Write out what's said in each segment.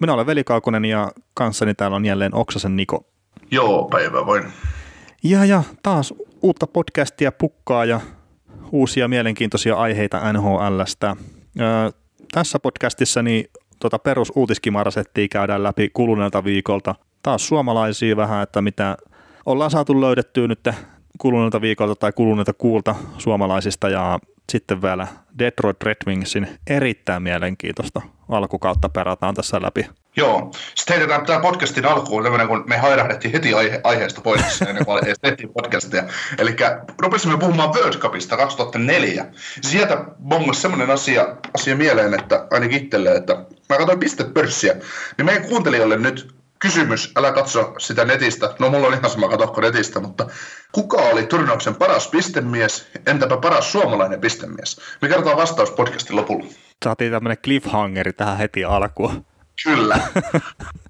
Minä olen Veli Kaukonen ja kanssani täällä on jälleen Oksasen Niko. Joo, päivä voin. Ja, ja taas uutta podcastia pukkaa ja uusia mielenkiintoisia aiheita NHLstä. Öö, tässä podcastissa niin tota perusuutiskimarasettia käydään läpi kuluneelta viikolta. Taas suomalaisia vähän, että mitä ollaan saatu löydettyä nyt kuluneelta viikolta tai kuluneelta kuulta suomalaisista ja sitten vielä Detroit Red Wingsin erittäin mielenkiintoista alkukautta perataan tässä läpi. Joo, sitten heitetään tämä podcastin alkuun tämmöinen, kun me hairahdettiin heti aihe- aiheesta pois ennen kuin edes tehtiin podcastia. Eli rupesimme puhumaan World Cupista 2004. Sieltä bongasi semmoinen asia, asia mieleen, että ainakin itselle, että mä katsoin pistepörssiä, niin meidän kuuntelijoille nyt kysymys, älä katso sitä netistä, no mulla on ihan sama katsoa netistä, mutta kuka oli turnauksen paras pistemies, entäpä paras suomalainen pistemies? Me kerrotaan vastaus podcastin lopulla. Saatiin tämmöinen cliffhangeri tähän heti alkuun. Kyllä.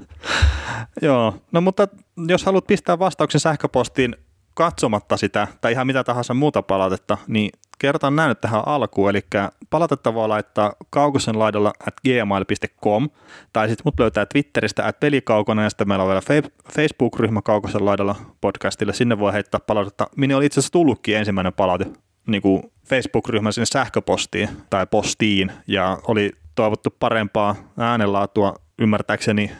Joo, no mutta jos haluat pistää vastauksen sähköpostiin katsomatta sitä tai ihan mitä tahansa muuta palautetta, niin kerrotaan näin nyt tähän alkuun, eli palautetta voi laittaa kaukosen laidalla at gmail.com, tai sitten mut löytää Twitteristä at pelikaukona, ja sitten meillä on vielä Facebook-ryhmä kaukosen laidalla podcastille, sinne voi heittää palautetta. Minä oli itse asiassa tullutkin ensimmäinen palaute niin kuin Facebook-ryhmän sinne sähköpostiin tai postiin, ja oli toivottu parempaa äänenlaatua ymmärtääkseni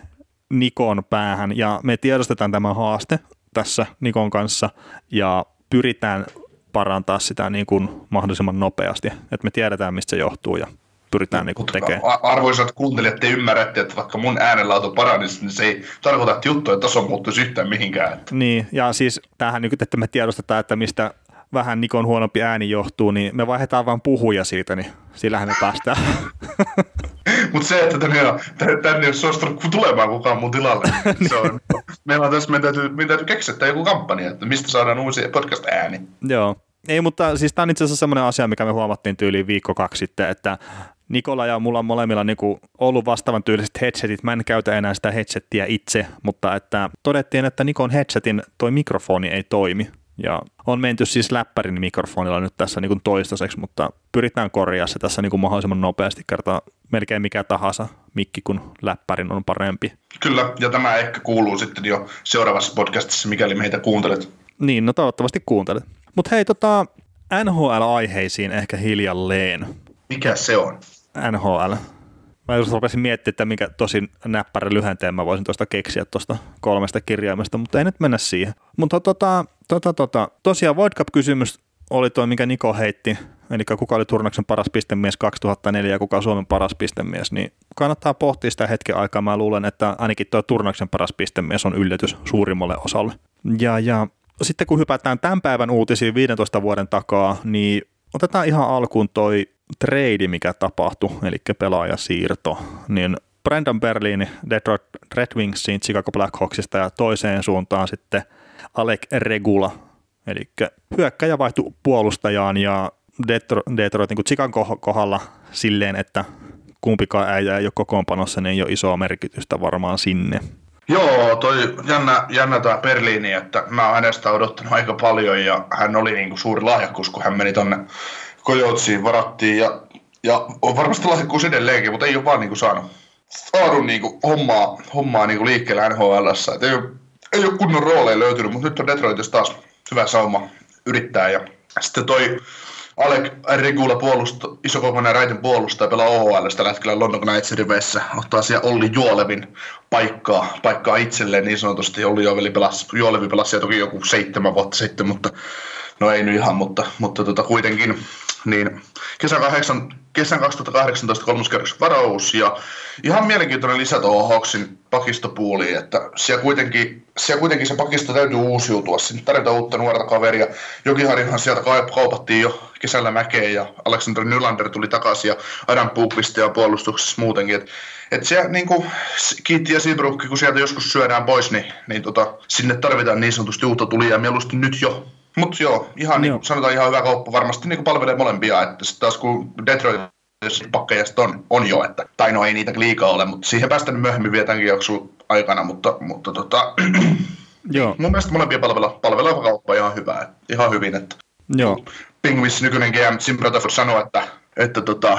Nikon päähän, ja me tiedostetaan tämä haaste tässä Nikon kanssa, ja pyritään parantaa sitä niin kuin mahdollisimman nopeasti, että me tiedetään, mistä se johtuu ja pyritään niin kuin tekemään. Arvoisat kuuntelijat, te ymmärrätte, että vaikka mun äänenlaatu paranisi, niin se ei tarkoita, että juttujen taso muuttuisi yhtään mihinkään. Niin, ja siis tämähän nyt, että me tiedostetaan, että mistä vähän Nikon huonompi ääni johtuu, niin me vaihdetaan vain puhuja siitä, niin sillähän me päästään. Mutta se, että tänne, tänne ei ole suostunut tulemaan kukaan mun tilalle, niin se on, meillä on tässä, meidän täytyy, meidän täytyy keksiä joku kampanja, että mistä saadaan uusi podcast-ääni. Joo, ei, mutta siis tämä on itse asiassa semmoinen asia, mikä me huomattiin tyyliin viikko kaksi sitten, että Nikola ja mulla on molemmilla niinku ollut vastaavan tyyliset headsetit. Mä en käytä enää sitä headsettiä itse, mutta että todettiin, että Nikon headsetin toi mikrofoni ei toimi. Ja on menty siis läppärin mikrofonilla nyt tässä niin kuin toistaiseksi, mutta pyritään korjaa se tässä niin kuin mahdollisimman nopeasti kertaa melkein mikä tahansa mikki, kun läppärin on parempi. Kyllä, ja tämä ehkä kuuluu sitten jo seuraavassa podcastissa, mikäli meitä kuuntelet. Niin, no toivottavasti kuuntelet. Mutta hei, tota, NHL-aiheisiin ehkä hiljalleen. Mikä se on? NHL. Mä just rupesin miettimään, että mikä tosi näppärä lyhenteen mä voisin tuosta keksiä tuosta kolmesta kirjaimesta, mutta ei nyt mennä siihen. Mutta tota, tota, tota, tosiaan World Cup-kysymys oli tuo, mikä Niko heitti, eli kuka oli turnauksen paras pistemies 2004 ja kuka Suomen paras pistemies, niin kannattaa pohtia sitä hetken aikaa. Mä luulen, että ainakin tuo turnauksen paras pistemies on yllätys suurimmalle osalle. Ja, ja sitten kun hypätään tämän päivän uutisiin 15 vuoden takaa, niin otetaan ihan alkuun toi trade, mikä tapahtui, eli pelaajasiirto, niin Brandon Berlin Detroit Red Wingsiin Chicago Blackhawksista ja toiseen suuntaan sitten Alec Regula, eli hyökkäjä vaihtui puolustajaan ja Detroit, Detroit niin Chicagon kohdalla silleen, että kumpikaan äijä ei ole kokoonpanossa, niin ei ole isoa merkitystä varmaan sinne. Joo, toi jännä, jännä tämä Berliini, että mä oon hänestä odottanut aika paljon ja hän oli niinku suuri lahjakkuus, kun hän meni tonne Kojotsiin, varattiin ja, ja on varmasti lahjakkuus edelleenkin, mutta ei ole vaan niinku saanut, saanut niinku hommaa, hommaa niinku liikkeelle NHLssä. Et ei, ei ole kunnon rooleja löytynyt, mutta nyt on Detroitissa taas hyvä sauma yrittää ja sitten toi Alec Regula puolusta, isokokoinen raiten puolustaja pelaa OHL tällä hetkellä London Knightsin riveissä. Ottaa siellä Olli Juolevin paikkaa, paikkaa itselleen niin sanotusti. Olli Juolevi pelasi, Juolevi pelasi toki joku seitsemän vuotta sitten, mutta no ei nyt ihan, mutta, mutta tota, kuitenkin niin kesän, 8, kesän 2018 kolmoskierroksen varaus ja ihan mielenkiintoinen lisä tuohon Hawksin pakistopuuliin, että siellä kuitenkin, siellä kuitenkin se pakisto täytyy uusiutua, sinne tarvitaan uutta nuorta kaveria. Jokiharjanhan sieltä kaupattiin jo kesällä mäkeen ja Alexander Nylander tuli takaisin ja Adam Puupiste ja puolustuksessa muutenkin, että et se niin kuin Kiitti ja Seabrooki, kun sieltä joskus syödään pois, niin, niin tota, sinne tarvitaan niin sanotusti uutta tulijaa mieluusti nyt jo. Mutta joo, ihan niin, sanotaan ihan hyvä kauppa. Varmasti niin palvelee molempia. Että sitten taas kun Detroit pakkeja on, on jo, että, tai no ei niitä liikaa ole, mutta siihen päästään myöhemmin vielä tämänkin jakson aikana, mutta, mutta tota, Joo. mun mielestä molempia palvella, palveleva kauppa ihan hyvä, että, ihan hyvin, että Joo. Pingvis nykyinen GM Jim Rutherford sanoi, että, että tota,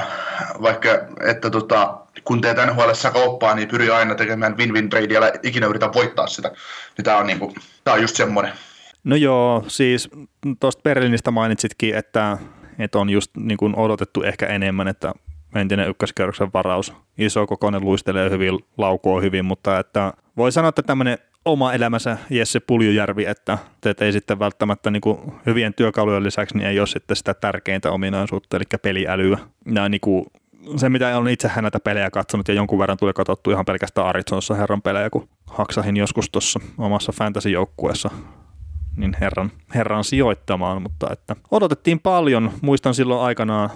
vaikka että tota, kun teet NHL kauppaa, niin pyri aina tekemään win-win trade ja ikinä yritä voittaa sitä. Niin tämä on, niinku, tää on just semmoinen. No joo, siis tuosta Berliinistä mainitsitkin, että, että on just niin kuin odotettu ehkä enemmän, että entinen ykköskerroksen varaus, iso kokoinen luistelee hyvin, laukoo hyvin, mutta että voi sanoa, että tämmöinen oma elämänsä Jesse Puljujärvi, että teet ei sitten välttämättä niin kuin hyvien työkalujen lisäksi niin ei ole sitten sitä tärkeintä ominaisuutta, eli peliälyä. Ja niin kuin se, mitä olen itse häneltä pelejä katsonut ja jonkun verran tuli katsottu ihan pelkästään Arizonassa herran pelejä, kun haksahin joskus tuossa omassa fantasy-joukkueessa niin herran, herran sijoittamaan, mutta että odotettiin paljon. Muistan silloin aikanaan,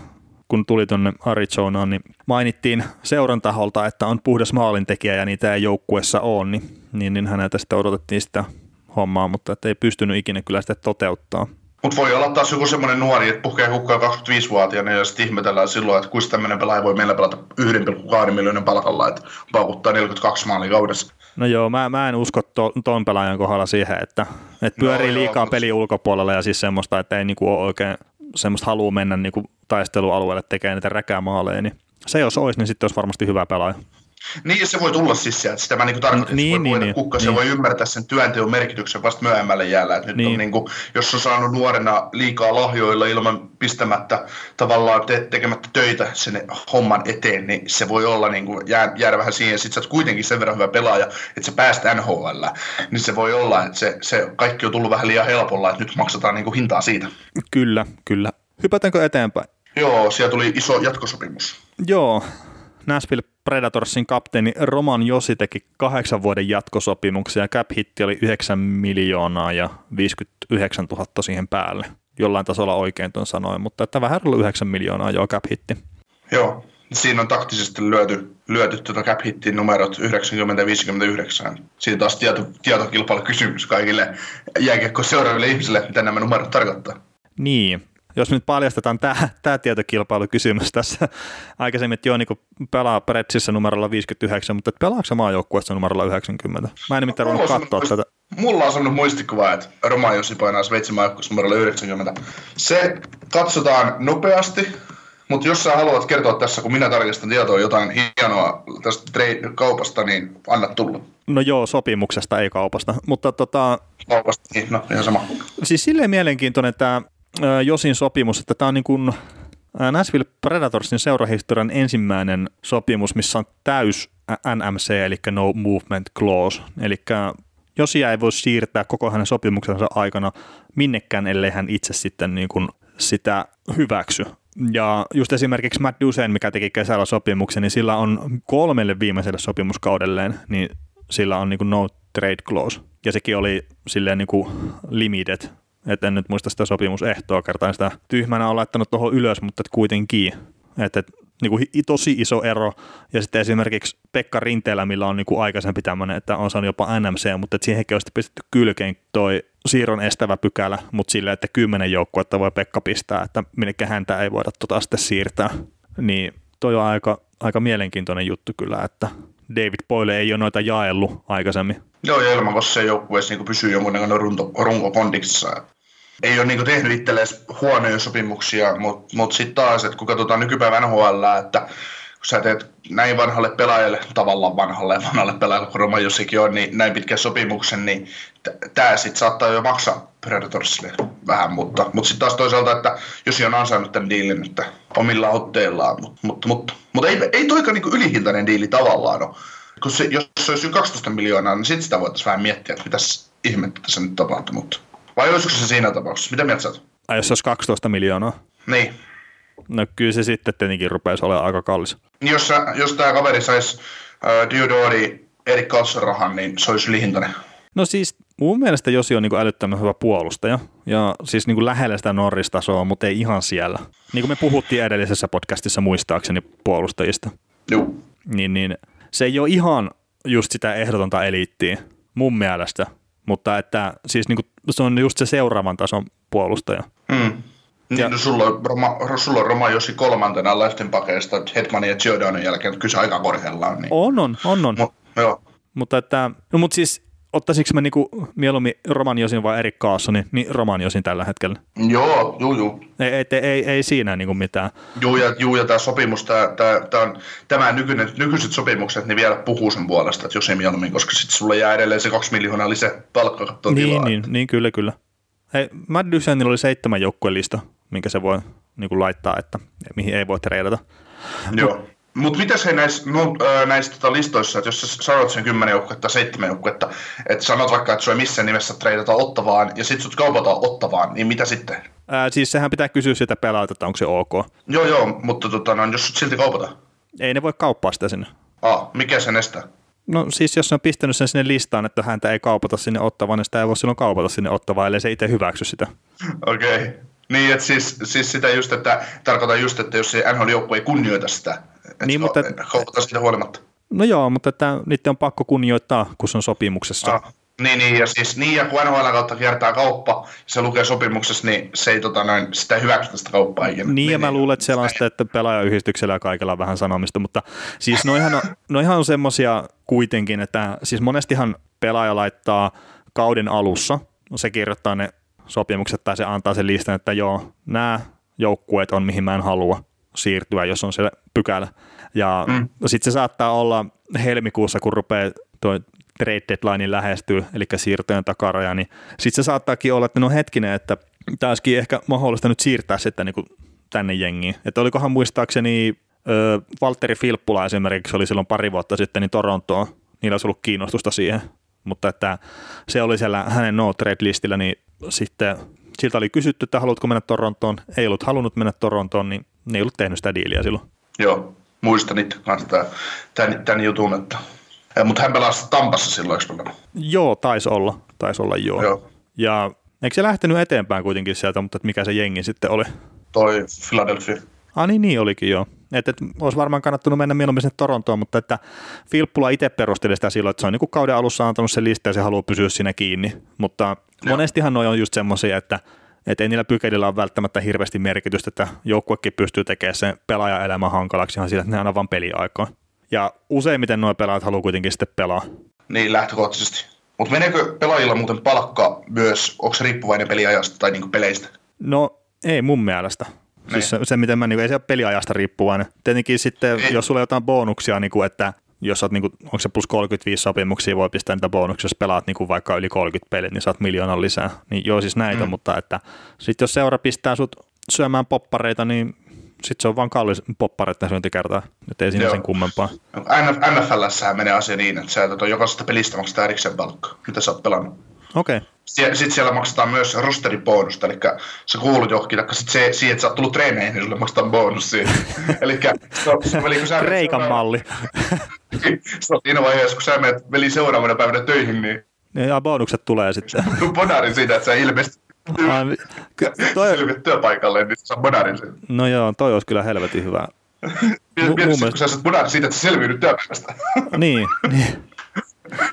kun tuli tuonne Arizonaan, niin mainittiin seuran taholta, että on puhdas maalintekijä ja niitä ei joukkueessa ole, niin, niin, niin häneltä sitten odotettiin sitä hommaa, mutta että ei pystynyt ikinä kyllä sitä toteuttaa. Mutta voi olla taas joku semmoinen nuori, että puhkee hukkaa 25-vuotiaana ja sitten ihmetellään silloin, että kuinka tämmöinen pelaaja voi meillä pelata 1,2 miljoonan palkalla, että paukuttaa 42 maalia kaudessa. No joo, mä, mä en usko to, ton pelaajan kohdalla siihen, että, että pyörii no, liikaa joo, peli ulkopuolella ja siis semmoista, että ei niinku ole oikein semmoista halua mennä niinku taistelualueelle tekemään niitä räkämaaleja, niin se jos olisi, niin sitten olisi varmasti hyvä pelaaja. Niin, se voi tulla siis sieltä. Sitä mä niin tarkoitin, niin, että voi niin, kukka, niin. se voi ymmärtää sen työnteon merkityksen vasta myöhemmälle jäällä. Että nyt niin. on niin kuin, jos on saanut nuorena liikaa lahjoilla ilman pistämättä tavallaan te- tekemättä töitä sen homman eteen, niin se voi olla niin kuin, jää, jäädä vähän siihen. Sitten sä oot kuitenkin sen verran hyvä pelaaja, että sä pääst NHL. Niin se voi olla, että se, se kaikki on tullut vähän liian helpolla, että nyt maksataan niin kuin hintaa siitä. Kyllä, kyllä. Hypätäänkö eteenpäin? Joo, siellä tuli iso jatkosopimus. Joo, Nashville Predatorsin kapteeni Roman Josi teki kahdeksan vuoden jatkosopimuksia ja cap hitti oli 9 miljoonaa ja 59 000 siihen päälle. Jollain tasolla oikein tuon sanoin, mutta että vähän ollut 9 miljoonaa jo cap hitti. Joo, siinä on taktisesti lyöty, lyöty tuota cap hittin numerot 90-59. Siitä taas tieto, tietokilpailukysymys kaikille jääkiekko seuraaville ihmisille, mitä nämä numerot tarkoittaa. Niin, jos nyt paljastetaan tämä, tämä tietokilpailukysymys tässä aikaisemmin, että joo, niin pelaa Pretsissä numerolla 59, mutta pelaako se maajoukkueessa numerolla 90? Mä en nimittäin ruvennut katsoa tätä. Mulla on sellainen muistikuva, että Roma Jussi painaa Sveitsin maajoukkueessa numerolla 90. Se katsotaan nopeasti, mutta jos sä haluat kertoa tässä, kun minä tarkistan tietoa jotain hienoa tästä trade- kaupasta, niin anna tulla. No joo, sopimuksesta, ei kaupasta. Mutta tota... Kaupasta, niin, no ihan sama. Siis silleen mielenkiintoinen tämä Josin sopimus, että tämä on niin kuin Nashville Predatorsin seurahistorian ensimmäinen sopimus, missä on täys NMC, eli No Movement Clause, eli Josia ei voi siirtää koko hänen sopimuksensa aikana minnekään, ellei hän itse sitten niin kuin sitä hyväksy. Ja just esimerkiksi Matt Dusen, mikä teki kesällä sopimuksen, niin sillä on kolmelle viimeiselle sopimuskaudelleen, niin sillä on niin kuin no trade clause. Ja sekin oli silleen niin kuin limited et en nyt muista sitä sopimusehtoa, kertaan sitä tyhmänä on laittanut tuohon ylös, mutta et kuitenkin. Että et, niin kuin tosi iso ero. Ja sitten esimerkiksi Pekka Rinteellä, millä on niin kuin aikaisempi tämmöinen, että on saanut jopa NMC, mutta siihenkin olisi pistetty kylkeen toi siirron estävä pykälä, mutta sillä, että kymmenen joukkuetta voi Pekka pistää, että minnekä häntä ei voida tota sitten siirtää. Niin toi on aika, aika mielenkiintoinen juttu kyllä, että David Poile ei ole noita jaellut aikaisemmin. Joo, ja ilman, koska se joukkueessa niin pysyy jonkunnäköinen runko, runkokondiksessa ei ole niin tehnyt itselleen huonoja sopimuksia, mutta mut sitten taas, että kun katsotaan nykypäivän NHL, että kun sä teet näin vanhalle pelaajalle, tavallaan vanhalle vanhalle pelaajalle, kun Roma jossakin on, niin näin pitkän sopimuksen, niin tämä sitten saattaa jo maksaa Predatorsille vähän, mutta, mutta sitten taas toisaalta, että jos on ansainnut tämän diilin, että omilla otteillaan, mutta, mutta, mutta, mutta ei, ei toikaan niin ylihintainen diili tavallaan ole. Kun se, jos se olisi 12 miljoonaa, niin sitten sitä voitaisiin vähän miettiä, että mitäs ihmettä tässä nyt tapahtuu, mutta vai olisiko se siinä tapauksessa? Mitä mieltä sä oot? Ai jos se olisi 12 miljoonaa? Niin. No kyllä se sitten tietenkin rupeaisi olemaan aika kallis. Niin Jos, sä, jos tämä kaveri saisi äh, Diodori Erik Karlsson rahan, niin se olisi lihintoinen. No siis mun mielestä Josi on niin älyttömän hyvä puolustaja ja siis niin kuin lähellä sitä Norris-tasoa, mutta ei ihan siellä. Niin kuin me puhuttiin edellisessä podcastissa muistaakseni puolustajista, Joo. niin, niin se ei ole ihan just sitä ehdotonta eliittiä mun mielestä, mutta että siis niin kuin, se on just se seuraavan tason puolustaja. Mm. Niin, no, sulla, on Roma, sulla on Roma Jossi kolmantena leftin pakeista Hetmanin ja Giordanon jälkeen, kyllä se aika korkeallaan. Niin. On, on, on, on. Mo, joo. Mutta että, no mutta siis ottaisiko mä niinku mieluummin Roman Josin vai Erik Kaassonin, niin Roman Josin tällä hetkellä. Joo, juu, juu. Ei, ei, ei, ei siinä niinku mitään. Juu, ja, juu, ja tämä sopimus, tää, tää, tää on, tämä nykyinen, nykyiset sopimukset, niin vielä puhuu sen puolesta, että jos ei mieluummin, koska sitten sulle jää edelleen se kaksi miljoonaa lisää palkkaa Niin, tilaa. niin, niin, kyllä, kyllä. Hei, Matt Duchenilla oli seitsemän joukkueen lista, minkä se voi niinku laittaa, että mihin ei voi treidata. Joo. Mutta mitäs he näissä, no, näissä tota listoissa, että jos sä sanot sen kymmenen joukkuetta, seitsemän joukkuetta, että sanot vaikka, että sua ei missään nimessä treidata Ottavaan ja sit sut kaupataan Ottavaan, niin mitä sitten? Ää, siis sehän pitää kysyä sitä pelaajalta, että onko se ok. Joo, joo, mutta tota, no, jos sut silti kaupataan. Ei ne voi kauppaa sitä sinne. Ah, mikä sen estää? No siis jos ne on pistänyt sen sinne listaan, että häntä ei kaupata sinne ottavaan, niin sitä ei voi silloin kaupata sinne ottavaan, ellei se itse hyväksy sitä. Okei. Okay. Niin, että siis, siis sitä just, että tarkoitan just, että jos se NHL-joukkue ei kunnioita sitä, Niin, mutta- kaupataan siitä huolimatta. No joo, mutta että niiden on pakko kunnioittaa, kun se on sopimuksessa. Ah. Niin, niin, ja siis niin, ja kun NHL kautta kiertää kauppa, se lukee sopimuksessa, niin se ei tota, noin, sitä hyväksytä sitä kauppaa ikinä. Niin, ja mä luulen, että siellä on sitä, että pelaajayhdistyksellä ja kaikella on vähän sanomista, mutta siis noihan on, noihan on semmosia kuitenkin, että siis monestihan pelaaja laittaa kauden alussa, se kirjoittaa ne sopimukset tai se antaa sen listan, että joo, nämä joukkueet on mihin mä en halua siirtyä, jos on se pykälä. Ja mm. sitten se saattaa olla helmikuussa, kun rupeaa tuo trade deadline lähestyy, eli siirtojen takaraja, niin sitten se saattaakin olla, että no hetkinen, että tämä olisikin ehkä mahdollista nyt siirtää sitten niin kuin tänne jengiin. Että olikohan muistaakseni ö, Valtteri Filppula esimerkiksi oli silloin pari vuotta sitten niin Torontoon, niillä olisi ollut kiinnostusta siihen, mutta että se oli siellä hänen no trade listillä, niin sitten siltä oli kysytty, että haluatko mennä Torontoon, ei ollut halunnut mennä Torontoon, niin ne ei ollut tehnyt sitä diiliä silloin. Joo, muistan itse kanssa tämän, tämän, jutun, että... Mutta hän pelasi Tampassa silloin, eikö pelannut? Joo, taisi olla, taisi olla joo. Joo. Ja eikö se lähtenyt eteenpäin kuitenkin sieltä, mutta että mikä se jengi sitten oli? Toi Philadelphia. Ah niin, niin olikin joo. Että, että olisi varmaan kannattanut mennä mieluummin sinne Torontoon, mutta että Filppula itse perusteli sitä silloin, että se on niin kauden alussa antanut sen lista ja se haluaa pysyä siinä kiinni. Mutta Joo. monestihan noi on just semmoisia, että, että ei niillä pykälillä ole välttämättä hirveästi merkitystä, että joukkuekin pystyy tekemään sen pelaajan elämän hankalaksi ihan sillä, että ne aina vaan. Ja useimmiten nuo pelaajat haluaa kuitenkin sitten pelaa. Niin, lähtökohtaisesti. Mutta meneekö pelaajilla muuten palkka myös, onko se riippuvainen peliajasta tai niinku peleistä? No ei mun mielestä. Siis se, se, miten mä, niin ei se ole peliajasta riippuvainen. Tietenkin sitten, Ei. jos sulla on jotain bonuksia, niin kuin, että jos oot, niin kuin, onko se plus 35 sopimuksia, voi pistää niitä bonuksia, jos pelaat niin kuin vaikka yli 30 peliä, niin saat miljoonan lisää. Niin joo, siis näitä, mm. mutta että sitten jos seura pistää sut syömään poppareita, niin sitten se on vaan kallis poppareiden syöntikertaa, että ei siinä Joo. sen kummempaa. NFLssähän menee asia niin, että sä tota, jokaisesta pelistä maksetaan erikseen palkkaa, mitä sä oot pelannut. Okei, okay. Sitten siellä maksetaan myös rosteribonusta, eli sä kuulut johonkin, tai sitten se, siihen, että sä oot tullut treeneihin, niin sulle maksetaan bonus siitä. eli se, on- se, eli kun sä menet Kreikan seuraava- malli. se on siinä vaiheessa, kun sä menet veli seuraavana päivänä töihin, niin Ja bonukset tulee sitten. bonarin siitä, että sä ilmestyt Ai, ky- toi, selviät työpaikalle, niin sä saat bonarin siitä. no joo, toi olisi kyllä helvetin hyvä. Mieti, mun mieti, mielestä- kun sä saat bonarin siitä, että sä selviydyt työpäivästä. niin, niin.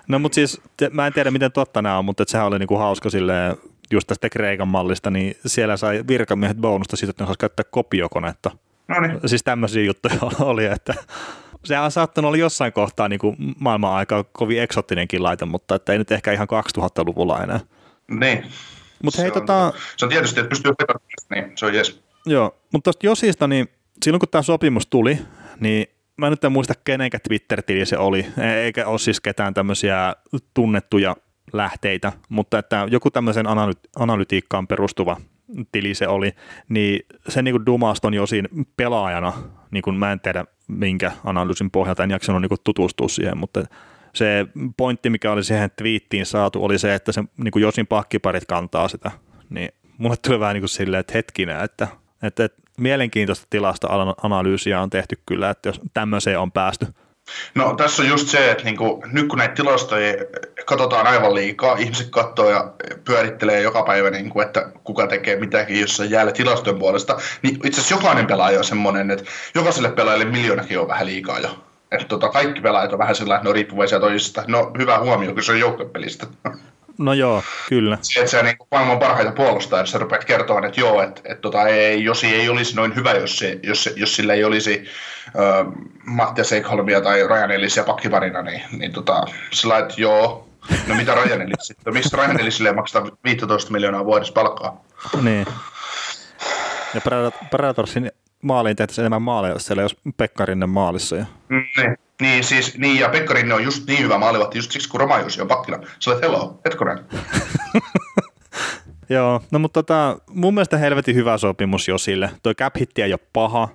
No mutta siis, te, mä en tiedä miten totta nämä on, mutta sehän oli niinku hauska silleen, just tästä Kreikan mallista, niin siellä sai virkamiehet bonusta siitä, että ne saisi käyttää kopiokonetta. no niin. Siis tämmöisiä juttuja oli, että sehän on saattanut olla jossain kohtaa niin kuin maailman aika kovin eksottinenkin laite, mutta että ei nyt ehkä ihan 2000-luvulla enää. Niin. Mutta Se hei, on- tota, Se on tietysti, että pystyy vetämään, niin se on jes. joo, mutta tuosta Josista, niin silloin kun tämä sopimus tuli, niin mä nyt en muista kenenkä Twitter-tili se oli, e- eikä ole siis ketään tämmöisiä tunnettuja lähteitä, mutta että joku tämmöisen analy- analytiikkaan perustuva tili se oli, niin se niin kuin Dumaston Josin pelaajana, niin kuin mä en tiedä minkä analyysin pohjalta, en jaksanut niin kuin tutustua siihen, mutta se pointti, mikä oli siihen twiittiin saatu, oli se, että se niin kuin Josin pakkiparit kantaa sitä, niin mulle tuli vähän niin kuin silleen, että hetkinen, että, että, että mielenkiintoista tilastoanalyysiä on tehty kyllä, että jos tämmöiseen on päästy. No tässä on just se, että niinku, nyt kun näitä tilastoja katsotaan aivan liikaa, ihmiset katsoo ja pyörittelee joka päivä, niinku, että kuka tekee mitäkin jossain jäällä tilastojen puolesta, niin itse asiassa jokainen pelaaja on semmoinen, että jokaiselle pelaajalle miljoonakin on vähän liikaa jo. Että tota, kaikki pelaajat on vähän sellainen, että ne on riippuvaisia toisista. No hyvä huomio, kun se on joukkuepelistä. No joo, kyllä. Se, että sä niin maailman parhaita puolustaa, sä rupeat kertomaan, että joo, että, että tota, ei, Josi ei olisi noin hyvä, jos, se, jos, jos sillä ei olisi äh, Mattias Ekholmia tai Ryan Ellisia pakkiparina, niin, niin tota, sillä että joo, no mitä Ryan Ellis No miksi Ryan Ellisille maksetaan 15 miljoonaa vuodessa palkkaa? Niin. Ja Predatorsin maaliin tehtäisiin enemmän maaleja, jos siellä ei olisi Pekkarinen maalissa. Ja... Mm, niin. Niin, siis, niin, ja Pekkarinen on just niin hyvä maalivahti, just siksi kun Romajusi on pakkina. Olet hello, hetkonen. Joo, no mutta tota, mun mielestä helvetin hyvä sopimus jo sille. Toi cap ei ole paha.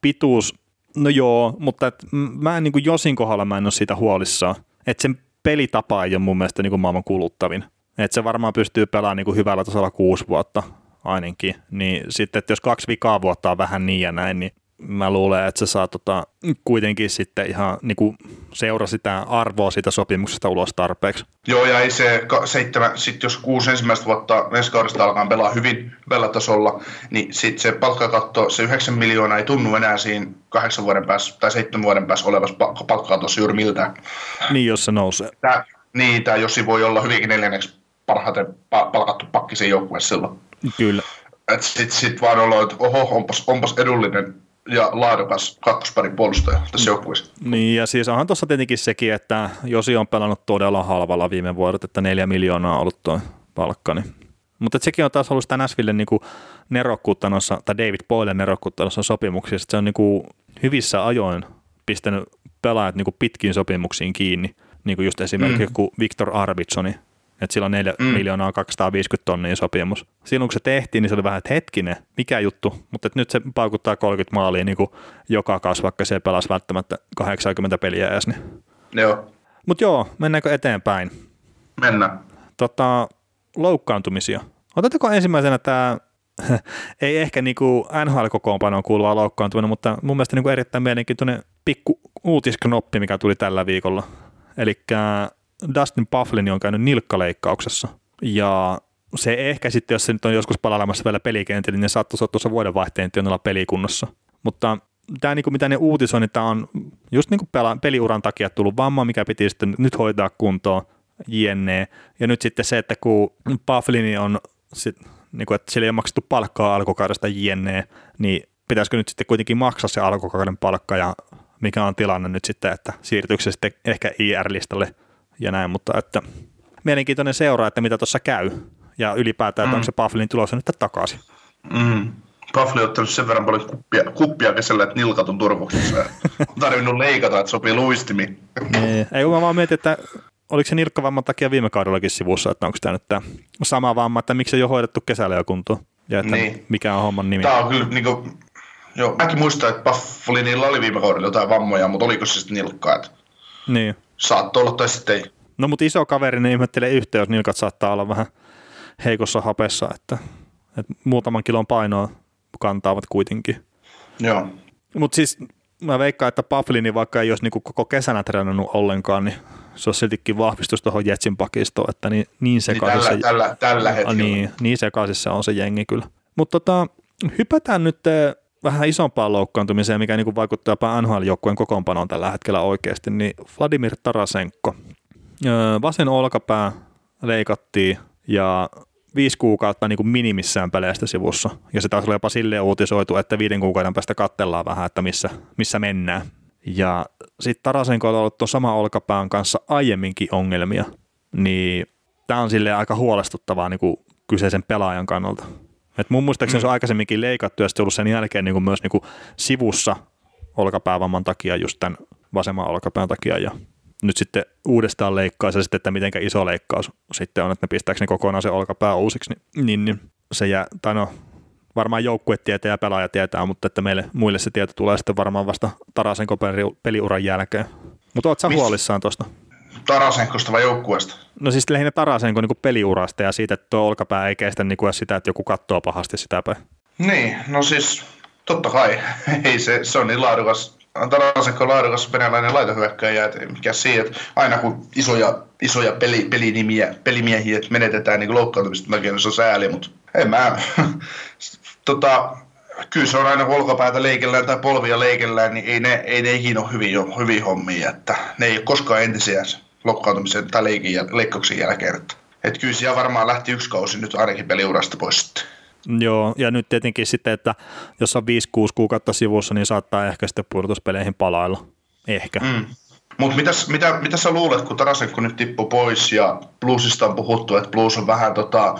Pituus, no joo, mutta et, mä en niin kuin Josin kohdalla mä en ole siitä huolissaan. Että sen pelitapa ei ole mun mielestä niin kuin maailman kuluttavin. Että se varmaan pystyy pelaamaan niin kuin hyvällä tasolla kuusi vuotta ainakin. Niin sitten, että jos kaksi vikaa vuotta on vähän niin ja näin, niin mä luulen, että se saa tota, kuitenkin sitten ihan niin kuin seura sitä arvoa siitä sopimuksesta ulos tarpeeksi. Joo, ja ei se seitsemän, sit jos kuusi ensimmäistä vuotta ensi kaudesta alkaa pelaa hyvin hyvällä tasolla, niin sitten se palkkakatto, se 9 miljoonaa ei tunnu enää siinä kahdeksan vuoden päässä tai seitsemän vuoden päässä olevassa palkkakatossa juuri miltään. Niin, jos se nousee. Tää, niin, tämä Jossi voi olla hyvinkin neljänneksi parhaiten palkattu pakki sen joukkueessa silloin. Kyllä. Sitten sit vaan olla, että oho, onpas, onpas edullinen ja laadukas kakkosparin puolustaja tässä joukkueessa. Niin, ja siis onhan tuossa tietenkin sekin, että Josi on pelannut todella halvalla viime vuodet, että neljä miljoonaa on ollut tuo palkka. Niin. Mutta sekin on taas ollut sitä Näsville niin nerokkuutta noissa, tai David Boylen nerokkuutta noissa sopimuksissa, että se on niin kuin hyvissä ajoin pistänyt pelaajat niin kuin pitkiin sopimuksiin kiinni, niin kuin just esimerkiksi mm. Victor Arvitsoni, että sillä on 4 mm. miljoonaa 250 tonnia sopimus. Silloin kun se tehtiin, niin se oli vähän, että hetkinen, mikä juttu, mutta nyt se paukuttaa 30 maalia niin kuin joka kausi, vaikka se pelasi välttämättä 80 peliä edes. Niin. Joo. Mutta joo, mennäänkö eteenpäin? Mennään. Tota, loukkaantumisia. Otetteko ensimmäisenä tämä, ei ehkä niinku NHL-kokoonpanoon kuuluva loukkaantuminen, mutta mun mielestä niinku erittäin mielenkiintoinen pikku uutisknoppi, mikä tuli tällä viikolla. Eli Dustin Bufflin on käynyt nilkkaleikkauksessa ja se ehkä sitten, jos se nyt on joskus palailemassa vielä pelikentillä, niin saattaisi olla tuossa vuodenvaihteen tienoilla pelikunnossa. Mutta tämä, niin kuin mitä ne uutisoinnit, tämä on just niin kuin pela, peliuran takia tullut vamma, mikä piti sitten nyt hoitaa kuntoon, jne. Ja nyt sitten se, että kun Bufflini on, sit, niin kuin, että sillä ei ole maksettu palkkaa alkukaudesta jne, niin pitäisikö nyt sitten kuitenkin maksaa se alkukauden palkka ja mikä on tilanne nyt sitten, että siirtyykö se sitten ehkä IR-listalle – ja näin, mutta että mielenkiintoinen seura, että mitä tuossa käy ja ylipäätään, mm. onko se Bufflin tulossa nyt takaisin. Mm. Buffalo on ottanut sen verran paljon kuppia, kuppia kesällä, että nilkat on turvoksissa. on tarvinnut leikata, että sopii luistimiin. niin. Ei, kun mä vaan mietin, että oliko se nilkkavamman takia viime kaudellakin sivussa, että onko tämä nyt tämä sama vamma, että miksi ei ole hoidettu kesällä jo kuntoon, ja että niin. mikä on homman nimi. Tämä on kyllä, niin kuin, joo, mäkin muistan, että Bufflinilla oli viime kaudella jotain vammoja, mutta oliko se sitten nilkkaa, että niin. Saattoi olla tai sitten ei. No mutta iso kaveri, niin ihmettelee yhtä, jos nilkat saattaa olla vähän heikossa hapessa, että, että muutaman kilon painoa kantaavat kuitenkin. Joo. Mutta siis mä veikkaan, että Paflini vaikka ei olisi niinku koko kesänä treenannut ollenkaan, niin se olisi siltikin vahvistus tuohon Jetsin pakistoon, että niin, niin sekaisin niin tällä, tällä, tällä hetkellä. Niin, niin sekaisin on se jengi kyllä. Mutta tota, hypätään nyt vähän isompaan loukkaantumiseen, mikä niin vaikuttaa jopa NHL-joukkueen kokoonpanoon tällä hetkellä oikeasti, niin Vladimir Tarasenko. Vasen olkapää leikattiin ja viisi kuukautta niin kuin minimissään peleistä sivussa. Ja se taas oli jopa silleen uutisoitu, että viiden kuukauden päästä katsellaan vähän, että missä, missä mennään. Ja sitten Tarasenko on ollut tuon sama olkapään kanssa aiemminkin ongelmia, niin tämä on sille aika huolestuttavaa niin kuin kyseisen pelaajan kannalta. Et mun muistaakseni mm. se on aikaisemminkin leikattu ja sitten ollut sen jälkeen niin kuin myös niin kuin sivussa olkapäävamman takia just tämän vasemman olkapään takia ja nyt sitten uudestaan leikkaa se sitten, että miten iso leikkaus sitten on, että ne pistääkö ne kokonaan se olkapää uusiksi, niin, niin, niin se jää, tai no varmaan joukkue tietää ja pelaaja tietää, mutta että meille muille se tieto tulee sitten varmaan vasta Tarasen peliuran jälkeen. Mutta oot sä huolissaan tuosta? Tarasenkosta vai joukkueesta? No siis lähinnä Tarasenko niin peliurasta ja siitä, että tuo olkapää ei kestä niin kuin sitä, että joku katsoo pahasti sitä päin. Niin, no siis Totta kai. Ei se, se on niin laadukas, Tarasenko laadukas venäläinen laitohyökkäjä, että mikä siinä, että aina kun isoja, isoja peli, pelinimiä, pelimiehiä menetetään niin loukkaantumista takia, niin se on sääli, mutta en mä, tota, kyllä se on aina olkapäätä leikellään tai polvia leikellään, niin ei ne, ei ne ikinä ole hyviä, hyviä hommia, että ne ei ole koskaan entisiä loukkaantumisen tai leikin, leikkauksen jälkeen, että, että kyllä siellä varmaan lähti yksi kausi nyt ainakin peliurasta pois sitten. Joo, ja nyt tietenkin sitten, että jos on 5-6 kuukautta sivussa, niin saattaa ehkä sitten pudotuspeleihin palailla. Ehkä. Mm. Mutta mitä, mitä sä luulet, kun Tarasenko nyt tippui pois ja Bluesista on puhuttu, että Blues on vähän tota,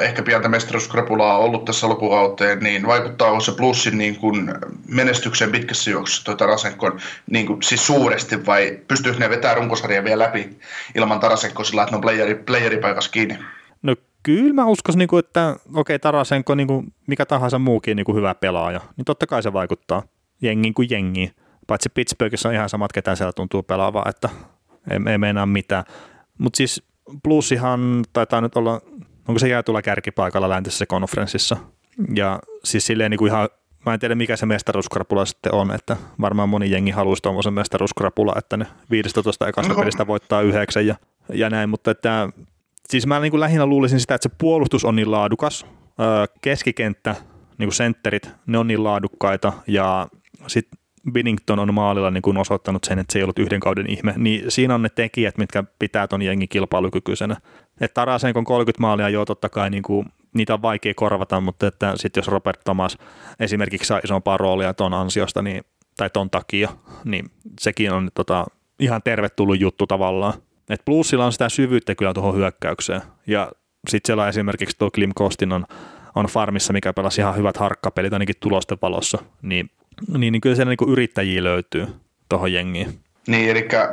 ehkä pientä mestaruuskrapulaa ollut tässä lopukauteen, niin vaikuttaako se Bluesin niin kuin menestyksen pitkässä juoksussa tuo Tarasenkon niin kuin, siis suuresti vai pystyykö ne vetämään runkosarjan vielä läpi ilman Tarasenkoa sillä, että ne on playeri, playeripaikassa kiinni? No kyllä mä uskoisin, että okei okay, Tarasenko niin mikä tahansa muukin niin kuin hyvä pelaaja, niin totta kai se vaikuttaa jengin kuin jengiin. Paitsi Pittsburghissa on ihan samat, ketä siellä tuntuu pelaavaa, että ei, ei meinaa mitään. Mutta siis plussihan taitaa nyt olla, onko se tulla kärkipaikalla läntisessä konferenssissa. Ja siis silleen niin kuin ihan, mä en tiedä mikä se mestaruuskrapula sitten on, että varmaan moni jengi haluaisi tuommoisen mestaruuskrapula, että ne 15 ekasta no. pelistä voittaa yhdeksän ja, ja näin, mutta että siis mä niin kuin lähinnä luulisin sitä, että se puolustus on niin laadukas, keskikenttä, niin kuin sentterit, ne on niin laadukkaita ja sitten Binnington on maalilla niin kuin osoittanut sen, että se ei ollut yhden kauden ihme, niin siinä on ne tekijät, mitkä pitää ton jengin kilpailukykyisenä. Että Tarasenkon 30 maalia, joo totta kai niin kuin, niitä on vaikea korvata, mutta että sitten jos Robert Thomas esimerkiksi saa isompaa roolia ton ansiosta niin, tai ton takia, niin sekin on tota, ihan tervetullut juttu tavallaan. Et plussilla on sitä syvyyttä kyllä tuohon hyökkäykseen. Ja sitten siellä on esimerkiksi tuo Klim Kostin on, on farmissa, mikä pelasi ihan hyvät harkkapelit ainakin tulosten valossa. Niin, niin, niin kyllä siellä niin yrittäjiä löytyy tuohon jengiin. Niin, eli äh,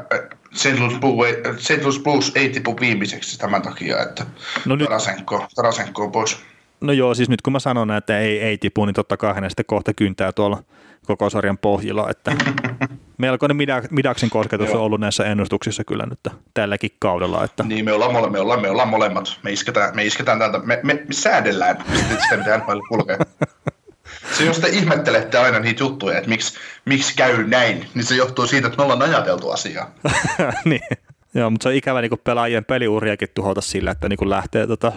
St. Louis, Blues, St. Louis Blues ei tipu viimeiseksi tämän takia, että no nyt, Tarasenko, Tarasenko on pois. No joo, siis nyt kun mä sanon, että ei, ei tipu, niin totta kai hänen sitten kohta kyntää tuolla koko sarjan pohjilla, että melkoinen Midaksin kosketus on ollut näissä ennustuksissa kyllä nyt tälläkin kaudella. Että. Niin, me ollaan, mole, me ollaan, me ollaan molemmat. Me isketään, me isketään täältä, me, me, me säädellään sitä, mitä kulkee. Se, jos te ihmettelette aina niitä juttuja, että miksi, miksi käy näin, niin se johtuu siitä, että me ollaan ajateltu asiaa. niin. Joo, mutta se on ikävä niin pelaajien peliuriakin tuhota sillä, että niin lähtee tota,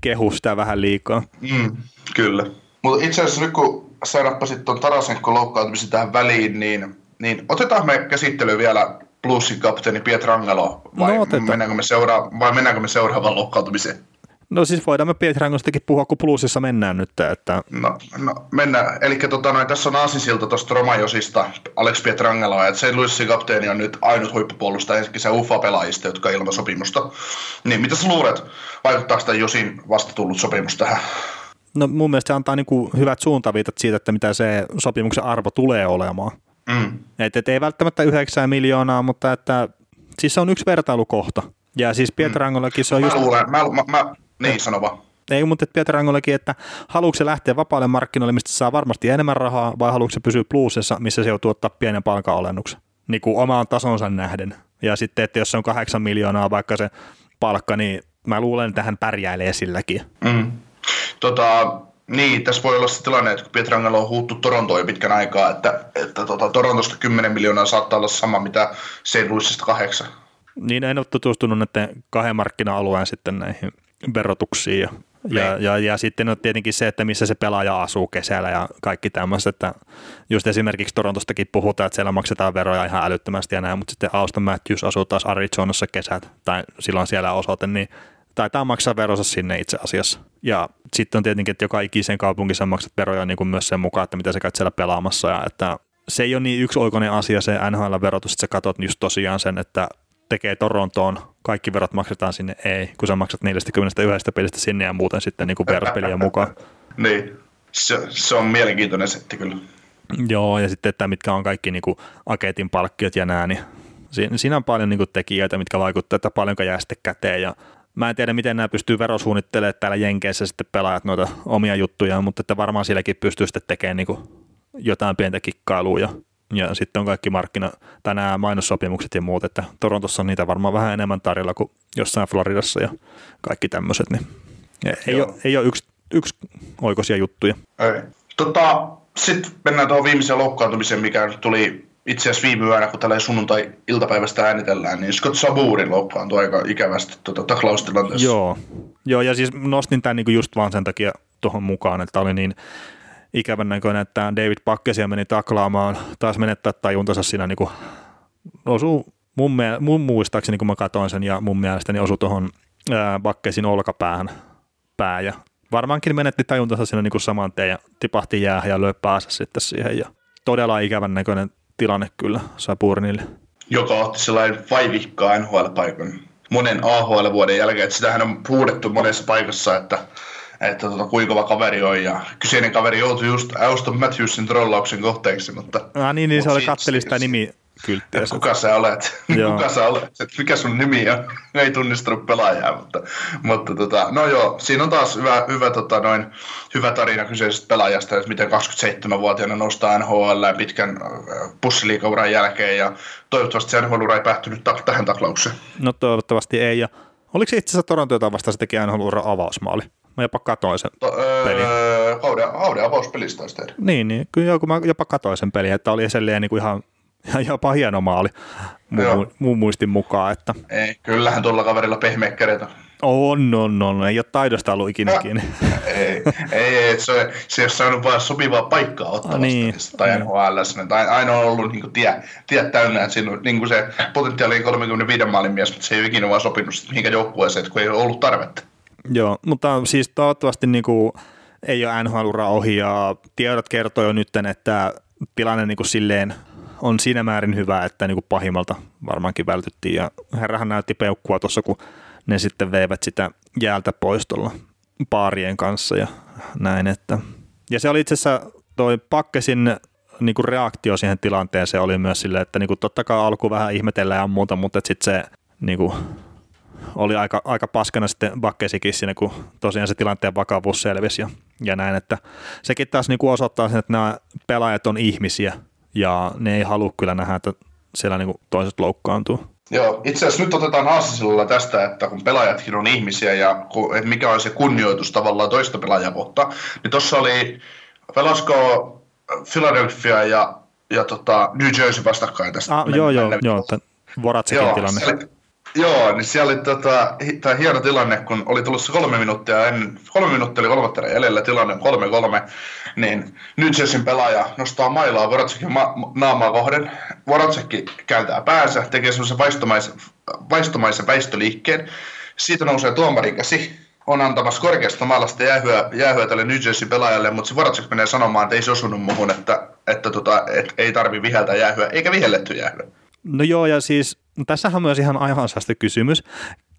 kehu sitä vähän liikaa. Mm, kyllä. Mutta itse asiassa nyt kun sä nappasit tuon Tarasenko loukkaantumisen tähän väliin, niin, niin otetaan me käsittelyyn vielä Bluesin kapteeni Pietrangelo, vai, no, mennäänkö me seura- vai mennäänkö me seuraavaan loukkaantumiseen? No siis voidaan me Pietrangostakin puhua, kun Bluesissa mennään nyt. Että... No, no mennään. Eli tota, noin, tässä on Aasisilta tuosta Romajosista Alex Pietrangelo, että St. Louisin kapteeni on nyt ainut huippupuolustaja ensinnäkin se UFA-pelaajista, jotka on ilman sopimusta. Niin mitä sä luulet, vaikuttaako tämä Josin vasta tullut sopimus tähän? No mun mielestä se antaa niinku hyvät suuntaviitat siitä, että mitä se sopimuksen arvo tulee olemaan. Mm. Et, et ei välttämättä 9 miljoonaa, mutta että siis se on yksi vertailukohta. Ja siis Pietrangollakin se on mä just... Luulen, mä, mä, mä, niin, sano vaan. Ei, mutta Pietrangollakin, että haluatko se lähteä vapaalle markkinoille, mistä saa varmasti enemmän rahaa, vai haluatko se pysyä pluusessa, missä se joutuu ottaa pienen palkanalennuksen, niin kuin omaan tasonsa nähden. Ja sitten, että jos se on kahdeksan miljoonaa vaikka se palkka, niin mä luulen, että hän pärjäilee silläkin. Mm. Tota, niin, tässä voi olla se tilanne, että kun Pietrangelo on huuttu Torontoon jo pitkän aikaa, että, että tota, Torontosta 10 miljoonaa saattaa olla sama, mitä St. Louisista kahdeksan. Niin, en ole tutustunut näiden kahden markkina-alueen sitten näihin verotuksiin ja ja, niin. ja, ja sitten on tietenkin se, että missä se pelaaja asuu kesällä ja kaikki tämmöistä, että just esimerkiksi Torontostakin puhutaan, että siellä maksetaan veroja ihan älyttömästi ja näin, mutta sitten Auston Matthews asuu taas Arizonassa kesät tai silloin siellä osoite, niin taitaa maksaa veronsa sinne itse asiassa. Ja sitten on tietenkin, että joka ikisen kaupungissa maksat veroja niin kuin myös sen mukaan, että mitä sä käyt siellä pelaamassa ja että se ei ole niin yksioikoinen asia se NHL-verotus, että sä katsot just tosiaan sen, että tekee Torontoon, kaikki verot maksetaan sinne, ei, kun sä maksat 41 pelistä sinne ja muuten sitten niin verraspeliä mukaan. niin, se, se, on mielenkiintoinen setti kyllä. Joo, ja sitten, että mitkä on kaikki niin kuin aketin palkkiot ja nää, niin siinä on paljon niin kuin tekijöitä, mitkä vaikuttavat, että paljonko jää sitten käteen ja Mä en tiedä, miten nämä pystyy verosuunnittelemaan täällä Jenkeissä sitten pelaajat noita omia juttuja, mutta että varmaan sielläkin pystyy sitten tekemään niin jotain pientä kikkailua ja, ja sitten on kaikki markkina, tai nämä mainossopimukset ja muut, että Torontossa on niitä varmaan vähän enemmän tarjolla kuin jossain Floridassa ja kaikki tämmöiset, niin ei, ole, ei ole yksi, yksi oikoisia juttuja. Ei. Tota, sitten mennään tuohon viimeiseen loukkaantumiseen, mikä tuli itse asiassa viime yönä, kun tällä sunnuntai-iltapäivästä äänitellään, niin Scott Saburin loukkaantui aika ikävästi tuota, taklaustilanteessa. Joo. Joo, ja siis nostin tämän niinku just vaan sen takia tuohon mukaan, että oli niin ikävän näköinen, että David Pakkesia meni taklaamaan, taas menettää tajuntansa siinä niinku osuu mun, mie- mun muistaakseni, kun mä katsoin sen, ja mun mielestäni osui tuohon Bakkesin olkapäähän pää, ja varmaankin menetti tajuntansa siinä niinku saman tien, ja tipahti jäähän ja löi päässä sitten siihen, ja todella ikävän näköinen tilanne kyllä Sapurnille. Joka otti sellainen vaivihkaa NHL-paikan monen AHL-vuoden jälkeen, että sitähän on huudettu monessa paikassa, että että tota, kuinka kova kaveri on. Ja kyseinen kaveri joutui just Auston Matthewsin trollauksen kohteeksi. Mutta, ah, niin, niin se oli katteli sitä nimi kylttiä. Kuka sä olet? kuka sä olet? Et mikä sun nimi on? Ei tunnistanut pelaajaa, mutta, mutta tota, no joo, siinä on taas hyvä, hyvä, tota, noin, hyvä tarina kyseisestä pelaajasta, että miten 27-vuotiaana nostaa NHL pitkän äh, pussiliikauran jälkeen ja toivottavasti se NHL-ura ei päättynyt ta- tähän taklaukseen. No toivottavasti ei ja oliko se itse asiassa Toronto, jota vasta se teki nhl avausmaali? Mä jopa katoin sen to, öö, pelin. Kauden, kauden avauspelistä taisi tehdä. Niin, niin, kyllä joku mä jopa katoin sen pelin, että oli edelleen niin kuin ihan ja jopa hieno maali muun, muun muistin mukaan. Että. Ei, kyllähän tuolla kaverilla pehmeä kädet on. On, on. Ei ole taidosta ollut ikinä kiinni. ei, ei, ei se, se ei ole saanut vaan sopivaa paikkaa ottaa niin. tai NHL. Tai aina on ollut niin kuin, tie, tie täynnä, että siinä on niin kuin se potentiaali 35 maalin mies, mutta se ei ole ikinä vaan sopinut mihinkä joukkueeseen, kun ei ole ollut tarvetta. Joo, mutta siis toivottavasti niin kuin, ei ole NHL-ura ohi ja tiedot kertoo jo nyt, että tilanne niin kuin silleen on siinä määrin hyvä, että niin kuin pahimmalta varmaankin vältyttiin. Ja herrahan näytti peukkua tuossa, kun ne sitten veivät sitä jäältä pois tuolla paarien kanssa ja näin. Että. Ja se oli itse asiassa toi Pakkesin niin kuin reaktio siihen tilanteeseen oli myös silleen, että niin kuin totta kai alku vähän ihmetellään ja muuta, mutta sitten se niin kuin, oli aika, aika paskana sitten Bakkesikin siinä, kun tosiaan se tilanteen vakavuus selvisi ja, ja näin, että sekin taas niin kuin osoittaa sen, että nämä pelaajat on ihmisiä ja ne ei halua kyllä nähdä, että siellä niin toiset loukkaantuu. Joo, itse asiassa nyt otetaan Haasisilla tästä, että kun pelaajatkin on ihmisiä ja mikä on se kunnioitus tavallaan toista pelaajaa kohtaan, niin tuossa oli, pelasko Philadelphia ja, ja tota New Jersey vastakkain tästä. Ah, joo, joo, joo, Voratsekin tilanne. Oli, Joo, niin siellä oli tota, tämä hieno tilanne, kun oli tullut kolme minuuttia ennen, kolme minuuttia oli kolmatta jäljellä, tilanne on kolme kolme, niin New Jerseyn pelaaja nostaa mailaa Voracekin ma- naamaa kohden. Voracekki kääntää päänsä, tekee semmoisen vaistomaisen, vaistomaisen väistöliikkeen. Siitä nousee tuomarin käsi, on antamassa korkeasta maalasta jäähyä, jäähyä tälle New Jersey pelaajalle, mutta se Voracek menee sanomaan, että ei se osunut muuhun, että, että tota, et, ei tarvi viheltä jäähyä, eikä vihelletty jäähyä. No joo, ja siis tässähän on myös ihan aivansasti kysymys.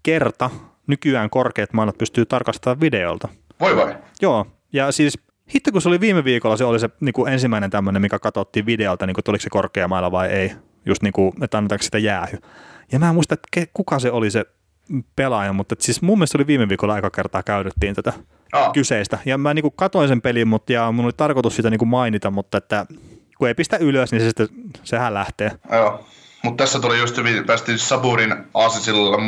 Kerta nykyään korkeat maailmat pystyy tarkastamaan videolta. Voi vai? Joo, ja siis hitto kun se oli viime viikolla, se oli se niin kuin ensimmäinen tämmöinen, mikä katsottiin videolta, niin kuin, että oliko se korkea mailla vai ei, just niin kuin, että annetaanko sitä jäähy. Ja mä en muista, että kuka se oli se pelaaja, mutta siis mun mielestä oli viime viikolla aika kertaa käydyttiin tätä Aa. kyseistä. Ja mä niin kuin katoin sen pelin, mutta ja mun oli tarkoitus sitä niin kuin mainita, mutta että kun ei pistä ylös, niin se sitten, sehän lähtee. Joo. Mutta tässä tuli just hyvin, päästiin Saburin aasinsillalla,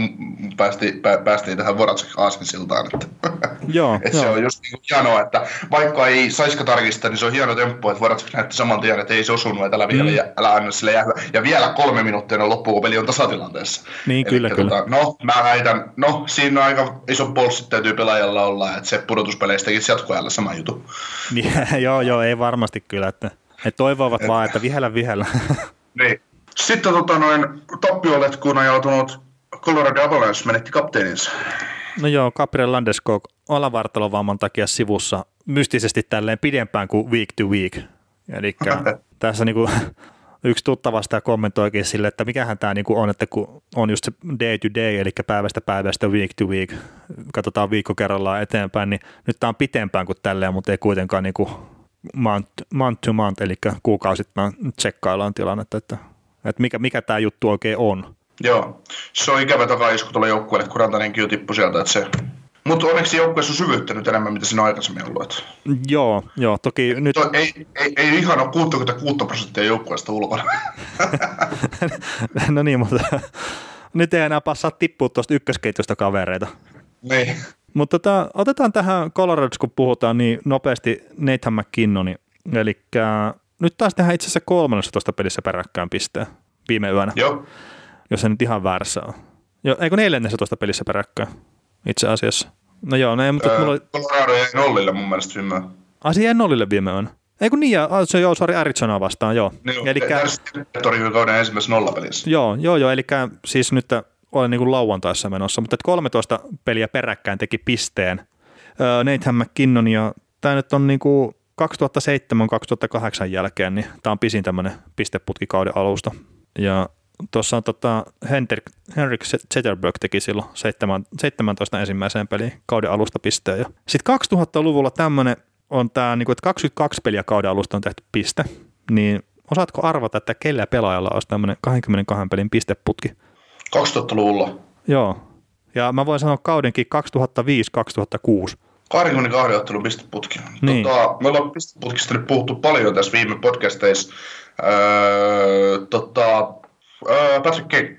päästiin, pä, päästiin tähän Voracek aasinsiltaan. Että, joo, että joo. se on just niin hienoa, että vaikka ei saiska tarkistaa, niin se on hieno temppu, että Voracek näytti saman tien, että ei se osunut, että älä, vielä, mm. älä anna sille jäähyä. Ja vielä kolme minuuttia on loppu, kun peli on tasatilanteessa. Niin, Eli, kyllä, tota, kyllä. No, mä väitän, no siinä on aika iso polssit täytyy pelaajalla olla, että se pudotuspeleistäkin jatkoajalla sama juttu. Joo, joo, ei varmasti kyllä, että he toivovat et, vaan, että vihellä vihellä. niin, sitten tota noin, tappioletkuun ajautunut Colorado Avalanche menetti kapteeninsa. No joo, Gabriel Landeskog alavartalovamman takia sivussa mystisesti tälleen pidempään kuin week to week. Eli tässä niinku yksi tuttavasta kommentoikin sille, että mikähän tämä niinku on, että kun on just se day to day, eli päivästä päivästä week to week, katsotaan viikko kerrallaan eteenpäin, niin nyt tämä on pitempään kuin tälleen, mutta ei kuitenkaan niinku month, month to month, eli kuukausittain tsekkaillaan tilannetta, että että mikä, mikä tämä juttu oikein on. Joo, se on ikävä takaisku tuolla joukkueelle, kun Rantanenkin jo tippui sieltä, että se mutta onneksi joukkueessa on syvyyttä nyt enemmän, mitä siinä on aikaisemmin ollut. Joo, joo, toki nyt... To, ei, ei, ei ihan ole 66 prosenttia joukkueesta ulkona. no niin, mutta nyt ei enää passaa tippua tuosta ykkösketjusta kavereita. Niin. Mutta tota, otetaan tähän Colorado, kun puhutaan niin nopeasti Nathan McKinnonin Eli nyt taas tehdään itse asiassa 13 pelissä peräkkäin pisteen viime yönä, Joo. jos se nyt ihan väärässä on. Jo, eikö 14 pelissä peräkkäin itse asiassa? No joo, no ei, mutta Öö, mulla oli, Colorado jäi nollille mun mielestä viime yönä. asia jäi nollille viime yönä. Ei kun niin, ja, ah, se joo, sorry, Arizonaa vastaan, joo. Niin, Eli torjui kauden ensimmäisessä nollapelissä. Joo, joo, joo, eli siis nyt olen niin kuin lauantaissa menossa, mutta että 13 peliä peräkkäin teki pisteen. Öö, Nathan McKinnon ja tämä nyt on niin kuin 2007-2008 jälkeen, niin tämä on pisin tämmöinen pisteputki kauden alusta. Ja tuossa on tota, Henrik, Henrik Zetterberg teki silloin 7, 17 ensimmäiseen peliin kauden alusta pisteen. Sitten 2000-luvulla tämmöinen on tämä, niin kuin, että 22 peliä kauden alusta on tehty piste, niin osaatko arvata, että kellä pelaajalla olisi tämmöinen 22 pelin pisteputki? 2000-luvulla. Joo. Ja mä voin sanoa kaudenkin 2005-2006. 22 ottelun pisteputki. Niin. Tota, me ollaan pisteputkista nyt puhuttu paljon tässä viime podcasteissa. Öö, tota, öö, Patrick Kane.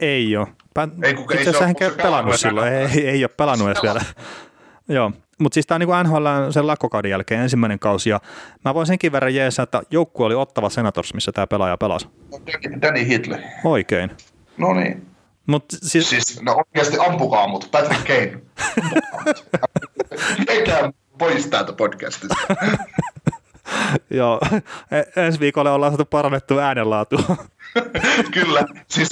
Ei ole. Pä- Ei, kun ei Itse se asiassa hän se pelannut silloin. Ei, ei, ei ole pelannut edes vielä. Joo. Mutta siis tämä on niin NHL sen lakkokauden jälkeen ensimmäinen kausi, ja mä voin senkin verran jeesaa, että joukkue oli Ottava Senators, missä tämä pelaaja pelasi. Danny- Danny Hitley. Oikein. No niin. Mutta siis, Siis, no oikeasti ampukaa mut. Patrick Kane. Meikää pois täältä podcastista. joo, e- ensi viikolla ollaan saatu parannettua äänenlaatua. Kyllä, siis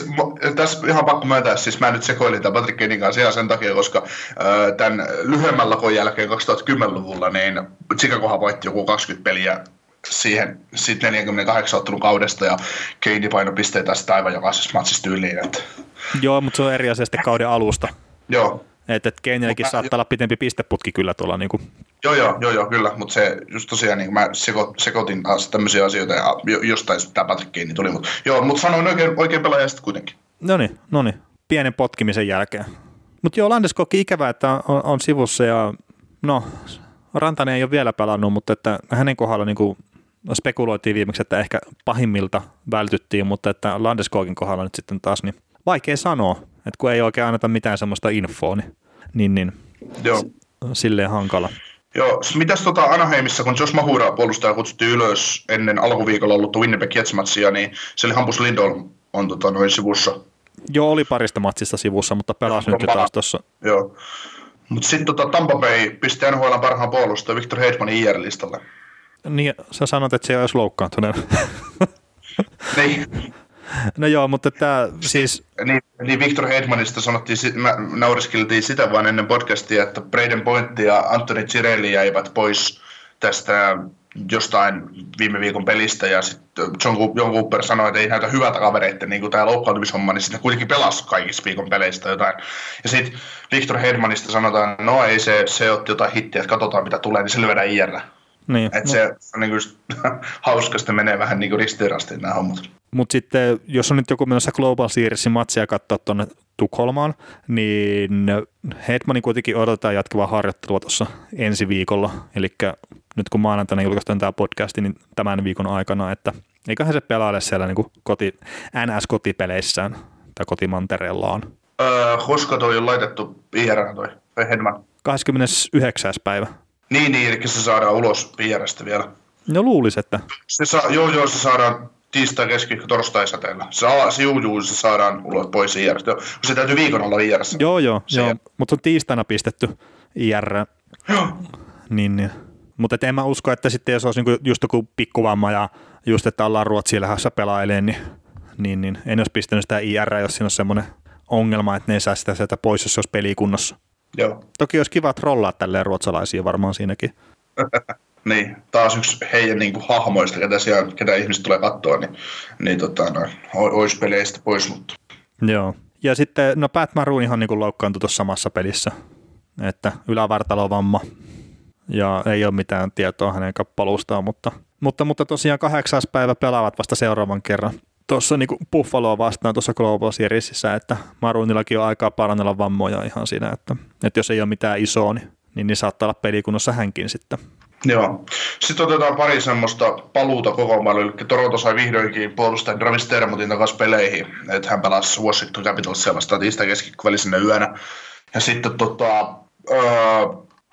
tässä ihan pakko myöntää, siis mä nyt sekoilin tämän Patrick Kanein kanssa ihan sen takia, koska ö, tämän lyhyemmän lakon jälkeen 2010-luvulla, niin Chicagohan voitti joku 20 peliä siihen sit 48 ottelun kaudesta ja Kane painopisteitä sitä aivan jokaisessa matsissa tyyliin. Että, joo, mutta se on eri asia sitten kauden alusta. joo, Että et Keinilläkin saattaa olla pitempi pisteputki kyllä tuolla. Niin kuin. joo, joo, joo, joo, kyllä, mutta se just tosiaan, niin mä seko, sekoitin taas tämmöisiä asioita ja jo, jostain tämä Patrick Kane tuli, mutta joo, mutta sanoin oikein, oikein pelaaja sitten kuitenkin. No niin, no niin. Pienen potkimisen jälkeen. Mutta joo, Landeskogkin ikävä, että on, on sivussa ja no, Rantanen ei ole vielä pelannut, mutta että hänen kohdalla niin kuin spekuloitiin viimeksi, että ehkä pahimmilta vältyttiin, mutta että Landeskogin kohdalla nyt sitten taas niin vaikea sanoa, että kun ei oikein anneta mitään semmoista infoa, niin, niin, niin Joo. silleen hankala. Joo, mitäs tota Anaheimissa, kun Josh Mahura puolustaja kutsuttiin ylös ennen alkuviikolla ollutta Winnipeg Jets-matsia, niin se oli Hampus Lindholm on tota, noin sivussa. Joo, oli parista matsista sivussa, mutta pelasi nyt taas tuossa. Joo. Mutta sitten tota Tampa Bay pisti NHL parhaan puolustajan Victor Hedmanin IR-listalle. Niin, sä sanot, että se ei olisi loukkaantunut. Niin, no joo, mutta tämä siis, niin, niin Victor Hedmanista sanottiin, mä nauriskeltiin sitä vaan ennen podcastia, että Braden Point ja Anthony Cirelli jäivät pois tästä jostain viime viikon pelistä ja sitten John, Coo- John Cooper sanoi, että ei näytä hyvältä kavereita, niin kuin tämä loukkaantumishomma, niin sitten kuitenkin pelasi kaikissa viikon peleistä jotain. Ja sitten Victor Hedmanista sanotaan, no ei se, se otti jotain hittiä, että katsotaan mitä tulee, niin se lyödään IR. Niin, Että se on niin kuin hauska, että menee vähän niin ristirastiin nämä hommat. Mutta sitten, jos on nyt joku menossa Global Seriesin matsia katsoa tuonne Tukholmaan, niin Hetmanin kuitenkin odotetaan jatkuvaa harjoittelua tuossa ensi viikolla. Eli nyt kun maanantaina julkaistaan tämä podcasti, niin tämän viikon aikana, että eiköhän se pelaile siellä niin koti, NS-kotipeleissään tai kotimantereellaan. Öö, koska toi on laitettu IR toi, toi Hedman. 29. päivä. Niin, niin, eli se saadaan ulos IRstä vielä. No luulisi, että Se saa, joo, joo, se saadaan tiistai, keskiviikko, torstai säteellä. Se, se juu, juu, se saadaan ulos pois IRstä. Se täytyy viikon olla IRssä. joo joo, Se- joo mutta se on tiistaina pistetty IR Joo. Niin, niin. Mutta en mä usko, että sitten jos olisi niinku just joku pikkuvamma ja just, että ollaan Ruotsiin lähdössä pelailemaan, niin, niin, niin en olisi pistänyt sitä IR, jos siinä on semmoinen ongelma, että ne ei saa sitä sieltä pois, jos se olisi pelikunnossa. Joo. Toki olisi kiva trollaa tälleen ruotsalaisia varmaan siinäkin. Niin, taas yksi heidän niin kuin, hahmoista, ketä, siellä, ketä ihmiset tulee katsoa, niin, niin tota, no, o- ois peleistä pois, mutta Joo. Ja sitten, no Pat Maroonihan niin loukkaantui tuossa samassa pelissä, että ylävartalovamma ja ei ole mitään tietoa hänen kappaluustaan, mutta, mutta, mutta tosiaan kahdeksas päivä pelaavat vasta seuraavan kerran tuossa niin Buffaloa vastaan tuossa Global Seriesissä, että Maroonillakin on aikaa parannella vammoja ihan siinä, että, että jos ei ole mitään isoa, niin, niin, niin saattaa olla pelikunnossa hänkin sitten. Joo. Sitten otetaan pari semmoista paluuta kokoonpanolle, eli Toronto sai vihdoinkin puolustajan Travis Termutin takaisin peleihin, että hän pelasi Washington Capitalsia vastaan tiistai keskivälisenä yönä. Ja sitten tota, öö,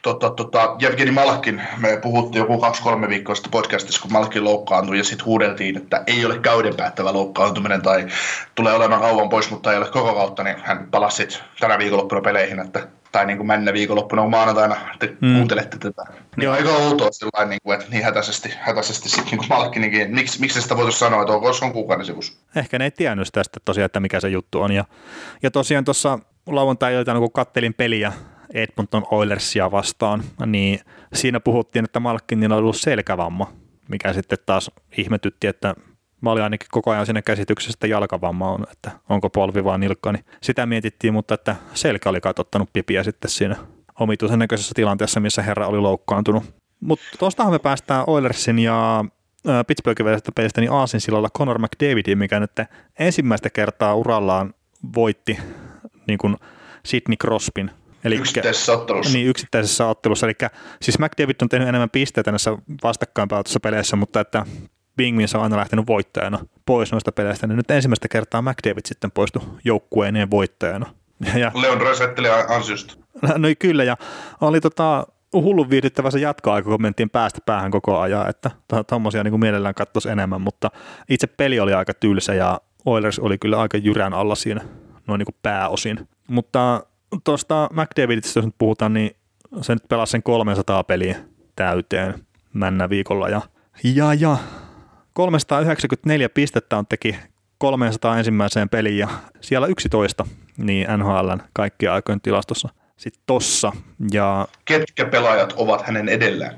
tota, tota, Jevgeni Malkin, me puhuttiin joku kaksi-kolme viikkoa sitten podcastissa, kun Malkin loukkaantui ja sitten huudeltiin, että ei ole kauden päättävä loukkaantuminen tai tulee olemaan kauan pois, mutta ei ole koko kautta, niin hän palasi sitten tänä viikonloppuna peleihin, että tai niin kuin mennä viikonloppuna maanantaina, te mm. kuuntelette tätä. Niin on aika outoa sillä niin kuin, että niin hätäisesti, hätäisesti sitten niin Malkkinikin, miksi, miksi sitä voitaisiin sanoa, että onko se on kuukauden sivussa? Ehkä ne ei tiennyt tästä tosiaan, että mikä se juttu on. Ja, ja tosiaan tuossa lauantai-iltana, kun kattelin peliä Edmonton Oilersia vastaan, niin siinä puhuttiin, että Malkkinilla on ollut selkävamma, mikä sitten taas ihmetytti, että mä olin ainakin koko ajan siinä käsityksessä, että jalkavamma on, että onko polvi vaan nilkka, niin sitä mietittiin, mutta että selkä oli katottanut pipiä sitten siinä omituisen näköisessä tilanteessa, missä herra oli loukkaantunut. Mutta tuostahan me päästään Oilersin ja Pittsburghin välisestä pelistä niin Aasin sillalla Conor McDavidin, mikä nyt ensimmäistä kertaa urallaan voitti niin kuin Sidney Crospin Eli, yksittäisessä ottelussa. Niin, yksittäisessä ottelussa. Eli siis McDavid on tehnyt enemmän pisteitä näissä vastakkainpäätössä peleissä, mutta että Bingmins on aina lähtenyt voittajana pois noista peleistä, niin nyt ensimmäistä kertaa McDavid sitten poistui joukkueineen voittajana. Ja, Leon Resetteli ansiosta. No, kyllä, ja oli tota, hullun viihdyttävä se jatkoaika, kun mentiin päästä päähän koko ajan, että tuommoisia niin mielellään katsoisi enemmän, mutta itse peli oli aika tylsä ja Oilers oli kyllä aika jyrän alla siinä noin niin kuin pääosin. Mutta tuosta McDavidista, jos nyt puhutaan, niin se nyt pelasi sen 300 peliä täyteen männä viikolla ja, ja, ja 394 pistettä on teki 300 ensimmäiseen peliin ja siellä 11 niin NHLn kaikkien aikojen tilastossa sitten tossa. Ja Ketkä pelaajat ovat hänen edellään?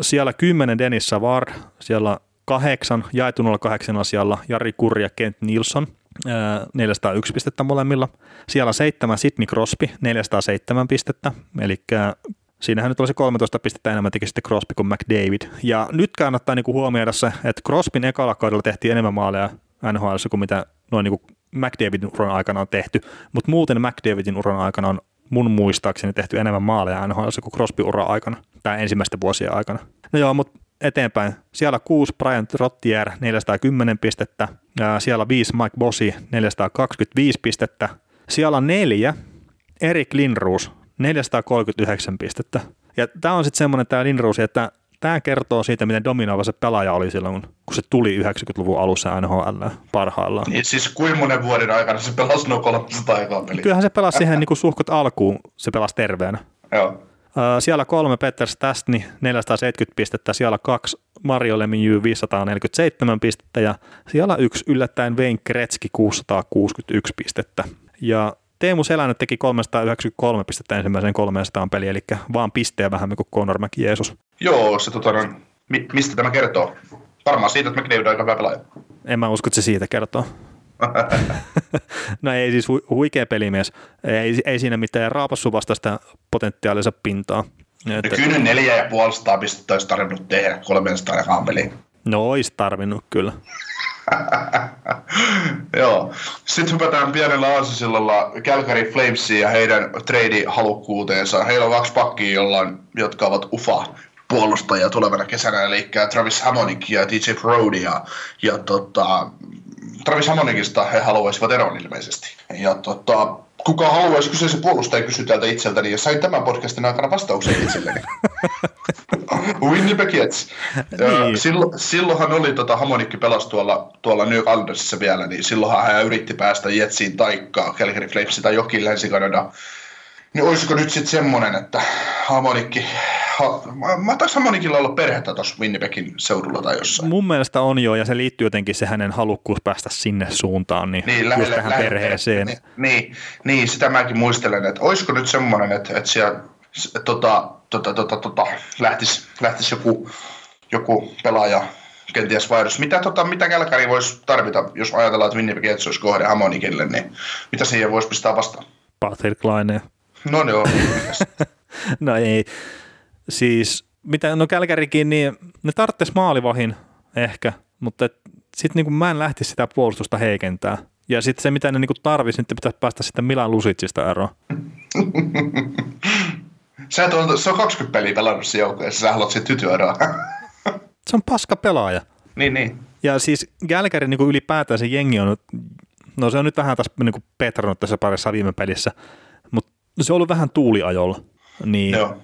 Siellä 10 Dennis Savard, siellä kahdeksan jaetunolla kahdeksalla siellä Jari Kurri ja Kent Nilsson, 401 pistettä molemmilla. Siellä seitsemän Sidney Crosby, 407 pistettä, eli Siinähän nyt olisi 13 pistettä enemmän teki sitten Crosby kuin McDavid. Ja nyt kannattaa niinku huomioida se, että Crosbyn ekalla kaudella tehtiin enemmän maaleja NHL kuin mitä noin niinku McDavidin uran aikana on tehty, mutta muuten McDavidin uran aikana on mun muistaakseni tehty enemmän maaleja NHL kuin Crosby uran aikana, tai ensimmäisten vuosien aikana. No joo, mutta eteenpäin. Siellä 6 Brian Trottier 410 pistettä, siellä 5 Mike Bossi 425 pistettä, siellä on neljä Erik Lindroos 439 pistettä. Ja tämä on sitten semmoinen tämä Lindroos, että tämä kertoo siitä, miten dominoiva se pelaaja oli silloin, kun se tuli 90-luvun alussa NHL parhaillaan. Niin siis kuinka monen vuoden aikana se pelasi noin 300 aikaa peliä? Kyllähän se pelasi siihen niin kuin suhkot alkuun, se pelasi terveenä. Joo. Siellä kolme Peter Stastny 470 pistettä, siellä kaksi Mario Lemieux 547 pistettä ja siellä yksi yllättäen Wayne Gretzky 661 pistettä. Ja Teemu Selänne teki 393 pistettä ensimmäiseen 300 peliin, eli vaan pisteen vähemmän kuin Conor McJesus. Joo, se tota, mi- mistä tämä kertoo? Varmaan siitä, että McDavid on aika hyvä pelaaja. En mä usko, että se siitä kertoo. no ei siis hu- huikea pelimies. Ei, ei siinä mitään raapassu vasta sitä potentiaalista pintaa. Että... Kyllä neljä ja puolesta pistettä olisi tarvinnut tehdä 300 peliin. No olisi tarvinnut kyllä. Joo. Sitten hypätään pienellä aasisillalla Calgary Flamesiin ja heidän trade-halukkuuteensa. Heillä on kaksi pakkia, jolla on, jotka ovat ufa puolustajia tulevana kesänä, eli Travis Hammonick ja DJ Brody. Ja, ja tota, Travis Hammonikista he haluaisivat eron ilmeisesti. Ja tota, kuka haluaisi kyseisen puolustaja kysyä täältä itseltäni, ja sain tämän podcastin aikana vastauksen itselleni. Winnipeg Jets. niin. Sillo, silloinhan oli tota, Hamonikki pelasi tuolla, tuolla New Islandersissa vielä, niin silloinhan hän yritti päästä Jetsiin taikkaa Calgary Flamesin tai jokin länsi Niin olisiko nyt sitten semmoinen, että Hamonikki mä taas Hamonikilla olla perhettä tuossa Winnipegin seudulla tai jossain. Mun mielestä on jo, ja se liittyy jotenkin se hänen halukkuus päästä sinne suuntaan, niin, niin lähelle, tähän lähelle, perheeseen. Niin, niin, niin, sitä mäkin muistelen, että olisiko nyt semmoinen, että, että siellä tota, tota, tota, tota, lähtisi, lähtisi joku, joku pelaaja kenties vaihdos. Mitä, tota, mitä Kälkäri voisi tarvita, jos ajatellaan, että Winnipeg Jets olisi kohde Hamonikille, niin mitä siihen voisi pistää vastaan? Patrick Laine. No joo. no ei. Siis, mitä, no Kälkärikin, niin ne tarvitsisi maalivahin ehkä, mutta sitten niin mä en lähtisi sitä puolustusta heikentää. Ja sitten se, mitä ne niin tarvitsisi, niin pitäisi päästä sitten Milan Lusitsista eroon. Sä et ole, se on 20 peliä pelannut siinä joukkueessa, sä haluat tytyeroa. se on paska pelaaja. Niin, niin. Ja siis Gälkäri niin ylipäätään se jengi on, no se on nyt vähän taas niin petrannut tässä parissa viime pelissä, mutta se on ollut vähän tuuliajolla. Niin Joo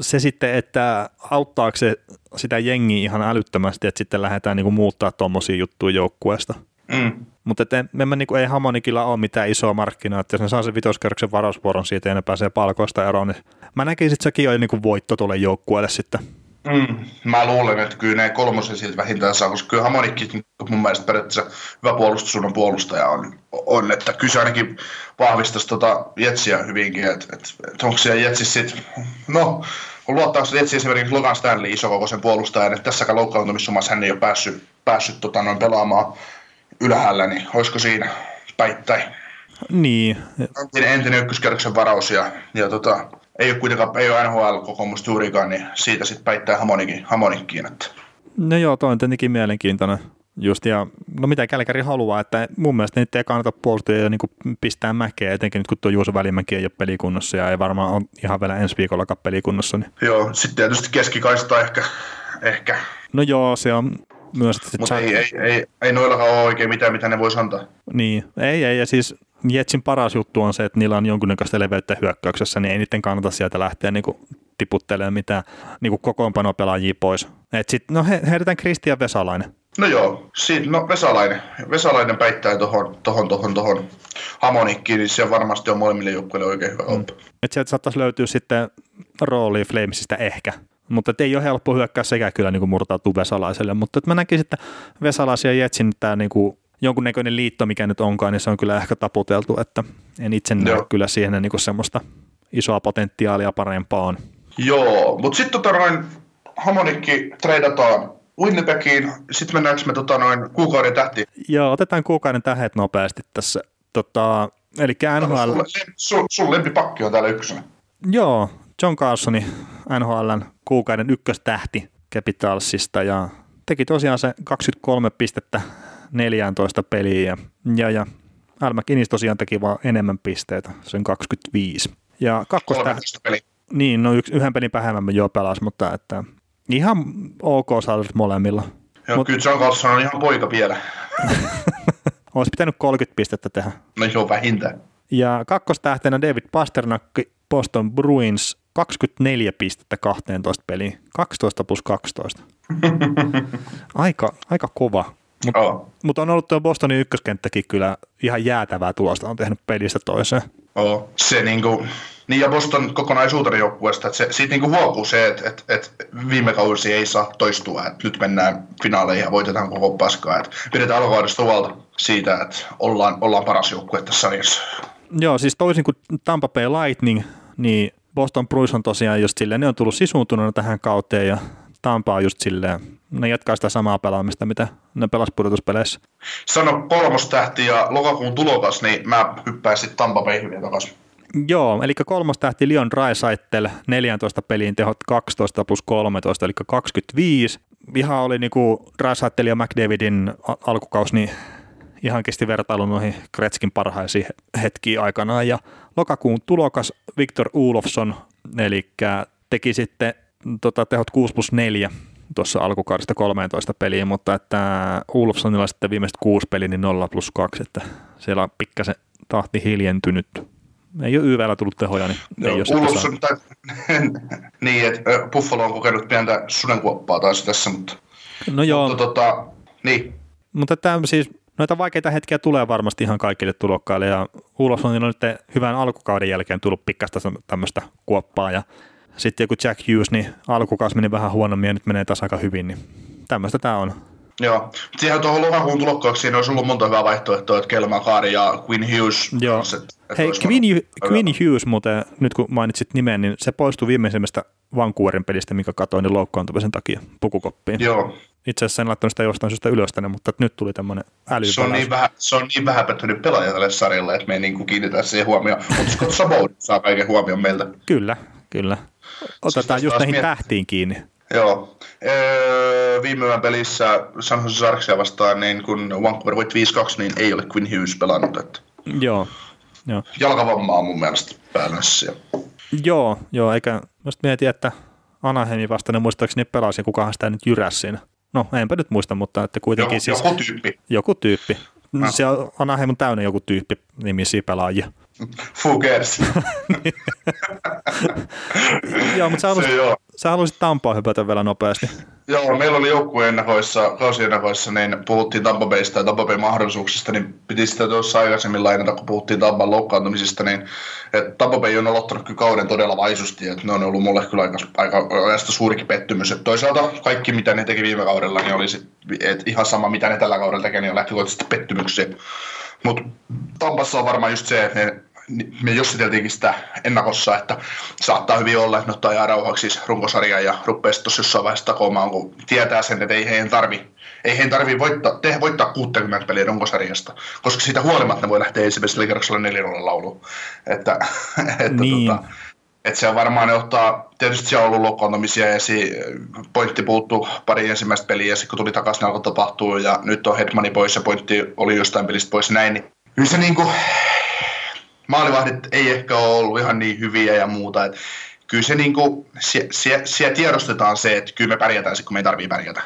se sitten, että auttaako se sitä jengiä ihan älyttömästi, että sitten lähdetään niinku muuttaa tuommoisia juttuja joukkueesta. Mm. Mutta mä niinku, ei Hamonikilla ole mitään isoa markkinaa, että jos ne saa sen vitoskerroksen varausvuoron siitä ja ne pääsee palkoista eroon, niin mä näkisin, että sekin on niinku voitto tuolle joukkueelle sitten. Mm. Mä luulen, että kyllä ne kolmosen siltä vähintään saa, koska kyllä Hamonikki mun mielestä periaatteessa hyvä puolustussuunnan puolustaja on, on että kyllä se ainakin vahvistaisi tota Jetsiä hyvinkin, että et, et onko siellä Jetsissä sit, no luottaako se Jetsi esimerkiksi Logan Stanley isokokoisen puolustajan, että tässäkään loukkaantumissummassa hän ei ole päässyt, päässyt tota, noin pelaamaan ylhäällä, niin olisiko siinä päittäin Niin, entinen, entinen ykköskerroksen varaus ja, ja tota, ei ole kuitenkaan ei ole NHL-kokoomusta juurikaan, niin siitä sitten päittää Hamonikin, Hamonikkiin. Että. no joo, toi on tietenkin mielenkiintoinen. Just, ja no mitä Kälkäri haluaa, että mun mielestä niitä ei kannata puolustajia niin pistää mäkeä, etenkin nyt kun tuo Juuso Välimäki ei ole pelikunnossa ja ei varmaan ole ihan vielä ensi viikollakaan pelikunnossa. Niin. Joo, sitten tietysti keskikaista ehkä, ehkä. No joo, se on myös... että mutta ei, ei, ei, ei, noillakaan ole oikein mitään, mitä ne voisi antaa. Niin, ei, ei, ja siis Jetsin paras juttu on se, että niillä on jonkunnäköistä leveyttä hyökkäyksessä, niin ei niiden kannata sieltä lähteä niin tiputtelemaan mitään niin kokoonpanopelaajia pois. Et sit, no he, heitetään Kristian Vesalainen. No joo, siitä, no Vesalainen. Vesalainen päittää tuohon tohon, tohon, tohon Hamonikkiin, niin se varmasti on molemmille joukkueille oikein hyvä oppi. Et sieltä saattaisi löytyä sitten rooli Flamesista ehkä. Mutta ei ole helppo hyökkää sekä kyllä niin kuin murtautua Vesalaiselle. Mutta et mä näkisin, että Vesalaisen ja Jetsin tämä niin kuin jonkunnäköinen liitto, mikä nyt onkaan, niin se on kyllä ehkä taputeltu, että en itse näe Joo. kyllä siihen niin kuin semmoista isoa potentiaalia parempaan. Joo, mutta sitten tota noin Hamonikki treidataan Winnipegiin, sitten mennäänkö me tota noin kuukauden tähtiin? Joo, otetaan kuukauden tähet nopeasti tässä. Tota, eli NHL, Sun, sun, sun lempipakki on täällä ykkösenä. joo, John Carsoni, NHLn kuukauden ykköstähti Capitalsista ja teki tosiaan se 23 pistettä 14 peliä ja, ja, Al McInnis tosiaan teki vaan enemmän pisteitä, sen 25. Ja kakkostähti, 13 peli. niin, no yksi, yhden pelin vähemmän jo pelas, mutta että ihan ok saadut molemmilla. Joo, Mut- kyllä John Carlson on ihan poika vielä. Olisi pitänyt 30 pistettä tehdä. No joo, vähintään. Ja kakkostähtenä David Pasternak, Boston Bruins, 24 pistettä 12 peliin, 12 plus 12. Aika, aika kova. Mutta Joo. mut on ollut tuo Bostonin ykköskenttäkin kyllä ihan jäätävää tulosta on tehnyt pelistä toiseen. Oo. Se niinku, niin ja Boston kokonaisuutena joukkueesta, että se, siitä niinku huokuu se, että et, et viime kausi ei saa toistua, että nyt mennään finaaleihin ja voitetaan koko paskaa, että pidetään alkuvuodesta huolta siitä, että ollaan, ollaan paras joukkue tässä sarjassa. Joo, siis toisin kuin Tampa Bay Lightning, niin Boston Bruins on tosiaan just silleen, ne on tullut sisuuntuneena tähän kauteen ja Tampa on just silleen, ne jatkaa sitä samaa pelaamista, mitä ne pelas pudotuspeleissä. Sano kolmostähti ja lokakuun tulokas, niin mä hyppäisin Tampa Bayhin vielä takaisin. Joo, eli kolmos tähti Leon Draisaitl, 14 peliin tehot 12 plus 13, eli 25. Ihan oli niinku Draisaitl ja McDavidin a- alkukaus, niin ihan kesti vertailu noihin Kretskin parhaisiin he- hetkiin aikanaan. Ja lokakuun tulokas Victor Ulofsson, eli teki sitten tota, tehot 6 plus 4 tuossa alkukaudesta 13 peliä, mutta että Ulofssonilla sitten viimeiset kuusi peliä, niin 0 plus 2, että siellä on pikkasen tahti hiljentynyt. Ei ole YVllä tullut tehoja, niin ei ole. Ulofsson, tai, niin, että Buffalo on kokenut pientä sudenkuoppaa taas tässä, mutta, No joo, mutta tota, niin, mutta tämä siis noita vaikeita hetkiä tulee varmasti ihan kaikille tulokkaille ja Ulofssonilla on nyt hyvän alkukauden jälkeen tullut pikkasta tämmöistä kuoppaa ja sitten joku Jack Hughes, niin alkukausi meni vähän huonommin ja nyt menee taas aika hyvin, niin tämmöistä tämä on. Joo. Siihen tuohon lokakuun tulokkaaksi siinä olisi ollut monta hyvää vaihtoehtoa, että Kelma Kaari ja Quinn Hughes. Joo. että Hei, Quinn, Quinn Hughes muuten, nyt kun mainitsit nimen, niin se poistui viimeisimmästä Vancouverin pelistä, mikä katoin niin loukkaantumisen takia pukukoppiin. Joo, Itse asiassa en laittanut sitä jostain syystä ylös tänne, mutta nyt tuli tämmöinen se on, niin vähän, se on niin vähäpätöinen pelaaja tälle sarjalle, että me ei niin kiinnitä siihen huomioon. Mutta Scott Sabot saa kaiken huomion meiltä. Kyllä, kyllä. Otetaan taas just näihin miet- tähtiin kiinni. Joo. Öö, viime yön pelissä San Jose Sharksia vastaan, niin kun Vancouver voitti 5-2, niin ei ole Quinn Hughes pelannut. Että Joo, joo. jalkavammaa mun mielestä päällä. Joo, joo, eikä just mietin, että Anaheimin vastainen muistaakseni pelasi, kukahan sitä nyt jyräs siinä. No, enpä nyt muista, mutta että Joku, kuitenkin siis joku tyyppi. joku tyyppi. Ah. Se on Anaheim on täynnä joku tyyppi nimisiä pelaajia. Who cares? joo, mutta sä haluaisit, sä haluaisit Tampaa hypätä vielä nopeasti. Joo, meillä oli joukkueennakoissa, kausiennakoissa, niin puhuttiin Tampa Baysta ja Tampa Bayn mahdollisuuksista, niin piti sitä tuossa aikaisemmin lainata, kun puhuttiin Tampan loukkaantumisista, niin että Tampa Bay on aloittanut kyllä kauden todella vaisusti, että ne on ollut mulle kyllä aika, aika ajasta suurikin pettymys. Että toisaalta kaikki, mitä ne teki viime kaudella, niin oli sit, et ihan sama, mitä ne tällä kaudella tekee, niin on lähtökohtaisesti pettymyksiä. Mutta Tampassa on varmaan just se, että ne me jossiteltiinkin sitä ennakossa, että saattaa hyvin olla, että ne ottaa ihan rauhaksi siis runkosarja ja rupeaa sitten jossain vaiheessa takomaan, kun tietää sen, että ei heidän tarvi, ei heidän tarvi voittaa, tehdä, voittaa 60 peliä runkosarjasta, koska siitä huolimatta ne voi lähteä ensimmäisellä kerroksella 4 lauluun. Että, että niin. tota, että se on varmaan ne ottaa, tietysti siellä on ollut loukkaantumisia ja si, pointti puuttu pari ensimmäistä peliä ja sitten kun tuli takaisin alkoi tapahtua ja nyt on Hedmani pois ja pointti oli jostain pelistä pois ja näin, niin kyllä se niin kuin, maalivahdit ei ehkä ole ollut ihan niin hyviä ja muuta. Et kyllä se niin kuin, siellä, siellä tiedostetaan se, että kyllä me pärjätään kun me ei tarvitse pärjätä.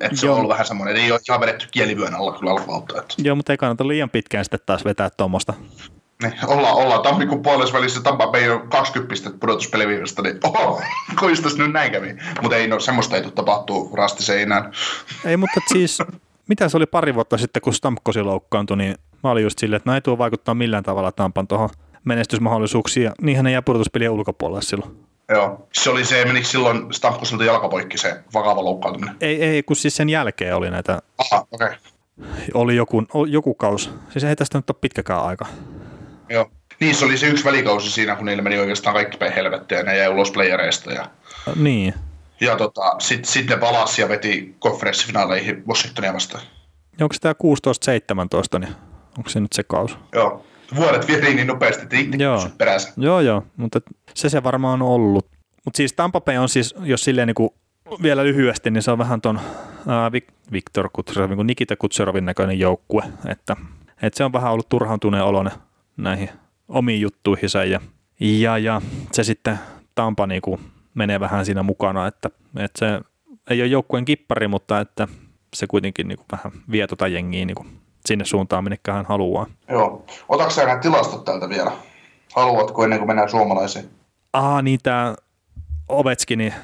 Et se Joo. on ollut vähän semmoinen, että ei ole ihan vedetty kielivyön alla kyllä alkuvalta. Joo, mutta ei kannata liian pitkään sitten taas vetää tuommoista. Niin, ollaan, ollaan tammikuun puolessa välissä Tampa Bay on 20 pistettä pudotuspeliviivestä, niin oho, kuistas nyt näin kävi. Mutta ei, no, semmoista ei tule tapahtuu rastiseinään. Ei, mutta siis, mitä se oli pari vuotta sitten, kun Stamkosi loukkaantui, niin Mä olin just silleen, että no ei tuo vaikuttaa millään tavalla Tampan tuohon menestysmahdollisuuksiin, ja niinhän ne jää pudotuspelien ulkopuolelle silloin. Joo, se oli se, menikö silloin Stamkosilta jalkapoikki se vakava loukkaantuminen? Ei, ei, kun siis sen jälkeen oli näitä... Aha, okei. Okay. Oli joku, joku kaus. Siis ei tästä nyt ole pitkäkään aika. Joo. Niin, se oli se yksi välikausi siinä, kun niillä meni oikeastaan kaikki päin helvettiä ja ne jäi ulos playereista. Ja... Niin. Ja tota, sitten sit ne palasi ja veti konferenssifinaaleihin Washingtonia vastaan. Onko tämä 16-17, niin Onko se nyt se kaus? Joo. Vuodet vietiin niin nopeasti, että itse joo. perässä. Joo, joo, mutta se se varmaan on ollut. Mutta siis Tampa Bay on siis, jos silleen niin kuin vielä lyhyesti, niin se on vähän ton ää, Viktor Kutserov, niin Nikita Kutserovin näköinen joukkue, että, että se on vähän ollut turhaantuneen olone näihin omiin juttuihinsa ja, ja, ja se sitten Tampa niin kuin menee vähän siinä mukana, että, että se ei ole joukkueen kippari, mutta että se kuitenkin niin kuin vähän vie tota jengiä niin kuin sinne suuntaan, minne hän haluaa. Joo. Otatko nämä tilastot täältä vielä? Haluatko ennen kuin mennään suomalaisiin? Ah, niin tämä Ovechkini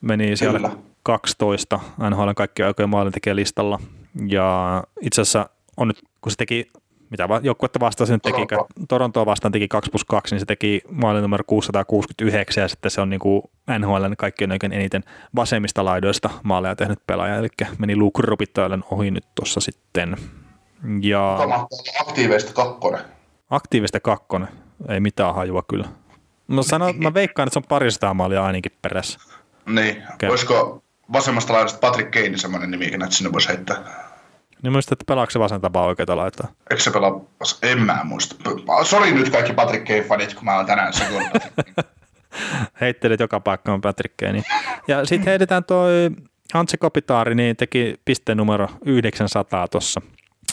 meni siellä Kyllä. 12 NHL kaikkien aikojen maalintekijän listalla. Ja itse asiassa on nyt, kun se teki, mitä joukkuetta vastaan se nyt teki, Toronto. Torontoa vastaan teki 2 plus 2, niin se teki maalin numero 669 ja sitten se on niin kuin NHL kaikkien oikein eniten vasemmista laidoista maaleja tehnyt pelaaja, eli meni Luke Robitaille ohi nyt tuossa sitten. Ja... Tämä aktiivista kakkonen. Aktiivista kakkonen. Ei mitään hajua kyllä. No sano, mä veikkaan, että se on parista maalia ainakin perässä. Niin. Okay. Olisiko vasemmasta laidasta Patrick Kane semmoinen nimi, että sinne voisi heittää? Niin muistat, että pelaako se vasenta vai oikeata laittaa? Eikö se pelaa? En mä muista. Sori nyt kaikki Patrick Kane-fanit, kun mä oon tänään se Heittelet joka paikkaan Patrick Kane. Ja sitten heitetään toi Antse Kopitaari, niin teki pisteen numero 900 tuossa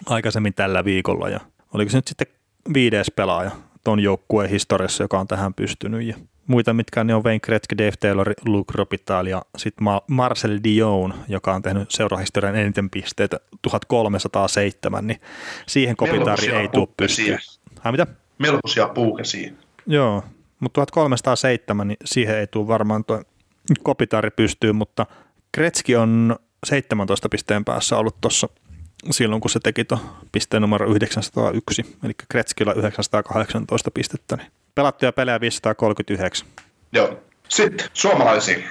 aikaisemmin tällä viikolla ja oliko se nyt sitten viides pelaaja ton joukkueen historiassa, joka on tähän pystynyt ja muita, mitkä ne on Wayne Gretzky, Dave Taylor, Luke Ropital ja sitten Marcel Dion, joka on tehnyt seurahistorian eniten pisteitä 1307, niin siihen Kopitaari ei tule pystyä. Hä, mitä? Melkoisia puukesiä. Joo, mutta 1307, niin siihen ei tule varmaan tuo Kopitaari pystyy, mutta Gretzky on 17 pisteen päässä ollut tuossa silloin, kun se teki tuon pisteen numero 901, eli Kretskillä 918 pistettä, niin pelattuja pelejä 539. Joo. Sitten suomalaisiin.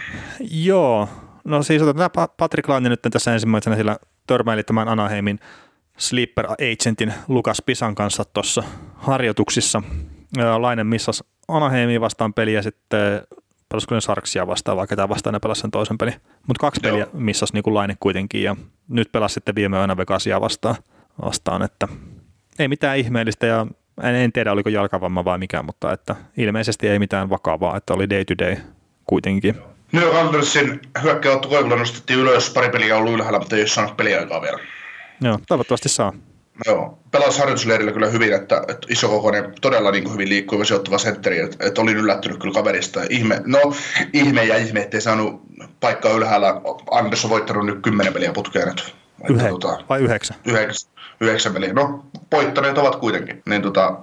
Joo. No siis otetaan Patrick Laine nyt tässä ensimmäisenä, sillä törmäili tämän Anaheimin sleeper agentin Lukas Pisan kanssa tuossa harjoituksissa. Laine missasi Anaheimiin vastaan peliä sitten pelasiko ne Sarksia vastaan, vaikka tämä vastaan ne pelasi sen toisen pelin. Mutta kaksi Joo. peliä missasi niin Laine kuitenkin ja nyt pelasi sitten viime yönä Vegasia vastaan, vastaan, että ei mitään ihmeellistä ja en, en tiedä oliko jalkavamma vai mikä, mutta että ilmeisesti ei mitään vakavaa, että oli day to day kuitenkin. New Andersin hyökkäyttä Koivulla nostettiin ylös, pari peliä on ollut ylhäällä, mutta ei ole saanut peliaikaa vielä. Joo, toivottavasti saa. Joo, pelasi harjoitusleirillä kyllä hyvin, että, että isokokoinen, todella niin kuin hyvin liikkuva sijoittava sentteri, että, että olin yllättynyt kyllä kaverista. Ihme, no, ihme ja ihme, ettei saanut paikkaa ylhäällä. Anders on voittanut nyt kymmenen peliä putkeen nyt. Yhe, tota, vai yhdeksän? Yhdeksän, yhdeksän peliä. No, voittaneet ovat kuitenkin. Niin tota,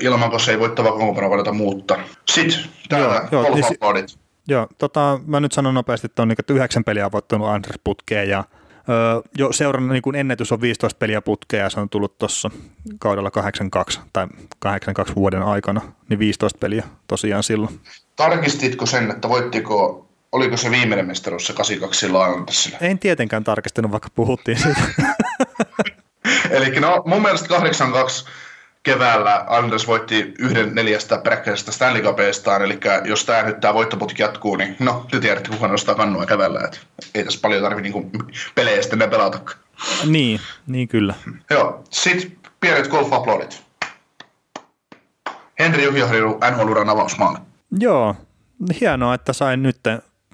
ilman, kun se ei voittava kokoonpano valita muuttaa. Sitten täällä joo, joo, niin si- Joo, tota, mä nyt sanon nopeasti, että on niin, että yhdeksän peliä on voittanut Anders putkeen ja öö, jo seurannut niin ennätys on 15 peliä putkeen ja se on tullut tuossa kaudella 82 tai 82 vuoden aikana, niin 15 peliä tosiaan silloin. Tarkistitko sen, että voittiko oliko se viimeinen mestaruus se 82 silloin En tietenkään tarkistanut, vaikka puhuttiin siitä. Eli no mun mielestä 82 keväällä Anders voitti yhden neljästä peräkkäisestä Stanley Cupista, eli jos tämä nyt tämä voittoputki jatkuu, niin no, te tiedätte, kuka nostaa kannua keväällä, että ei tässä paljon tarvitse niinku pelejä sitten ne pelata. Niin, niin kyllä. Joo, sitten pienet golf aplodit. Henri Juhjaharju NHL-uran avausmaalle. Joo, hienoa, että sain nyt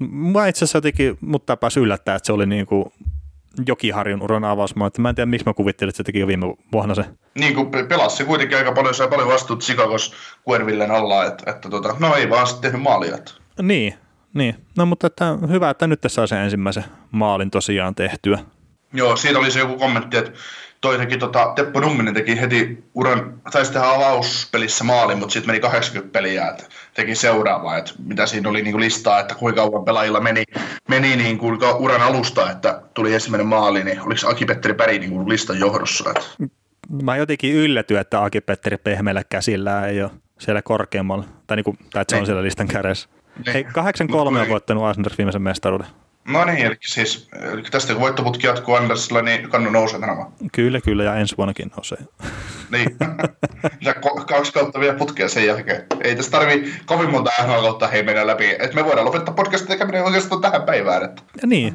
Mä itse asiassa jotenkin, mutta tapas yllättää, että se oli niin kuin Jokiharjun uran avausmaa. Että mä en tiedä, miksi mä kuvittelin, että se teki jo viime vuonna se. Niin kuin pelasi se kuitenkin aika paljon, sai paljon vastuut Chicagos Cuervillen alla, että, että tota, no ei vaan sitten tehnyt maalia. Niin, niin. No mutta että hyvä, että nyt tässä saa sen ensimmäisen maalin tosiaan tehtyä. Joo, siitä oli se joku kommentti, että toi teki, tota, Teppo Numminen teki heti uran, taisi tehdä avauspelissä maalin, mutta sitten meni 80 peliä, että teki seuraavaa, että mitä siinä oli niin listaa, että kuinka kauan pelaajilla meni, meni niin kuin uran alusta, että tuli ensimmäinen maali, niin oliko Aki-Petteri Päri niin kuin listan johdossa? Että... Mä jotenkin yllätyin, että Aki-Petteri pehmeillä käsillä ei ole siellä korkeammalla, tai, niin kuin, tai että se on niin. siellä listan kädessä. Niin. Hei, 8-3 on voittanut Asenders viimeisen mestaruuden. No niin, eli siis eli tästä kun voittoputki jatkuu Andersilla, niin kannu nousee tänä Kyllä, kyllä, ja ensi vuonnakin nousee. niin, ja kaksi kautta vielä putkea sen jälkeen. Ei tässä tarvi kovin monta NHL kautta hei mennä läpi, että me voidaan lopettaa podcastin tekeminen oikeastaan tähän päivään. Että... Ja niin.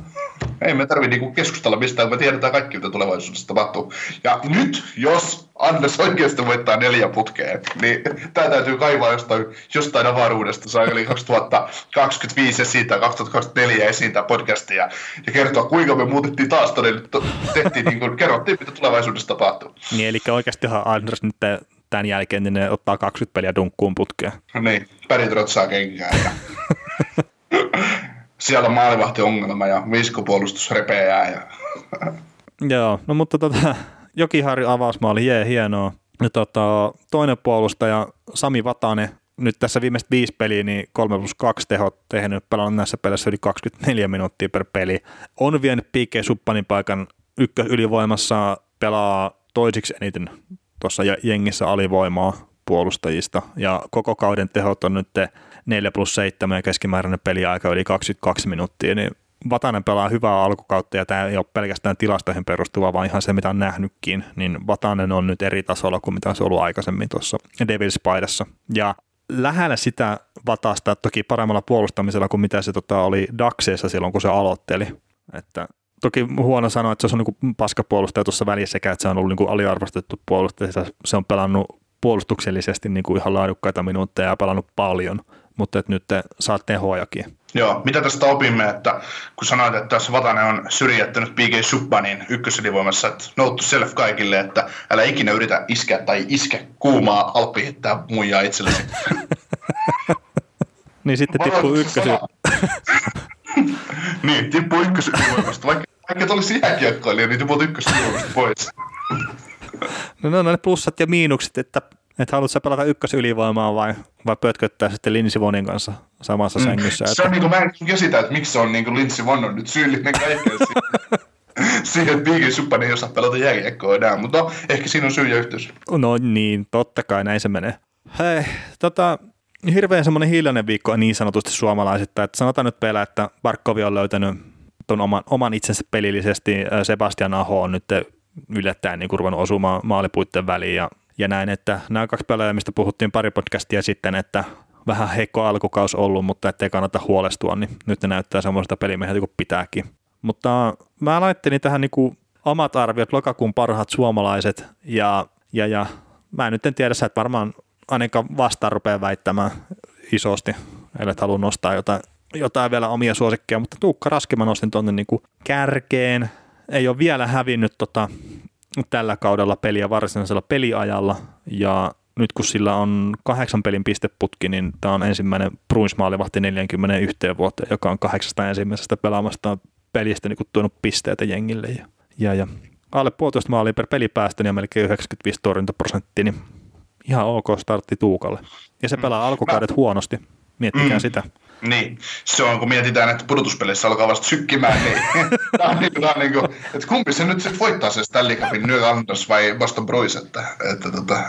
Ei me tarvitse niinku keskustella mistään, me tiedetään kaikki, mitä tulevaisuudessa tapahtuu. Ja nyt, jos Anders oikeasti voittaa neljä putkeen, niin tämä täytyy kaivaa jostain, jostain avaruudesta, eli 2025 ja siitä 2024 esiin tämä podcastia ja, ja kertoa, kuinka me muutettiin taas todella, tehtiin, niin kuin, kerrottiin, mitä tulevaisuudessa tapahtuu. Niin, eli oikeastihan Anders nyt tämän jälkeen niin ne ottaa 20 peliä dunkkuun putkeen. Niin, päritrot saa kenkään. Ja... Siellä on maalivahtiongelma ja viskopuolustus repeää. Ja... Joo, no mutta tota, Jokiharju avausmaali, jee, hienoa. Ja tota, toinen puolustaja Sami Vatanen, nyt tässä viimeiset viisi peliä, niin 3 plus 2 tehot tehnyt, pelannut näissä peleissä yli 24 minuuttia per peli. On vienyt P.K. Suppanin paikan ykkös ylivoimassa, pelaa toisiksi eniten tuossa jengissä alivoimaa puolustajista, ja koko kauden tehot on nyt 4 plus 7 ja keskimääräinen peliaika yli 22 minuuttia, niin Vatanen pelaa hyvää alkukautta ja tämä ei ole pelkästään tilastoihin perustuva, vaan ihan se, mitä on nähnytkin, niin Vatanen on nyt eri tasolla kuin mitä se on ollut aikaisemmin tuossa Devils-paidassa. Ja lähellä sitä Vatasta, toki paremmalla puolustamisella kuin mitä se tota, oli Daxeissa silloin, kun se aloitteli. Että toki huono sanoa, että se on niin paskapuolustaja tuossa välissä että se on ollut niin aliarvostettu puolustaja. Se on pelannut puolustuksellisesti niin kuin ihan laadukkaita minuutteja ja pelannut paljon, mutta että nyt te saat tehoajakin. Joo, mitä tästä opimme, että kun sanoit, että tässä Vatanen on syrjättänyt PG Subbanin ykköselivoimassa, että note self kaikille, että älä ikinä yritä iskeä tai iske kuumaa alppihittää muijaa itsellesi. niin sitten tippuu ykkösy. niin, tippuu ykköselivoimasta. Vaikka, vaikka olisi jääkiekkoilija, niin tippuu ykköselivoimasta pois. no ne on ne plussat ja miinukset, että että haluatko pelata ykkösylivoimaa vai, vai pötköttää sitten Lindsey Vonin kanssa samassa mm. sängyssä? Se on niin kuin, mä en käsitä, että miksi se on niin kuin Lindsey Von on nyt syyllinen kaikkeen siihen, että Biggie Suppan ei osaa pelata jääkiekkoa enää, mutta no, ehkä siinä on syy ja yhteys. No niin, totta kai näin se menee. Hei, tota, hirveän semmoinen hiljainen viikko niin sanotusti suomalaisista, että sanotaan nyt pelä, että Barkovi on löytänyt ton oman, oman itsensä pelillisesti, Sebastian Aho on nyt yllättäen niin ruvennut osumaan maalipuitten väliin ja ja näin, että nämä kaksi pelaajaa, mistä puhuttiin pari podcastia sitten, että vähän heikko alkukaus ollut, mutta ettei kannata huolestua, niin nyt ne näyttää semmoista pelimieheltä kuin pitääkin. Mutta mä laittelin tähän niin kuin omat arviot, lokakuun parhaat suomalaiset, ja, ja, ja mä nyt en tiedä, sä et varmaan ainakaan vastaan rupeaa väittämään isosti, ellei halua nostaa jotain, jotain vielä omia suosikkeja, mutta Tuukka Raski mä nostin tuonne niin kärkeen, ei ole vielä hävinnyt tota tällä kaudella peliä varsinaisella peliajalla ja nyt kun sillä on kahdeksan pelin pisteputki, niin tämä on ensimmäinen Bruins-maalivahti 41 vuotta, joka on kahdeksasta ensimmäisestä pelaamasta pelistä niin tuonut pisteitä jengille. Ja, Ja, ja alle puolitoista maalia per pelipäästö ja melkein 95 torjuntaprosenttia, niin ihan ok startti Tuukalle. Ja se pelaa alkukaudet Mä... huonosti, miettikää mm. sitä. Niin, se on kun mietitään, että pudotuspeleissä alkaa vasta sykkimään, niin tämä on, niin, tämä on niin kuin, että kumpi se nyt sitten voittaa se Stanley Cupin, New Anders vai Boston Bruins, että, että tota...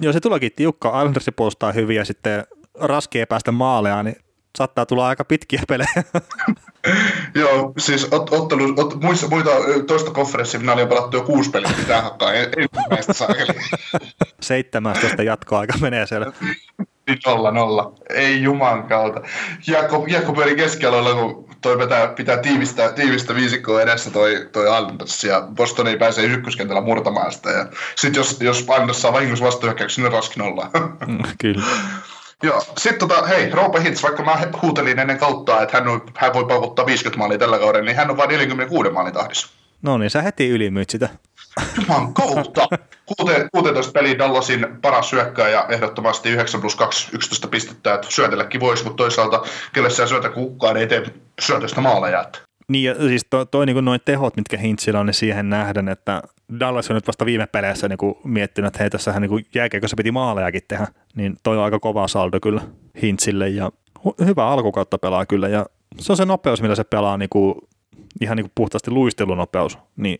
Joo, se tuleekin tiukka, Anders puolustaa hyvin ja sitten raskea päästä maaleja, niin saattaa tulla aika pitkiä pelejä. Joo, siis ot, ottelu, ot, muissa, muita toista konferenssifinaalia on pelattu jo kuusi peliä, pitää hakkaa ensimmäistä saakeli. 17 jatkoaika menee siellä. nolla nolla. Ei juman kautta. Jaakko, Jaakko pyöri keskialoilla, kun toi pitää, pitää tiivistä, tiivistä viisikkoa edessä toi, toi Anders, ja Boston ei pääse ykköskentällä murtamaan sitä. Ja sit jos, jos Anders saa vahingossa vastahyökkäyksen, niin raski nolla. Mm, kyllä. Joo, sitten tota, hei, Roope Hintz, vaikka mä huutelin ennen kautta, että hän, on, hän voi paukuttaa 50 maalia tällä kaudella, niin hän on vain 46 maalin tahdissa. No niin, sä heti ylimyyt sitä. Juman kautta. 16 peli Dallasin paras syökkääjä ehdottomasti 9 plus 2, 11 pistettä, että syötelläkin voisi, mutta toisaalta kelle sä syötä kukaan ei tee syötöstä maaleja. Niin ja siis toi, toi niin noin tehot, mitkä Hintsillä on, niin siihen nähden, että Dallas on nyt vasta viime peleissä niin kuin miettinyt, että hei tässähän niin jääkeekossa piti maalejakin tehdä, niin toi on aika kova saldo kyllä Hintsille ja hyvä alkukautta pelaa kyllä ja se on se nopeus, millä se pelaa niin kuin, ihan niin kuin puhtaasti luistelunopeus, niin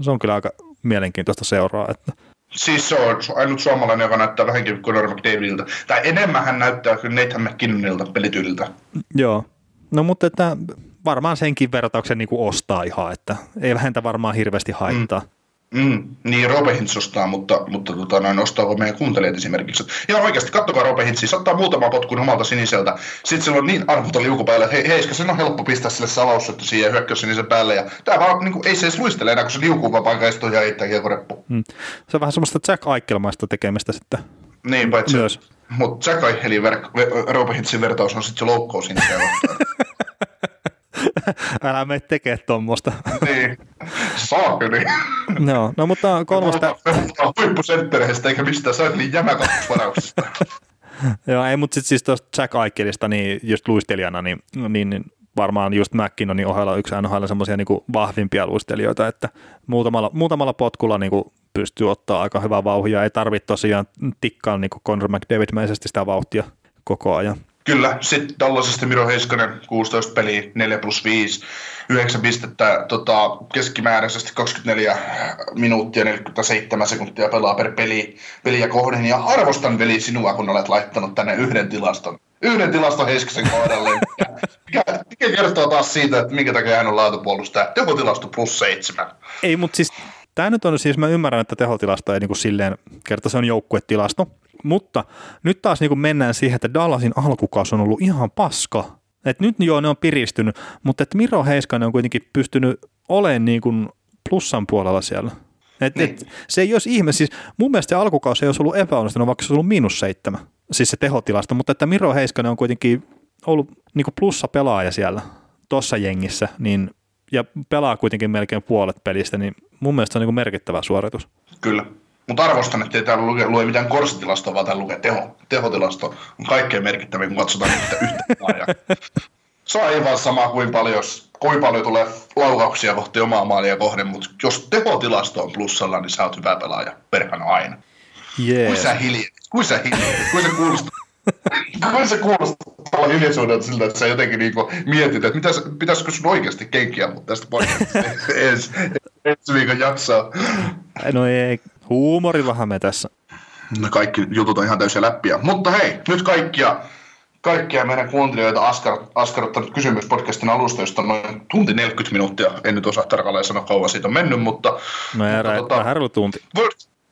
se on kyllä aika mielenkiintoista seuraa. Että. Siis se on ainut suomalainen, joka näyttää vähänkin Conor McDavidilta. Tai enemmän hän näyttää kyllä Nathan McKinnonilta pelityyliltä. Joo. No mutta että varmaan senkin vertauksen niin kuin ostaa ihan, että ei vähentä varmaan hirveästi haittaa. Mm. Mm, niin Robe Hintz ostaa, mutta, mutta tota, noin, ostaako meidän kuuntelijat esimerkiksi. Ja oikeasti, kattokaa Robe Hintz, se ottaa muutama potkun omalta siniseltä. Sitten sillä on niin arvoton liuku päällä, että hei, heiska, sen on helppo pistää sille salaussyöttö siihen hyökkäys sinisen päälle. Ja tämä vaan, niin kuin, ei se edes luistele enää, kun se liukuu vaan ja heittää kiekoreppu. Mm. Se on vähän semmoista Jack Aikkelmaista tekemistä sitten. Niin, paitsi. Myös. Mutta Jack Eichelin ver- Hintzin vertaus on sitten se loukkaus Älä mene tekee tuommoista. niin, saakeli. no, no mutta kolmosta... Huippusenttereistä eikä mistään, sä oot niin jämäkattusvarauksesta. Joo, ei, mutta sitten siis tuosta Jack Aikelista, niin just luistelijana, niin, niin, niin varmaan just McKinnonin ohella yksi NHL semmoisia niin vahvimpia luistelijoita, että muutamalla, muutamalla potkulla niin kuin pystyy ottaa aika hyvää vauhia, ei tarvitse tosiaan tikkaa niin Conor McDavid-mäisesti sitä vauhtia koko ajan. Kyllä, sitten Dallasista Miro Heiskanen, 16 peliä, 4 plus 5, 9 pistettä tota, keskimääräisesti 24 minuuttia 47 sekuntia pelaa per peli, peliä kohden. Ja arvostan veli sinua, kun olet laittanut tänne yhden tilaston. Yhden tilaston Heiskasen kohdalle. mikä, mikä kertoo taas siitä, että minkä takia hän on laatupuolustaja. Tehotilasto plus 7. Ei, mutta siis tämä nyt on siis, mä ymmärrän, että tehotilasto ei niin kuin silleen, kerta se on joukkuetilasto, mutta nyt taas niin kuin mennään siihen, että Dallasin alkukausi on ollut ihan paska. Et nyt joo, ne on piristynyt, mutta että Miro Heiskanen on kuitenkin pystynyt olemaan niin kuin plussan puolella siellä. Et, niin. et, se ei olisi ihme, siis mun mielestä se alkukausi ei olisi ollut epäonnistunut, vaikka se olisi ollut miinus seitsemän, siis se tehotilasta, mutta että Miro Heiskanen on kuitenkin ollut niin kuin plussa pelaaja siellä tuossa jengissä, niin, ja pelaa kuitenkin melkein puolet pelistä, niin mun mielestä se on niin kuin merkittävä suoritus. Kyllä. Mutta arvostan, että ei täällä lue, lue mitään korsitilastoa, vaan täällä lukee teho, tehotilasto. On kaikkein merkittävin, kun katsotaan yhtä, yhtä Se on aivan sama kuin paljon, kuin paljon tulee laukauksia kohti omaa maalia kohden, mutta jos tehotilasto on plussalla, niin sä oot hyvä pelaaja perhana aina. Yeah. Kuin sä hiljaa, kuin sä hiljaa, kuin sä kuulostaa. Kuin se kuulostaa hiljaisuudelta siltä, että sä jotenkin niinku mietit, että mitäs, pitäisikö sun oikeasti kenkiä mutta tästä podcastista ensi, ensi viikon jaksoa. No ei, Huumorillahan me tässä. No kaikki jutut on ihan täysiä läppiä. Mutta hei, nyt kaikkia, kaikkia meidän kuuntelijoita askar, askarruttanut kysymys podcastin alusta, josta on noin tunti 40 minuuttia. En nyt osaa tarkalleen sanoa kauan siitä on mennyt, mutta... No ja mutta, tota, vähän tunti.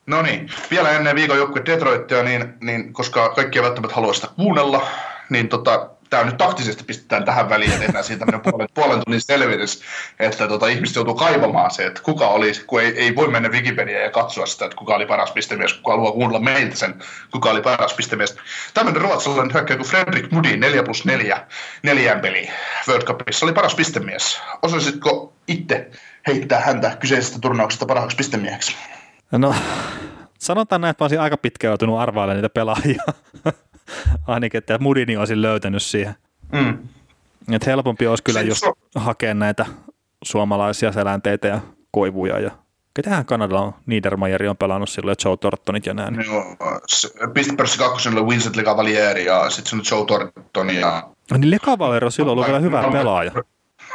No niin, vielä ennen viikon joukkue Detroitia, niin, niin, koska kaikki eivät välttämättä halua sitä kuunnella, niin tota, tämä nyt taktisesti pistetään tähän väliin ja tehdään siitä puolen, puolen tunnin selvitys, että tota, ihmiset joutuu kaivamaan se, että kuka oli, kun ei, ei voi mennä Wikipediaan ja katsoa sitä, että kuka oli paras pistemies, kuka haluaa kuunnella meiltä sen, kuka oli paras pistemies. Tämmöinen ruotsalainen hyökkäjä kuin Fredrik Mudi, 4 plus 4, neljän peli World Cupissa, oli paras pistemies. Osaisitko itse heittää häntä kyseisestä turnauksesta parhaaksi pistemieheksi? No, sanotaan näin, että mä olisin aika pitkään joutunut arvailemaan niitä pelaajia. ainakin, että Mudini olisin löytänyt siihen. Mm. Et helpompi olisi kyllä just hakea näitä suomalaisia selänteitä ja Koivuja ja ketähän Kanadalla on, Niedermayeri on pelannut silloin, Joe Tortonit ja näin. Joo, pistepörssi kakkosen oli Vincent Lecavalieri ja sitten se on Joe Thornton ja... Niin Lekavalero silloin ollut vielä hyvä pelaaja.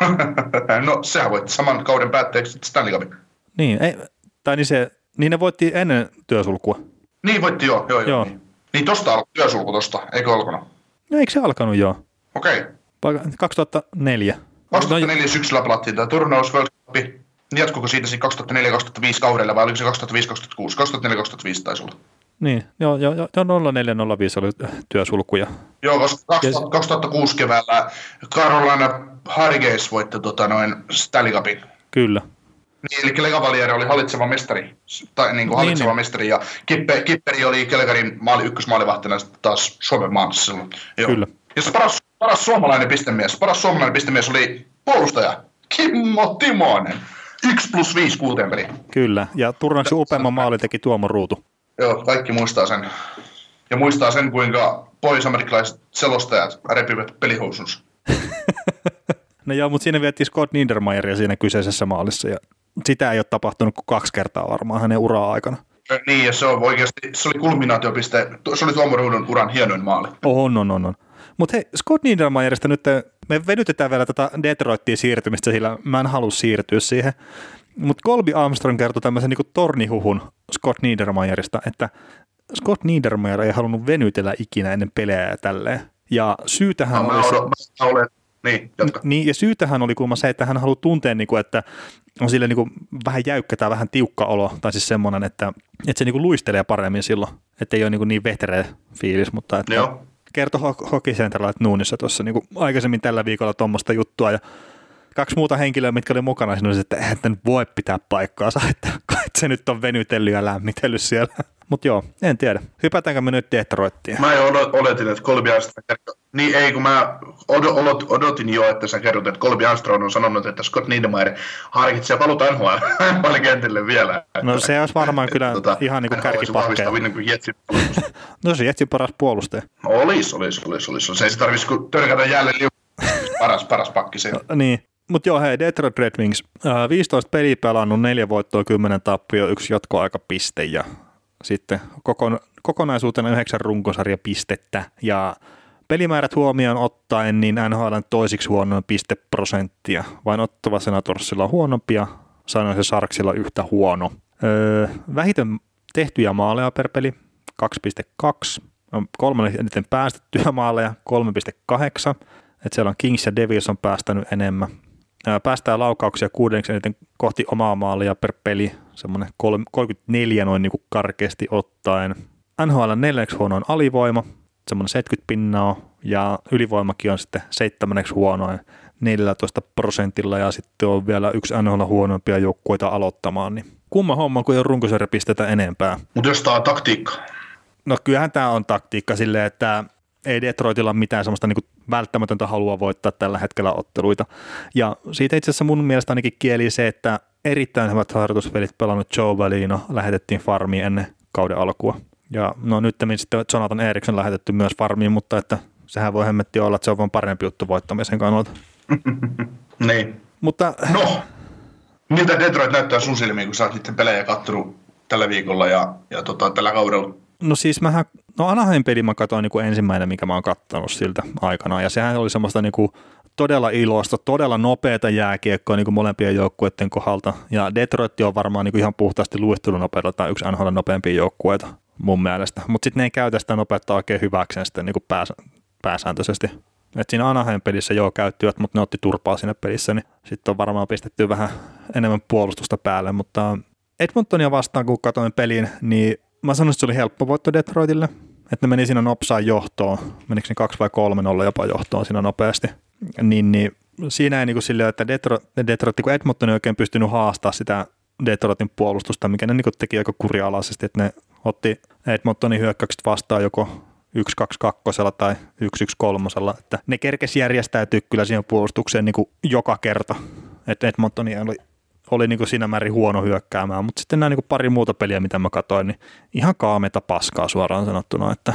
no sehän voitti saman kauden päätteeksi Stanley Cupin. Niin, ei, tai niin, se, niin ne voitti ennen työsulkua. Niin voitti joo, joo, joo. Joo. Niin, niin tosta alkoi työsulku tosta, eikö alkanut? No, eikö se alkanut jo? Okei. Vai 2004. 2004 no, syksyllä pelattiin tämä turnaus World Cup. Niin Jatkuiko siitä sitten 2004-2005 kaudella vai oliko se 2005-2006? 2004-2005 taisi olla. Niin, joo, joo, joo 0405 oli työsulkuja. Joo, koska Ja- 2000 2006 keväällä Carolina Hurricanes voitti tota, noin Stanley Cupin. Kyllä. Niin, eli Lecavalieri oli hallitseva mestari, tai niin kuin hallitseva niin. mestari, ja Kippe, Kipperi oli Kelkarin maali, ykkösmaalivahtina taas Suomen maassa silloin. Joo. Kyllä. Ja se paras, paras suomalainen pistemies, paras suomalainen pistemies oli puolustaja Kimmo Timonen. 1 plus 5 kuuteen peliin. Kyllä, ja turnauksen upeamman maali teki Tuomo Ruutu. Joo, kaikki muistaa sen. Ja muistaa sen, kuinka pohjois-amerikkalaiset selostajat repivät pelihousunsa. No joo, mutta siinä vietti Scott Niedermayeria siinä kyseisessä maalissa, ja sitä ei ole tapahtunut kuin kaksi kertaa varmaan hänen uraa aikana. Niin, ja se on oikeasti, se oli kulminaatiopiste, se oli Tuomo Ruudun uran hienoin maali. On, on, on. on. Mutta hei, Scott Niedermayerista nyt, me venytetään vielä tätä Detroittiin siirtymistä, sillä mä en halua siirtyä siihen. Mutta Colby Armstrong kertoi tämmöisen niin tornihuhun Scott Niedermayerista, että Scott Niedermayer ei halunnut venytellä ikinä ennen pelejä ja tälleen. Ja syytähän Mä, oli se, olen, mä olen, niin, jatka. niin, ja syytähän oli kuulemma se, että hän haluaa tuntea, niin kuin, että on sille niin kuin vähän jäykkä tai vähän tiukka olo, tai siis semmoinen, että, että se niin kuin luistelee paremmin silloin, että ei ole niin, kuin niin vehterä fiilis, mutta että Joo. kertoi Ho- Hockey Center Light Noonissa tuossa niin aikaisemmin tällä viikolla tuommoista juttua, ja kaksi muuta henkilöä, mitkä oli mukana, siinä oli että eihän nyt voi pitää paikkaansa, että se nyt on venytellyt ja lämmitellyt siellä. Mutta joo, en tiedä. Hypätäänkö me nyt Detroittiin? Mä jo oletin, että Colby Armstrong. Niin ei, kun mä odotin jo, että sä kerrot, että Colby Armstrong on sanonut, että Scott Niedermayer harkitsee paluuta NHL kentille vielä. No se olisi varmaan kyllä ihan niin kuin kärkipakkeja. No se Jetsin paras puolustaja. Olis, olis, olis, olis. Se ei tarvitsisi törkätä jälleen liu- paras, paras pakki se. Niin. Mutta joo, hei, Detroit Red Wings. Ää, 15 peliä pelannut, 4 voittoa, 10 tappio, yksi jatkoaikapiste ja sitten kokon, kokonaisuutena 9 runkosarjapistettä. Ja pelimäärät huomioon ottaen, niin NHL toisiksi huonoin pisteprosenttia. Vain Ottava Senatorsilla on huonompia, sanoin se Sarksilla yhtä huono. Öö, vähiten tehtyjä maaleja per peli, 2,2. On kolmannen eniten päästettyjä maaleja, 3,8. Et siellä on Kings ja Devils on päästänyt enemmän. Ää, Päästää laukauksia kuudenneksi eniten kohti omaa maalia per peli, semmoinen 34 noin niin kuin karkeasti ottaen. NHL neljänneksi huonoin alivoima, semmoinen 70 pinnaa, ja ylivoimakin on sitten seitsemänneksi huonoin 14 prosentilla, ja sitten on vielä yksi NHL huonoimpia joukkueita aloittamaan, niin kumma homma, kun ei ole runkosarjapistetä enempää. Mutta jos tää on taktiikka. No kyllähän tämä on taktiikka silleen, että ei Detroitilla mitään semmoista niin välttämätöntä halua voittaa tällä hetkellä otteluita. Ja siitä itse asiassa mun mielestä ainakin kieli se, että erittäin hyvät harjoituspelit pelannut Joe Valino lähetettiin farmiin ennen kauden alkua. Ja no nyt sitten Jonathan Eriksson lähetetty myös farmiin, mutta että sehän voi hemmetti olla, että se on vaan parempi juttu voittamisen kannalta. Niin. Mutta No, miltä Detroit näyttää sun silmiin, kun sä oot niiden pelejä kattonut tällä viikolla ja, ja tota, tällä kaudella? No siis mähän, no Anaheim peli mä katsoin niin kuin ensimmäinen, mikä mä oon kattonut siltä aikana, ja sehän oli semmoista niin kuin todella iloista, todella nopeata jääkiekkoa niin kuin molempien joukkueiden kohdalta, ja Detroit on varmaan niin kuin ihan puhtaasti luistelunopeudella tai yksi NHL nopeampia joukkueita mun mielestä, mutta sitten ne ei käytä sitä nopeutta oikein hyväkseen sitten niin kuin pääs, pääsääntöisesti. Et siinä Anaheim pelissä joo käyttivät, mutta ne otti turpaa siinä pelissä, niin sitten on varmaan pistetty vähän enemmän puolustusta päälle, mutta Edmontonia vastaan, kun katsoin pelin, niin mä sanoisin, että se oli helppo voitto Detroitille. Että ne meni siinä nopsaan johtoon, menikö ne 2 vai 3 nolla jopa johtoon siinä nopeasti. Niin, niin siinä ei niin kuin silleen, että Detroit, Detroit kun Edmonton ei oikein pystynyt haastaa sitä Detroitin puolustusta, mikä ne niin teki aika kurialaisesti, että ne otti Edmontonin hyökkäykset vastaan joko 1-2-2 tai 1-1-3, että ne kerkesi järjestäytyä kyllä siihen puolustukseen niin kuin joka kerta. Että Edmontoni oli oli niin kuin siinä määrin huono hyökkäämään, mutta sitten nämä niin kuin pari muuta peliä, mitä mä katsoin, niin ihan kaameta paskaa suoraan sanottuna, että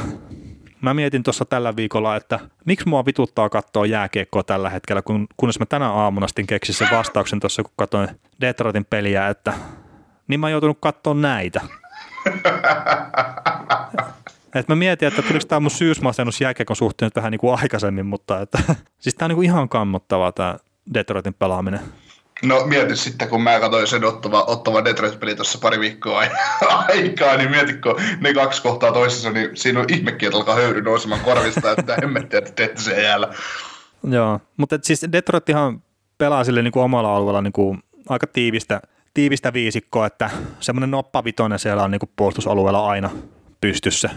mä mietin tuossa tällä viikolla, että miksi mua vituttaa katsoa jääkiekkoa tällä hetkellä, kun, kunnes mä tänä aamuna sitten keksin sen vastauksen tuossa, kun katsoin Detroitin peliä, että niin mä oon joutunut katsoa näitä. Et mä mietin, että tuliko tämä mun syysmasennus jääkiekon suhteen vähän niin kuin aikaisemmin, mutta että, siis tämä on niin kuin ihan kammottavaa tämä Detroitin pelaaminen. No mieti sitten, kun mä katsoin sen ottava, ottava Detroit-peli tuossa pari viikkoa aikaa, niin mieti, kun ne kaksi kohtaa toisessa, niin siinä on ihmekin, että alkaa höyry nousemaan korvista, että hemmettiä, että teette sen jäällä. Joo, mutta siis Detroithan pelaa sille niin kuin omalla alueella niin kuin aika tiivistä, tiivistä viisikkoa, että semmoinen noppavitoinen siellä on niin kuin puolustusalueella aina pystyssä,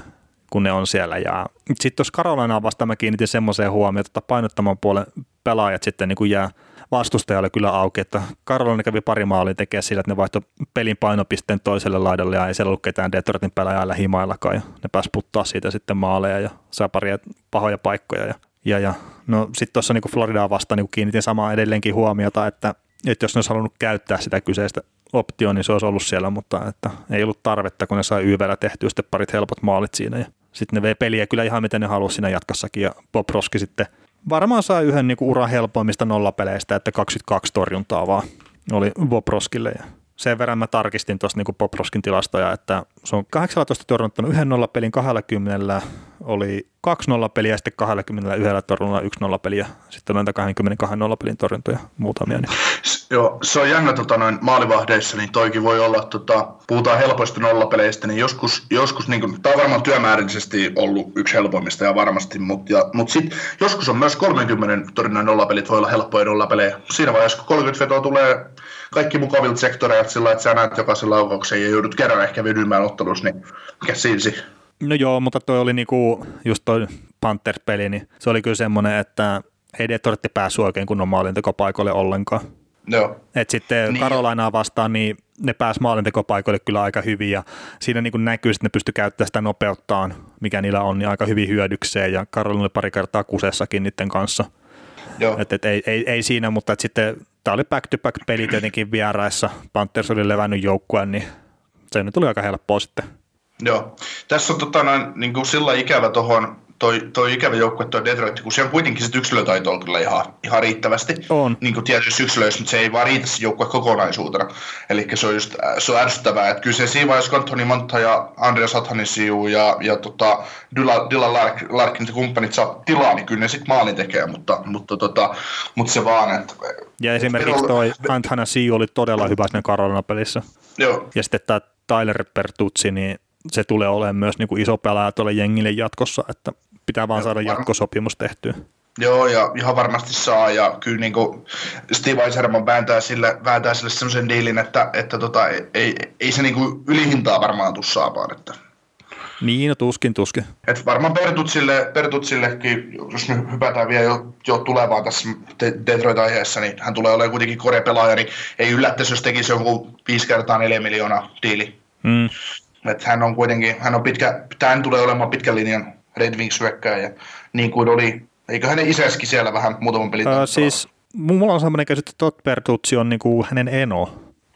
kun ne on siellä. Ja sitten tuossa Karolinaan vasta mä kiinnitin semmoiseen huomioon, että painottaman puolen pelaajat sitten niin kuin jää vastustajalle kyllä auki, että Karolina kävi pari maalia tekee sillä, että ne vaihtoi pelin painopisteen toiselle laidalle ja ei siellä ollut ketään Detroitin pelaajaa lähimaillakaan ja ne pääsi puttaa siitä sitten maaleja ja saa paria pahoja paikkoja ja, ja, ja. No sitten tuossa niin Floridaa vastaan niin kiinnitin samaa edelleenkin huomiota, että, että jos ne olisi halunnut käyttää sitä kyseistä optio, niin se olisi ollut siellä, mutta että ei ollut tarvetta, kun ne sai YVllä tehtyä sitten parit helpot maalit siinä ja sitten ne vei peliä kyllä ihan miten ne halusi siinä jatkossakin ja Bob Roski sitten varmaan sai yhden niin uran helpoimmista nollapeleistä, että 22 torjuntaa vaan oli Bob Roskille ja sen verran mä tarkistin tuosta niin Poproskin tilastoja, että se on 18 torjuntanut yhden nollapelin 20, oli 2 nollapeliä ja sitten 21 torjunnalla 1 nollapeliä, sitten on näitä 22 nollapelin torjuntoja muutamia. Niin. Joo, se on jännä tota, noin maalivahdeissa, niin toikin voi olla, tota, puhutaan helpoista nollapeleistä, niin joskus, joskus niin kuin, tämä on varmaan työmäärällisesti ollut yksi helpoimmista ja varmasti, mutta mut sitten joskus on myös 30 torjunnan nollapelit voi olla helppoja nollapelejä. Siinä vaiheessa, kun 30 vetoa tulee kaikki mukavilta sektoreilta sillä että sä näet jokaisen laukauksen ja joudut kerran ehkä vedymään ottelussa, niin mikä silsi? No joo, mutta toi oli niinku, just toi Panther-peli, niin se oli kyllä semmoinen, että ei Detroitti päässyt oikein kunnon maalintekopaikoille ollenkaan. Joo. Et sitten niin. Karolainaa vastaan, niin ne pääsi maalintekopaikoille kyllä aika hyvin ja siinä niin näkyy, että ne pysty käyttämään sitä nopeuttaan, mikä niillä on, niin aika hyvin hyödykseen ja Karolina oli pari kertaa kusessakin niiden kanssa. Joo. Et, et, ei, ei, ei, siinä, mutta et sitten tämä oli back-to-back peli tietenkin vieraissa. Panthers oli levännyt joukkueen, niin se nyt tuli aika helppoa sitten. Joo. Tässä on tota, noin, niin kuin sillä ikävä tuohon toi, toi ikävä joukkue, toi Detroit, kun siellä on kuitenkin sit yksilötaito on kyllä ihan, ihan riittävästi. On. Niin kuin tietyissä yksilöissä, mutta se ei vaan riitä se joukkue kokonaisuutena. Eli se on just se on ärsyttävää, että kyllä se siinä vaiheessa, kun Anthony Monta ja Andreas Athanisiu ja, ja tota, Dylan Lark, Larkin ja kumppanit saa tilaa, niin kyllä ne sitten maalin tekee, mutta, mutta, tota, mutta se vaan, että... Ja esimerkiksi toi Athanasiu oli todella hyvä siinä Karolina-pelissä. Joo. Ja sitten tämä Tyler Pertuzzi, niin se tulee olemaan myös niin kuin iso pelaaja tuolle jengille jatkossa, että pitää vaan saada jatkosopimus tehtyä. Joo, ja ihan varmasti saa, ja kyllä niin kuin Steve Eiserman vääntää sille, vääntää sille sellaisen diilin, että, että tota, ei, ei se niin kuin ylihintaa varmaan tuu saamaan, että niin, no tuskin, tuskin. Et varmaan Pertutsille, Pertutsillekin, jos nyt hypätään vielä jo, jo tulevaan tässä Detroit-aiheessa, niin hän tulee olemaan kuitenkin korepelaaja, niin ei yllättäisi, jos tekisi joku 5 kertaa 4 miljoonaa diili. Mm. Et hän on kuitenkin, hän on pitkä, tämän tulee olemaan pitkän linjan Red Wings ja niin kuin oli, eikö hänen isäskin siellä vähän muutaman pelin? Öö, siis mulla on sellainen käsitys, että Todd Bertuzzi on niin kuin hänen eno.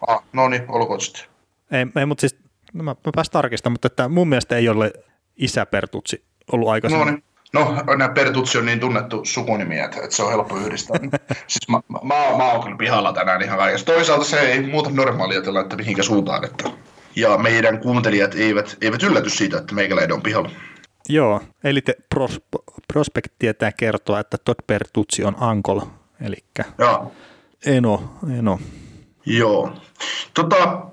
Ah, no niin, olkoon sitten. Ei, ei mutta siis, no mä, mä pääsin tarkistamaan, mutta että mun mielestä ei ole isä Bertuzzi ollut aikaisemmin. No niin. No, nämä Pertutsi on niin tunnettu sukunimi, että, että se on helppo yhdistää. siis mä, mä, mä, mä oon kyllä pihalla tänään ihan kaikessa. Toisaalta se ei muuta normaalia ajatella, että mihinkä suuntaan. Että. Ja meidän kuuntelijat eivät, eivät ylläty siitä, että meikäläinen on pihalla. Joo, eli te pros, Prospect tietää kertoa, että Todd Pertuzzi on Ankol, eli Joo. Eno, Eno. Joo. Tota,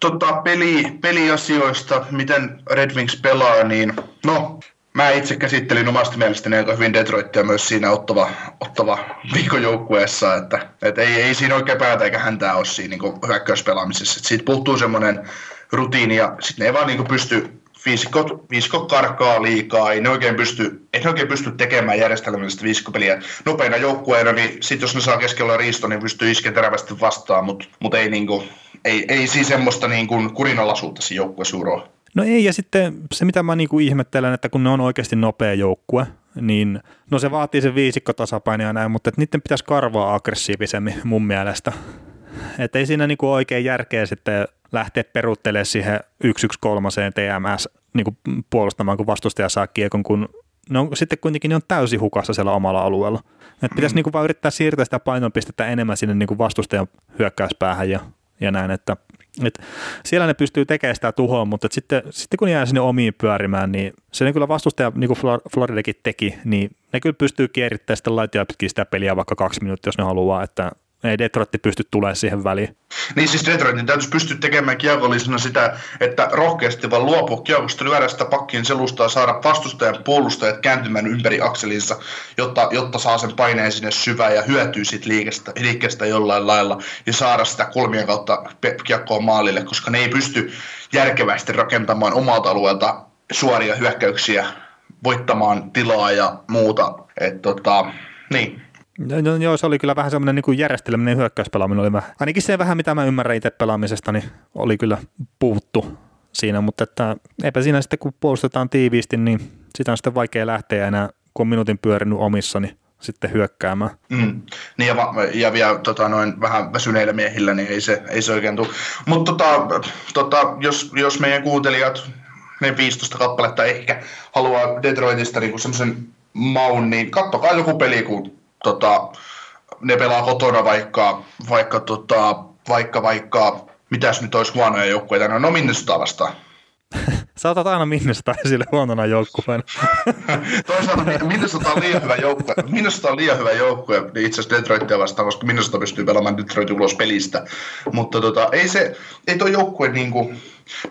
tota, peli, peliasioista, miten Red Wings pelaa, niin no, mä itse käsittelin omasta mielestäni aika hyvin Detroitia myös siinä ottava, ottava viikon joukkueessa, että, että ei, ei siinä oikein päätä eikä häntää ole siinä niin hyökkäyspelaamisessa. Siitä puuttuu semmoinen rutiini ja sitten ne ei vaan niin pysty viisikot, viisikot karkaa liikaa, ei ne oikein pysty, ei ne oikein pysty tekemään järjestelmällistä viisikkopeliä nopeina joukkueena, niin sitten jos ne saa keskellä riisto, niin pystyy iskeä terävästi vastaan, mutta mut ei, niinku, ei, ei siis semmoista niinku kurinalaisuutta siinä joukkueessa No ei, ja sitten se mitä mä niinku ihmettelen, että kun ne on oikeasti nopea joukkue, niin no se vaatii sen viisikko tasapainoa näin, mutta niiden pitäisi karvaa aggressiivisemmin mun mielestä. Että ei siinä niinku oikein järkeä sitten lähteä peruuttelemaan siihen 1-1-3 TMS niin kuin puolustamaan, kun vastustaja saa kiekon, kun ne on, sitten kuitenkin ne on täysin hukassa siellä omalla alueella. Et pitäisi mm. niin kuin vaan yrittää siirtää sitä painopistettä enemmän sinne niin kuin vastustajan hyökkäyspäähän ja, ja näin, että et siellä ne pystyy tekemään sitä tuhoa, mutta sitten, sitten kun jää sinne omiin pyörimään, niin se ne kyllä vastustaja, niin kuin Floridakin teki, niin ne kyllä pystyy kierittämään sitten laitia pitkin sitä peliä vaikka kaksi minuuttia, jos ne haluaa, että ei Detroit pysty tulemaan siihen väliin. Niin siis Detroitin täytyisi pystyä tekemään kiekollisena sitä, että rohkeasti vaan luopua kiekosta, lyödä sitä pakkiin selustaa, saada vastustajan puolustajat kääntymään ympäri akselinsa, jotta, jotta saa sen paineen sinne syvään ja hyötyy siitä liikestä, liikkeestä jollain lailla ja saada sitä kolmien kautta kiekkoa maalille, koska ne ei pysty järkevästi rakentamaan omalta alueelta suoria hyökkäyksiä, voittamaan tilaa ja muuta. Et tota, niin, No, no, joo, se oli kyllä vähän semmoinen niin järjesteleminen hyökkäyspelaaminen oli vähän. Ainakin se vähän, mitä mä ymmärrän itse pelaamisesta, niin oli kyllä puuttu siinä, mutta että eipä siinä sitten, kun puolustetaan tiiviisti, niin sitä on sitten vaikea lähteä enää, kun on minuutin pyörinyt omissa, niin sitten hyökkäämään. Mm. Niin ja, ja vielä tota, noin vähän väsyneillä miehillä, niin ei se, ei se oikein tule. Mutta tota, tota, jos, jos meidän kuuntelijat, ne 15 kappaletta ehkä, haluaa Detroitista niin semmoisen maun, niin kattokaa joku peli, kun tota, ne pelaa kotona vaikka, vaikka, tota, vaikka, vaikka mitäs nyt olisi huonoja joukkueita, no, no Minnesota vastaan. Sä otat aina Minnesota esille huonona joukkueen. Toisaalta Minnesota on liian hyvä joukkue. Minnesota on liian hyvä joukkue niin itse asiassa Detroitia vastaan, koska Minnesota pystyy pelaamaan Detroit ulos pelistä. Mutta tota, ei, se, ei tuo joukkue niin kuin,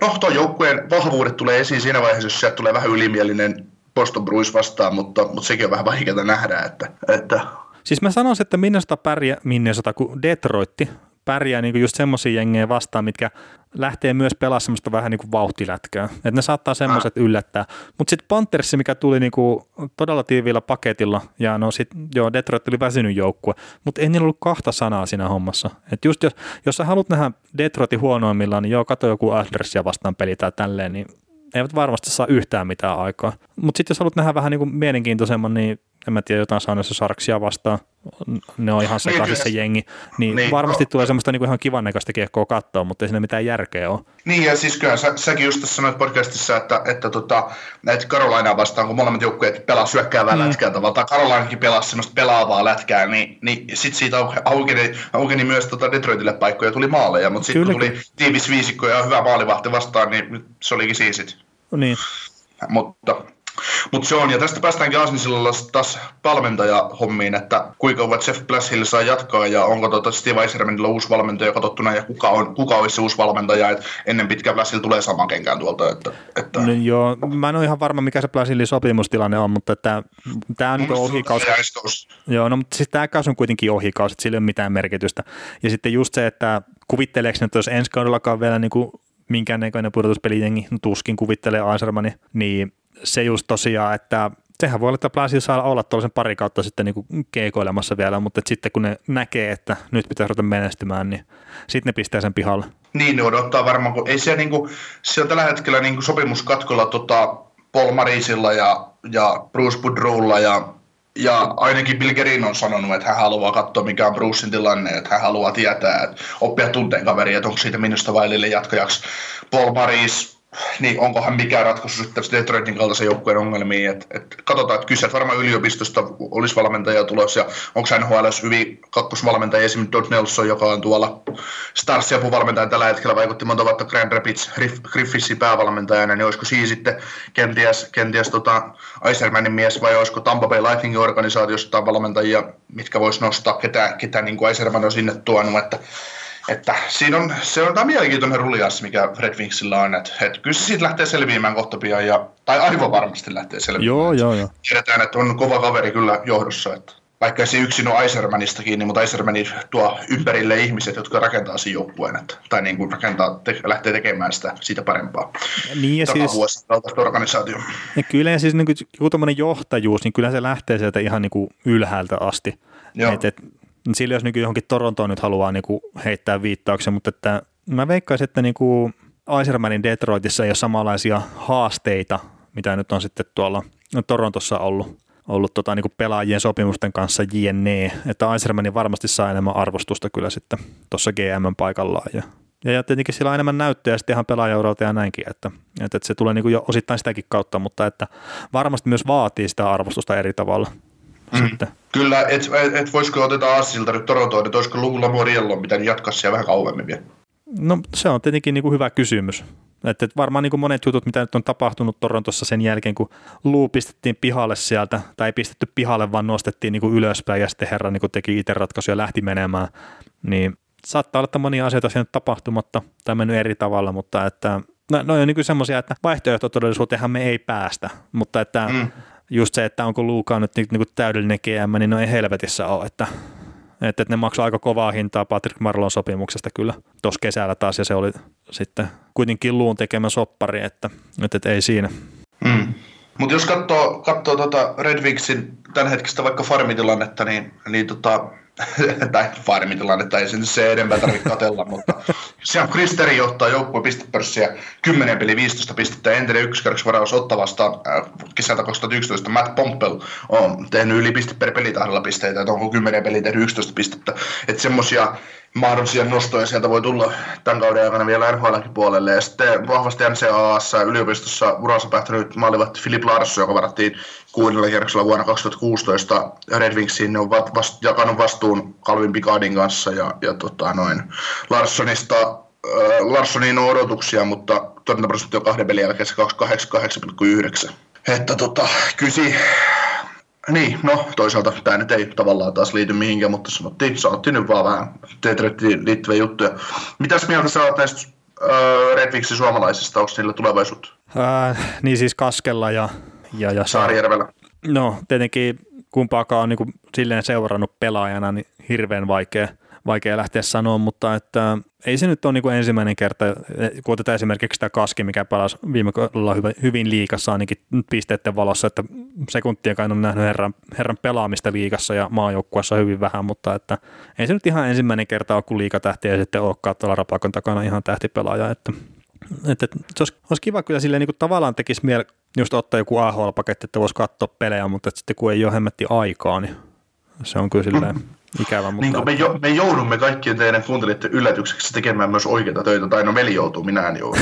no tuo joukkueen vahvuudet tulee esiin siinä vaiheessa, jos sieltä tulee vähän ylimielinen Boston Bruins vastaan, mutta, mutta sekin on vähän vaikeaa nähdä, että, että Siis mä sanoisin, että Minnesota pärjää, Minnesota kuin Detroitti pärjää niin just semmoisia jengejä vastaan, mitkä lähtee myös pelaamaan semmoista vähän niin kuin vauhtilätkää. Että ne saattaa semmoiset yllättää. Mutta sitten Panthersi, mikä tuli niin kuin todella tiiviillä paketilla, ja no sit, joo, Detroit oli väsynyt joukkue, mutta ei niillä ollut kahta sanaa siinä hommassa. Et just jos, jos sä haluat nähdä Detroitin huonoimmillaan, niin joo, kato joku Adressia vastaan peli tai tälleen, niin eivät varmasti saa yhtään mitään aikaa. Mutta sitten jos haluat nähdä vähän niin kuin mielenkiintoisemman, niin en mä tiedä, jotain Saunassa Sarksia vastaan, ne on ihan sekaisin niin, se jengi, niin, niin varmasti no, tulee semmoista niinku ihan kivan näköistä kiekkoa katsoa, mutta ei siinä mitään järkeä ole. Niin ja siis kyllä sä, säkin just tässä sanoit podcastissa, että, että tota, näitä Carolina vastaan, kun molemmat joukkueet pelaa syökkäävää mm. lätkää tavalla, tai Carolinakin pelaa semmoista pelaavaa lätkää, niin, niin sitten siitä aukeni, aukeni myös tota Detroitille paikkoja, tuli maaleja, mutta sitten kun tuli tiivis viisikko ja hyvä maalivahti vastaan, niin se olikin siisit. Niin. Mutta mutta se on, ja tästä päästäänkin Aasinsillalla taas valmentajahommiin, että kuinka ovat Jeff Blashill saa jatkaa, ja onko tuota Steve Eisermanilla uusi valmentaja katsottuna, ja kuka, on, kuka olisi se uusi valmentaja, että ennen pitkään Blashill tulee saman kenkään tuolta. Että, että... No, joo, mä en ole ihan varma, mikä se Blashillin sopimustilanne on, mutta että tämä on ohikausi. Joo, no mutta siis tämä kausi on kuitenkin ohikausi, että sillä ei ole mitään merkitystä. Ja sitten just se, että kuvitteleeko ne, että jos ensi kaudellakaan vielä niin kuin minkäännäköinen pudotuspelijengi, tuskin kuvittelee Aisermani, niin se just tosiaan, että sehän voi olla, että Blasio saa olla tuollaisen pari kautta sitten niin keikoilemassa vielä, mutta sitten kun ne näkee, että nyt pitää ruveta menestymään, niin sitten ne pistää sen pihalle. Niin, ne odottaa varmaan, kun ei se, niin kuin, se on tällä hetkellä niin kuin sopimuskatkolla tota, Paul Marisilla ja, ja Bruce Boudroulla ja ja ainakin Bill Gerin on sanonut, että hän haluaa katsoa, mikä on Brucein tilanne, että hän haluaa tietää, että oppia tunteen kaveri, että onko siitä minusta vaillille jatkajaksi. Paul Maris niin onkohan mikään ratkaisu sitten Detroitin kaltaisen joukkueen ongelmiin. Et, et katsotaan, että että varmaan yliopistosta olisi valmentaja tulossa, ja onko NHL hyvin kakkosvalmentaja, esimerkiksi Todd Nelson, joka on tuolla Starsin apuvalmentaja tällä hetkellä, vaikutti monta vuotta Grand Rapids Griffithin päävalmentajana, niin olisiko siinä sitten kenties, kenties tota Eisermanin mies, vai olisiko Tampa Bay Lightningin organisaatiosta valmentajia, mitkä voisi nostaa, ketä, ketä niin kuin Eiserman on sinne tuonut, että että siinä on, se on tämä mielenkiintoinen rulias, mikä Fred Winksillä on, että, että kyllä se siitä lähtee selviämään kohta pian, ja, tai aivan varmasti lähtee selviämään. Joo, joo, joo. Tiedetään, että on kova kaveri kyllä johdossa, että vaikka se yksin on Eisermanista kiinni, mutta Eisermani tuo ympärille ihmiset, jotka rakentaa sen joukkueen, että, tai niin kuin rakentaa, te, lähtee tekemään sitä, siitä parempaa. Niin ja siis, organisaatio. Ja kyllä ja siis niin kuin, joku johtajuus, niin kyllä se lähtee sieltä ihan niin kuin ylhäältä asti. Joo. Et, et, sillä jos niin johonkin Torontoon nyt haluaa niin kuin heittää viittauksen, mutta että mä veikkaisin, että niin kuin Eisermanin Detroitissa ei ole samanlaisia haasteita, mitä nyt on sitten tuolla Torontossa ollut, ollut tota, niin kuin pelaajien sopimusten kanssa jne, että Eisermanin varmasti saa enemmän arvostusta kyllä sitten tuossa GM paikallaan ja Ja, ja tietenkin sillä on enemmän näyttöjä sitten ihan pelaajauralta ja näinkin, että, että, että se tulee niin kuin jo osittain sitäkin kautta, mutta että varmasti myös vaatii sitä arvostusta eri tavalla. Mm. Sitten. Kyllä, et, et, et voisiko oteta Assilta nyt Torontoon, että olisiko Luvulla Moriello pitänyt jatkaa siellä vähän kauemmin vielä? No se on tietenkin niin kuin hyvä kysymys. Että varmaan niin kuin monet jutut, mitä nyt on tapahtunut Torontossa sen jälkeen, kun Luu pistettiin pihalle sieltä, tai ei pistetty pihalle, vaan nostettiin niin kuin ylöspäin ja sitten herra niin kuin teki itse ratkaisuja ja lähti menemään, niin saattaa olla, että monia asioita siinä tapahtumatta tai mennyt eri tavalla, mutta että no, no on niin semmoisia, että vaihtoehtotodellisuuteenhan me ei päästä, mutta että mm. Just se, että onko Luuka nyt niin, niin kuin täydellinen GM, niin no ei helvetissä ole, että että, että ne maksaa aika kovaa hintaa Patrick Marlon sopimuksesta kyllä tuossa kesällä taas, ja se oli sitten kuitenkin luun tekemä soppari, että, että, että ei siinä. Mm. Mutta jos katsoo, katsoo tota Red Wingsin tämänhetkistä vaikka farmitilannetta, niin, niin tota, tai farmitilannetta ei sen se enempää tarvitse katella, mutta siellä Kristeri johtaa joukkueen pistepörssiä 10 peli 15 pistettä, entinen ykköskerroksi varaus Otta vastaan äh, kesältä 2011 Matt Pompel on tehnyt yli piste per peli tahdella pisteitä, että onko 10 peliä tehnyt 11 pistettä, että semmoisia mahdollisia nostoja sieltä voi tulla tämän kauden aikana vielä nhl puolelle. Ja sitten vahvasti NCAAssa yliopistossa uransa päättänyt maalivahti Philip Larsson, joka varattiin kuudella kierroksella vuonna 2016 Red Wingsiin, ne on vast, jakanut vastuun Calvin Picardin kanssa ja, ja tota noin. Larssonista äh, Larssonin on odotuksia, mutta torjuntaprosentti on kahden pelin jälkeen 28,9. Että tota, kysi niin, no toisaalta tämä nyt ei tavallaan taas liity mihinkään, mutta sanottiin, sanottiin nyt vaan vähän Tetrettiin liittyviä juttuja. Mitäs mieltä sä oot näistä Redwixin suomalaisista, onko niillä tulevaisuutta? Äh, niin siis Kaskella ja, ja, ja Saarijärvellä. No tietenkin kumpaakaan on niin kuin silleen seurannut pelaajana, niin hirveän vaikea – vaikea lähteä sanoa, mutta että ei se nyt ole niin ensimmäinen kerta, kun otetaan esimerkiksi tämä Kaski, mikä palasi viime kaudella hyvin liikassa ainakin pisteiden valossa, että sekuntia kai on nähnyt herran, herran pelaamista liikassa ja maajoukkuessa hyvin vähän, mutta että ei se nyt ihan ensimmäinen kerta ole, kun liikatähti ja sitten olekaan tuolla rapakon takana ihan tähtipelaaja, että että, että se olisi, olisi kiva kyllä silleen niin kuin tavallaan tekisi mieli just ottaa joku AHL-paketti, että voisi katsoa pelejä, mutta sitten kun ei ole hemmetti aikaa, niin se on kyllä silleen ikävä. Mutta... Niin me, jo, me joudumme kaikkien teidän kuuntelijoiden yllätykseksi tekemään myös oikeita töitä, tai no veli joutuu, minä en joudu.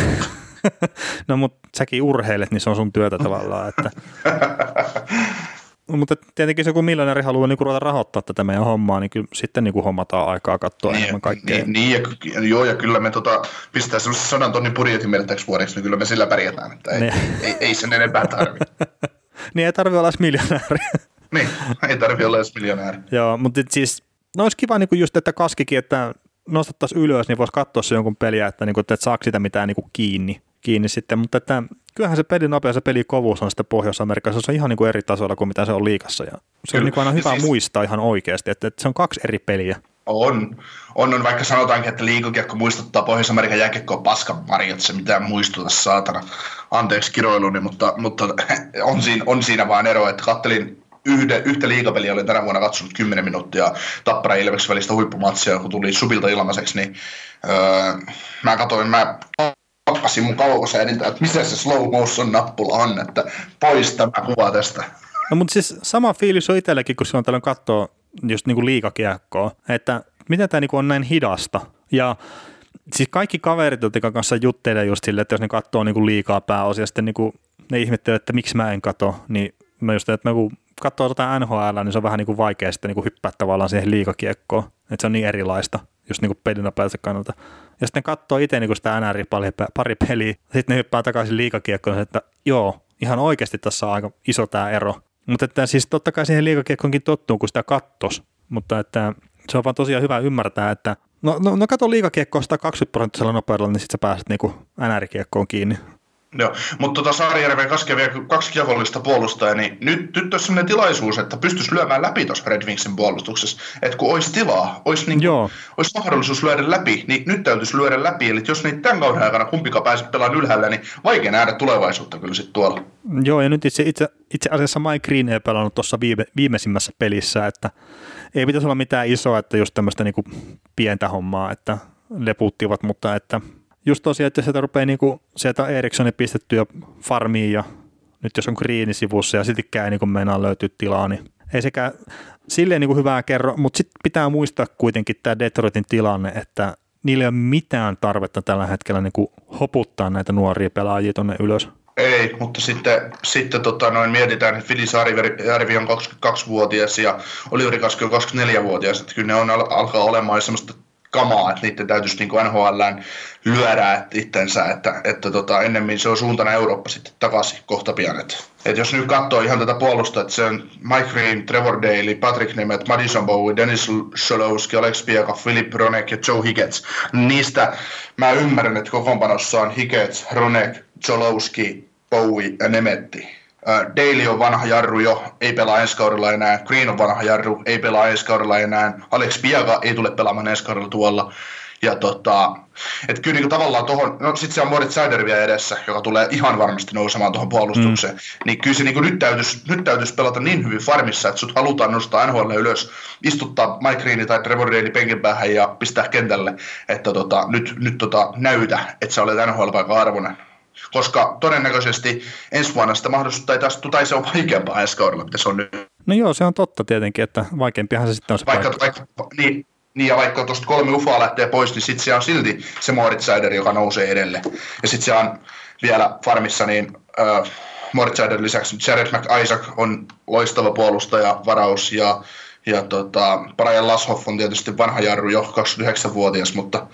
no mutta säkin urheilet, niin se on sun työtä tavallaan. Että... mutta tietenkin se, kun miljonääri haluaa niin ruveta rahoittaa tätä meidän hommaa, niin kyllä sitten niin hommataan aikaa katsoa niin, enemmän kaikkea. Niin, niin ja, joo, ja kyllä me tota, pistää semmoisen sadan tonnin budjetin meille täksi vuodeksi, niin kyllä me sillä pärjätään, että ei, niin. ei, ei sen enempää tarvitse. niin ei tarvitse olla edes miljonääri. Niin, ei tarvitse olla edes miljonääri. Joo, mutta siis no olisi kiva niin kuin just, että kaskikin, että nostettaisiin ylös, niin voisi katsoa se jonkun peliä, että, niin kuin, että saako sitä mitään niin kuin kiinni, kiinni sitten, mutta että kyllähän se pelin nopeus ja pelikovuus on sitten Pohjois-Amerikassa, se on ihan niin kuin eri tasolla kuin mitä se on liikassa ja se Kyllä. on niin kuin aina hyvä siis... muistaa ihan oikeasti, että, että se on kaksi eri peliä. On. on, on vaikka sanotaankin, että liikokiekko muistuttaa Pohjois-Amerikan jääkiekkoa paskan marjat, se mitään muistuta saatana. Anteeksi kiroiluni, mutta, mutta on, siinä, on siinä vaan ero, että kattelin yhde, yhtä liigapeliä olin tänä vuonna katsonut 10 minuuttia Tappara Ilveksen välistä huippumatsia, kun tuli Subilta ilmaiseksi, niin öö, mä katsoin, mä tappasin mun kaukosäädintä, että missä se slow motion nappula on, että pois tämä kuva tästä. No mutta siis sama fiilis on itselläkin, kun silloin tällöin katsoo just niin kuin liikakiekkoa, että miten tämä niin on näin hidasta. Ja siis kaikki kaverit, joiden kanssa juttelen just sille, että jos ne katsoo niin kuin liikaa pääosia, sitten niin kuin ne ihmettelee, että miksi mä en katso, niin mä just, että mä katsoo tota NHL, niin se on vähän niin kuin vaikea sitten niin kuin hyppää tavallaan siihen liikakiekkoon, että se on niin erilaista, just niin kuin pelinopeuden kannalta. Ja sitten katsoo itse niin kuin sitä NR pari, pari peliä, sitten ne hyppää takaisin liikakiekkoon, että joo, ihan oikeasti tässä on aika iso tämä ero. Mutta että siis totta kai siihen liikakiekkoonkin tottuu, kun sitä kattos, mutta että se on vaan tosiaan hyvä ymmärtää, että no, no, no kato liikakiekkoa 120 prosenttisella nopeudella, niin sitten sä pääset niinku NR-kiekkoon kiinni. Joo, mutta tota Saarijärven kaskevia kaksi kiekollista puolustajaa, niin nyt, nyt olisi sellainen tilaisuus, että pystyisi lyömään läpi tuossa Red Wingsin puolustuksessa. Että kun olisi tilaa, olisi, niin olisi mahdollisuus lyödä läpi, niin nyt täytyisi lyödä läpi. Eli jos niitä tämän kauden aikana kumpikaan pääsee pelaamaan ylhäällä, niin vaikea nähdä tulevaisuutta kyllä sitten tuolla. Joo, ja nyt itse, itse, itse asiassa Mike Green ei pelannut tuossa viime, viimeisimmässä pelissä, että ei pitäisi olla mitään isoa, että just tämmöistä niin pientä hommaa, että leputtivat, mutta että just tosiaan, että sieltä rupeaa niinku, sieltä Erikssoni pistetty jo farmiin ja nyt jos on Greeni sivussa ja siltikään ei niinku meinaa löytyä tilaa, niin ei sekään silleen niinku hyvää kerro, mutta sitten pitää muistaa kuitenkin tämä Detroitin tilanne, että niillä ei ole mitään tarvetta tällä hetkellä niin kuin hoputtaa näitä nuoria pelaajia tuonne ylös. Ei, mutta sitten, sitten tota, noin mietitään, että Fili Saariveri on 22-vuotias ja Oliveri on 24-vuotias, että kyllä ne on, alkaa olemaan semmoista kamaa, että niiden täytyisi niin NHL lyödä itsensä, että, että tota, ennemmin se on suuntana Eurooppa sitten takaisin kohta pian. Että, että jos nyt katsoo ihan tätä puolusta, että se on Mike Green, Trevor Daly, Patrick Nemeth, Madison Bowie, Dennis Solowski, Alex Piaka, Philip Ronek ja Joe Higgins. Niistä mä ymmärrän, että kokoonpanossa on Higgins, Ronek, Solowski, Bowie ja Nemetti Daily on vanha jarru jo, ei pelaa ensi kaudella enää. Green on vanha jarru, ei pelaa ensi kaudella enää. Alex Piaga ei tule pelaamaan ensi kaudella tuolla. Ja tota, et kyllä niin tavallaan tuohon, no sitten se on Moritz Seider vielä edessä, joka tulee ihan varmasti nousemaan tuohon puolustukseen. Mm. Niin kyllä se niin nyt, täytyisi, nyt täytyisi pelata niin hyvin farmissa, että sut halutaan nostaa NHL ylös, istuttaa Mike Green tai Trevor Daly penkin päähän ja pistää kentälle, että tota, nyt, nyt tota, näytä, että sä olet NHL-paikan arvoinen koska todennäköisesti ensi vuonna sitä mahdollisuutta ei taas, tai se on vaikeampaa ensi kaudella, mitä se on nyt. No joo, se on totta tietenkin, että vaikeampihan se sitten on se vaikka, vaikka, niin, niin, ja vaikka tuosta kolme ufoa lähtee pois, niin sitten se on silti se Moritz Seider, joka nousee edelle. Ja sitten se on vielä farmissa, niin äh, Moritz Seider lisäksi Jared McIsaac on loistava puolustaja, varaus, ja, ja tota, Brian Lashoff on tietysti vanha jarru jo 29-vuotias, mutta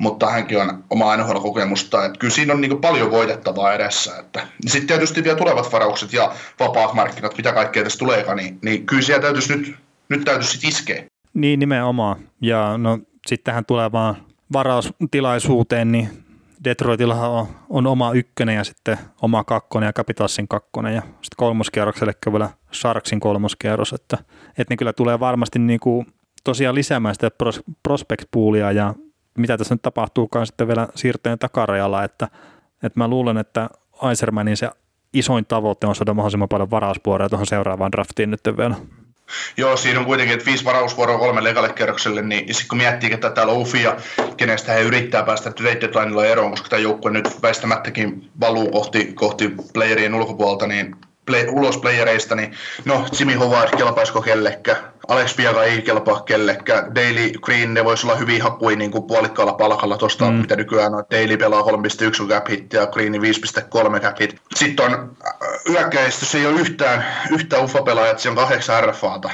mutta hänkin on oma NHL-kokemusta. Että kyllä siinä on niin paljon voitettavaa edessä. Että. Sitten tietysti vielä tulevat varaukset ja vapaat markkinat, mitä kaikkea tässä tuleekaan, niin, niin kyllä siellä täytyisi nyt, nyt täytyisi sitten iskeä. Niin nimenomaan. Ja no sitten tähän tulevaan varaustilaisuuteen, niin Detroitilla on, on, oma ykkönen ja sitten oma kakkonen ja Capitalsin kakkonen ja sitten kolmoskierrokselle vielä Sharksin kolmoskierros, että, että ne kyllä tulee varmasti niin kuin tosiaan lisäämään sitä pros, prospect poolia ja mitä tässä nyt tapahtuukaan sitten vielä siirteen takarajalla, että, että mä luulen, että Aisermanin se isoin tavoite on saada mahdollisimman paljon varausvuoroja tuohon seuraavaan draftiin nyt vielä. Joo, siinä on kuitenkin, että viisi varausvuoroa kolmelle ekalle kerrokselle, niin sitten kun miettii, että täällä on Ufia, kenestä he yrittää päästä trade deadlinella eroon, koska tämä joukkue nyt väistämättäkin valuu kohti, kohti playerien ulkopuolelta, niin play, ulos playereista, niin no Jimmy Howard kelpaisiko kellekään, Alex Piaga ei kelpaa kellekään, Daily Green, ne voisi olla hyvin hakui niin kuin puolikkaalla palkalla tuosta, mm. mitä nykyään on, Daily pelaa 3.1 cap hit ja Green 5.3 cap hit. Sitten on yökkäistys, ei ole yhtään, yhtään UFA-pelaajaa, se on kahdeksan RFAta,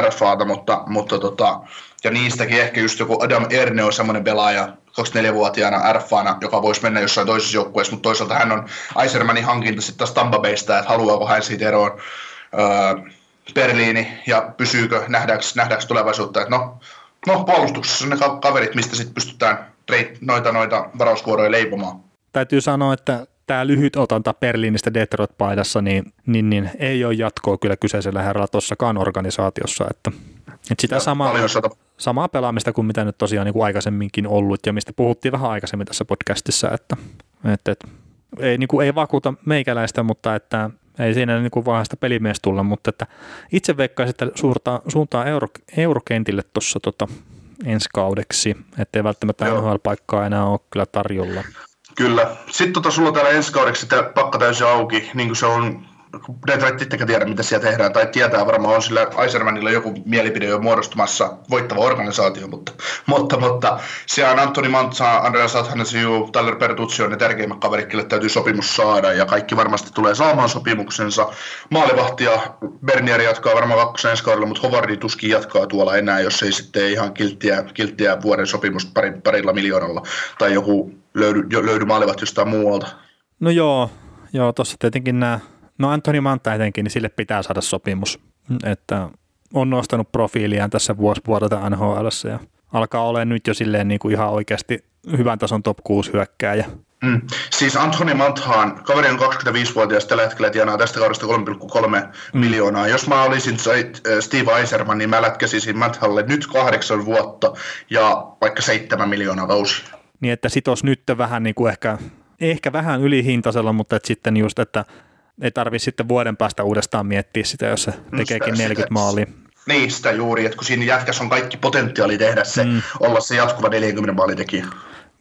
RFAta mutta, mutta tota, ja niistäkin ehkä just joku Adam Erne on semmoinen pelaaja, 24-vuotiaana RFAna, joka voisi mennä jossain toisessa joukkueessa, mutta toisaalta hän on Aisermanin hankinta sitten taas Tampa Baysta, että haluaako hän siitä eroon öö, Berliini ja pysyykö, nähdäänkö, nähdäänkö tulevaisuutta, että no, no puolustuksessa on ne kaverit, mistä sitten pystytään noita, noita varauskuoroja leipomaan. Täytyy sanoa, että tämä lyhyt otanta Berliinistä Detroit-paidassa, niin, niin, niin, ei ole jatkoa kyllä kyseisellä herralla tuossakaan organisaatiossa, että, että sitä samaa, samaa pelaamista kuin mitä nyt tosiaan niin kuin aikaisemminkin ollut ja mistä puhuttiin vähän aikaisemmin tässä podcastissa, että, että, että ei, niin kuin, ei vakuuta meikäläistä, mutta että ei siinä niin kuin vaan sitä pelimies tulla, mutta että itse veikkaisin, että suurta, suuntaan euro, eurokentille tuossa tota, ensi kaudeksi, ettei välttämättä NHL-paikkaa enää ole kyllä tarjolla. Kyllä. Sitten tota, sulla täällä ensi kaudeksi pakka täysin auki, niin kuin se on Detroit itsekään tiedä, mitä siellä tehdään, tai tietää varmaan on sillä Eisermanilla joku mielipide jo muodostumassa voittava organisaatio, mutta, mutta, mutta siellä on Antoni Mantsa, Andreas Athanasiu, Tyler Pertuzzi on ne tärkeimmät kaverit, kelle täytyy sopimus saada, ja kaikki varmasti tulee saamaan sopimuksensa. Maalivahtia Bernier jatkaa varmaan kakkosen ensi kaudella, mutta Hovardi tuskin jatkaa tuolla enää, jos ei sitten ihan kilttiä, kilttiä vuoden sopimusta pari, parilla miljoonalla, tai joku löydy, löydy maalivahti jostain muualta. No joo, joo tuossa tietenkin nämä No Antoni Manta etenkin, niin sille pitää saada sopimus, että on nostanut profiiliaan tässä vuosi vuodelta NHL ja alkaa olla nyt jo silleen niin kuin ihan oikeasti hyvän tason top 6 hyökkääjä. Mm. Siis Antoni Manthaan, kaveri on 25-vuotias, tällä hetkellä tienaa tästä kaudesta 3,3 mm. miljoonaa. Jos mä olisin äh, Steve Eiserman, niin mä lätkäsisin Manthalle nyt kahdeksan vuotta ja vaikka seitsemän miljoonaa kausi. Niin, että sitos nyt vähän niin kuin ehkä, ehkä vähän ylihintaisella, mutta että sitten just, että ei tarvitse sitten vuoden päästä uudestaan miettiä sitä, jos se no tekeekin sitä, 40 maalia. Niin, sitä juuri, että kun siinä jätkässä on kaikki potentiaali tehdä se, mm. olla se jatkuva 40 maalitekijä.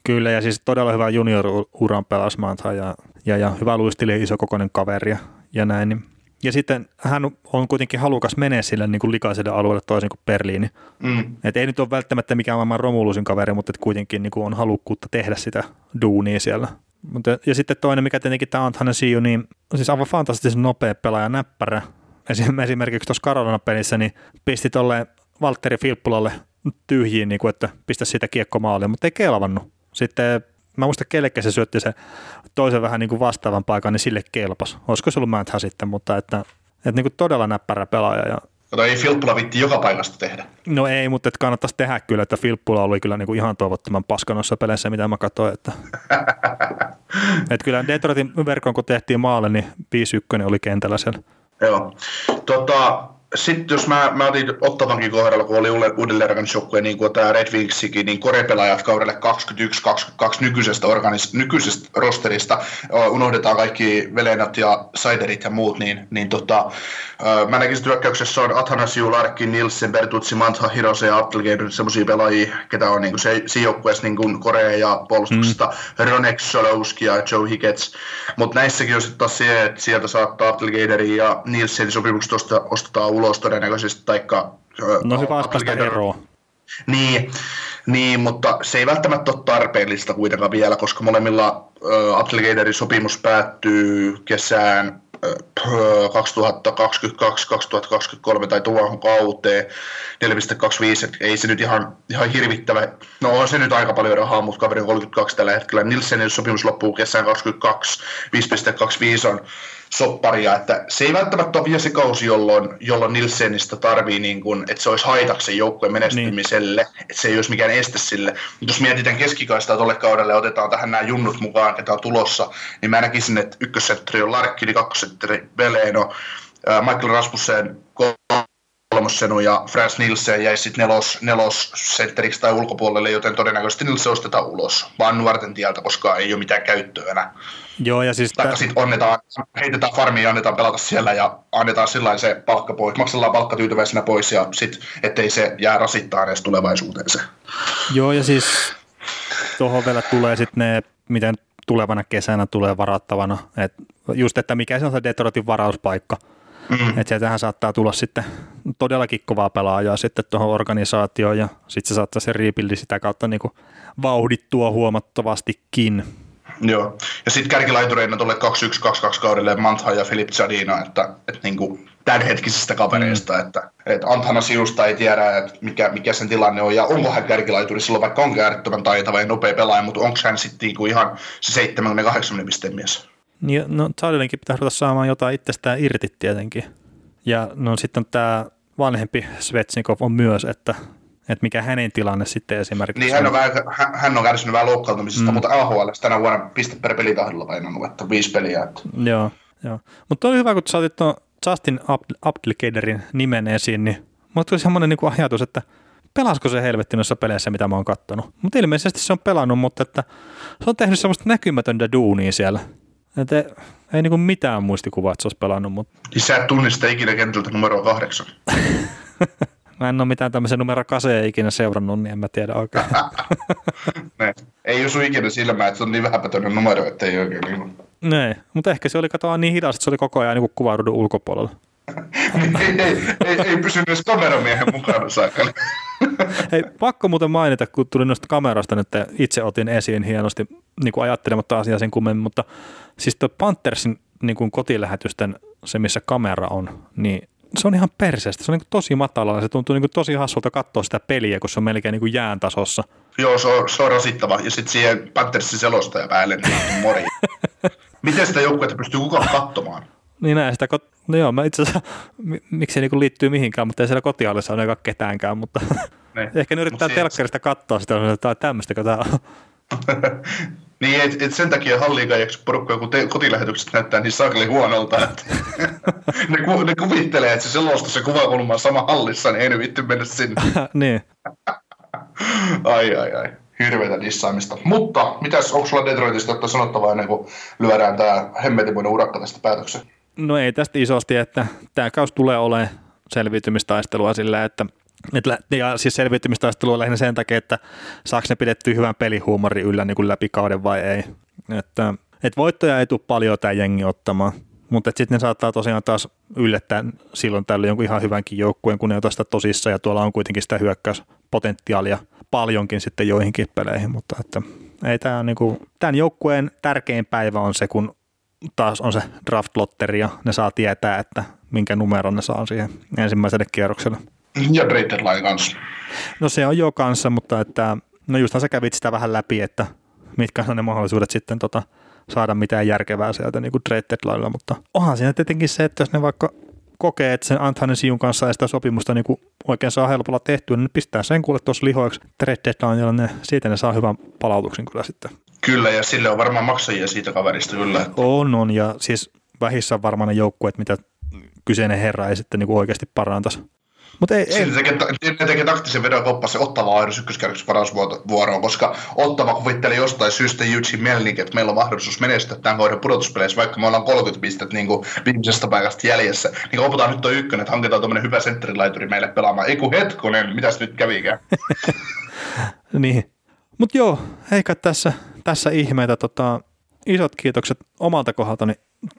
Kyllä, ja siis todella hyvä junior-uran pelasmaanta ja, ja, ja hyvä luisteli iso kokoinen kaveri ja, ja näin. Niin Ja sitten hän on kuitenkin halukas menee sille niin kuin likaiselle alueelle toisin kuin Berliini. Mm. Et ei nyt ole välttämättä mikään maailman Romulusin kaveri, mutta kuitenkin niin kuin on halukkuutta tehdä sitä duunia siellä. Mutta, ja sitten toinen, mikä tietenkin tämä Anthanen Siu, niin siis aivan fantastisen nopea pelaaja näppärä. Esim- Esimerkiksi tuossa Karolana-pelissä niin pisti tolle Valtteri Filppulalle tyhjiin, niin kuin, että pistä siitä kiekko maaliin, mutta ei kelvannut. Sitten mä muistan kellekä se syötti se toisen vähän niin kuin vastaavan paikan, niin sille kelpas. Olisiko se ollut Mänthä sitten, mutta että, että niin kuin todella näppärä pelaaja. Ja, Kato, ei Filppula vitti joka paikasta tehdä. no ei, mutta että kannattaisi tehdä kyllä, että Filppula oli kyllä niin kuin ihan toivottoman paska noissa peleissä, mitä mä katsoin. Että, että kyllä Detroitin verkon, kun tehtiin maalle, niin 5-1 oli kentällä siellä. Joo. Tota, sitten jos mä, mä otin Ottavankin kohdalla, kun oli uudelleenrakennusjoukkue, niin kuin tämä Red Wingsikin, niin korepelaajat kaudelle 21-22 nykyisestä, organis, nykyisestä rosterista, unohdetaan kaikki Velenat ja Saiderit ja muut, niin, niin tota, mä näkisin, että hyökkäyksessä on Athanasiu, Larkin, Nilsen, Bertutsi, Mantha, Hirose ja Applegate, semmoisia pelaajia, ketä on niin kuin se, siinä joukkueessa niin kuin Korea ja puolustuksesta, mm. Ronek, Solowski ja Joe Higgins, mutta näissäkin on sitten taas se, että sieltä saattaa Applegaterin ja Nilsenin sopimukset ostetaan ulos todennäköisesti, taikka... No olisi päästä eroon. Niin, niin, mutta se ei välttämättä ole tarpeellista kuitenkaan vielä, koska molemmilla äh, Applegatorin sopimus päättyy kesään 2022-2023 tai tuohon kauteen 4,25, että ei se nyt ihan, ihan hirvittävä, no on se nyt aika paljon rahaa, mutta kaveri on 32 tällä hetkellä. Nilsenin sopimus loppuu kesään 2022, 5,25 on sopparia, että se ei välttämättä ole vielä se kausi, jolloin, jolloin Nilsenistä tarvii, niin kuin, että se olisi haitaksi joukkueen menestymiselle, niin. että se ei olisi mikään este sille. Mutta jos mietitään keskikaistaa tuolle kaudelle ja otetaan tähän nämä junnut mukaan, ketä on tulossa, niin mä näkisin, että ykkössentteri on Larkkini, kakkosentteri Veleno, Michael Rasmussen, kolmossenu ja Frans Nilsen jäi sitten nelos, nelossentteriksi tai ulkopuolelle, joten todennäköisesti Nilsen ostetaan ulos, vaan nuorten tieltä, koska ei ole mitään käyttöä enää. Joo, ja siis... Tai sitten onnetaan, heitetään farmiin ja annetaan pelata siellä ja annetaan sillä se palkka pois, maksellaan palkka tyytyväisenä pois ja sitten, ettei se jää rasittaa edes tulevaisuuteen se. Joo, ja siis tuohon vielä tulee sitten ne, miten tulevana kesänä tulee varattavana, et just, että mikä se on se Detroitin varauspaikka, Mm. Että sieltähän saattaa tulla sitten todellakin kovaa pelaajaa sitten tuohon organisaatioon ja sitten se saattaa se riipilli sitä kautta niin kuin vauhdittua huomattavastikin. Joo, ja sitten kärkilaitureina tuolle 2-1-2-2 kaudelle Mantha ja Filip Zadina, että, että niin kuin tämänhetkisistä kavereista, mm. että, että Antana Siusta ei tiedä, että mikä, mikä sen tilanne on, ja onko hän kärkilaituri silloin, vaikka onkin äärettömän taitava ja nopea pelaaja, mutta onko hän sitten niin kuin ihan se 78 pisteen mies? Niin, no Charlinkin pitää ruveta saamaan jotain itsestään irti tietenkin. Ja no sitten tämä vanhempi Svetsnikov on myös, että, että mikä hänen tilanne sitten esimerkiksi Niin, hän on, vähän, hän on kärsinyt vähän loukkaantumisesta, mm. mutta AHL tänä vuonna piste per pelitahdilla painanut, että viisi peliä. Että. Joo, joo. Mutta oli hyvä, kun sä otit tuon Justin Abdelkaderin nimen esiin, niin mulla tuli semmoinen niin ajatus, että pelasko se helvetti noissa peleissä, mitä mä oon kattonut. Mutta ilmeisesti se on pelannut, mutta että se on tehnyt semmoista näkymätöntä duunia siellä. Et ei, ei niinku mitään muistikuvaa, että se olisi pelannut. Mutta... Niin sä et tunnista ikinä kentältä numero kahdeksan. mä en ole mitään tämmöisen numero kaseja ikinä seurannut, niin en mä tiedä oikein. ei osu ikinä silmää, että se on niin vähäpätöinen numero, että ei oikein niin Nee, mutta ehkä se oli katoa niin hidas, että se oli koko ajan niin kuvaudun ulkopuolella. ei, ei, ei, ei pysynyt edes kameramiehen mukana saakka. Hei, pakko muuten mainita, kun tuli noista kamerasta nyt itse otin esiin hienosti niin kuin ajattelematta asiaa sen kummemmin, mutta siis tuo Panthersin niin kuin kotilähetysten, se missä kamera on, niin se on ihan perseestä. Se on niin tosi matalalla. Se tuntuu niin tosi hassulta katsoa sitä peliä, kun se on melkein niin jään tasossa. Joo, se on, se on rasittava. Ja sitten siihen Panthersin selostaja päälle, niin mori. Miten sitä joukkuetta pystyy kukaan katsomaan? Niin näin sitä, no joo, mä itse asiassa, miksi se niin liittyy mihinkään, mutta ei siellä kotiallissa ole ketäänkään, mutta ne. ehkä ne yrittää Mut telkkarista katsoa sitä, että tämmöistä, kun tämä on. niin, et, et sen takia halliikaajaksi porukka, kun te, kotilähetykset näyttää niin sakli huonolta, että ne, ku, ne, kuvittelee, että se selosta se kuvakulma on sama hallissa, niin ei ne vittu mennä sinne. niin. ai, ai, ai. Hirveätä dissaamista. Mutta, mitäs, onko sulla Detroitista jotain sanottavaa ennen kuin lyödään tämä hemmetimoinen urakka tästä päätöksen? No ei tästä isosti, että tämä kaus tulee olemaan selviytymistaistelua sillä, että et, ja siis selviytymistaistelua lähinnä sen takia, että saako ne pidetty hyvän pelihuumorin yllä niin kuin läpi kauden vai ei. Että, et voittoja ei tule paljon tämä jengi ottamaan. Mutta sitten ne saattaa tosiaan taas yllättää silloin tällä jonkun ihan hyvänkin joukkueen, kun ne ottaa sitä tosissa ja tuolla on kuitenkin sitä hyökkäyspotentiaalia paljonkin sitten joihinkin peleihin, mutta että ei tämä niinku, tämän joukkueen tärkein päivä on se, kun taas on se draft-lotteri ja ne saa tietää, että minkä numeron ne saa siihen ensimmäiselle kierrokselle. Ja deadline kanssa. No se on jo kanssa, mutta että, no justhan sä kävit sitä vähän läpi, että mitkä on ne mahdollisuudet sitten tota, saada mitään järkevää sieltä niin kuin deadlinella, mutta onhan siinä tietenkin se, että jos ne vaikka kokee, että sen Anthony Siun kanssa ei sitä sopimusta niin oikein saa helpolla tehtyä, niin pistää sen kuule tuossa lihoiksi trade deadlinella, ne, siitä ne saa hyvän palautuksen kyllä sitten. Kyllä, ja sille on varmaan maksajia siitä kaverista kyllä. On, on, ja siis vähissä on varmaan ne joukkueet, mitä kyseinen herra ei sitten niin oikeasti parantaisi. Mutta ei, ei. tekee, ne tekee taktisen vedon koppassa Ottava Airus ykköskärjessä varausvuoroon, koska Ottava kuvitteli jostain syystä Eugene Melnik, että meillä on mahdollisuus menestyä tämän vuoden pudotuspeleissä, vaikka me ollaan 30 pistettä niin kuin viimeisestä paikasta jäljessä. Niin opetaan nyt tuo ykkönen, että hankitaan tuommoinen hyvä sentterilaituri meille pelaamaan. Ei kun hetkonen, mitäs nyt kävikään? niin. Mutta joo, eikä tässä, tässä ihmeitä. Tota, isot kiitokset omalta kohdaltani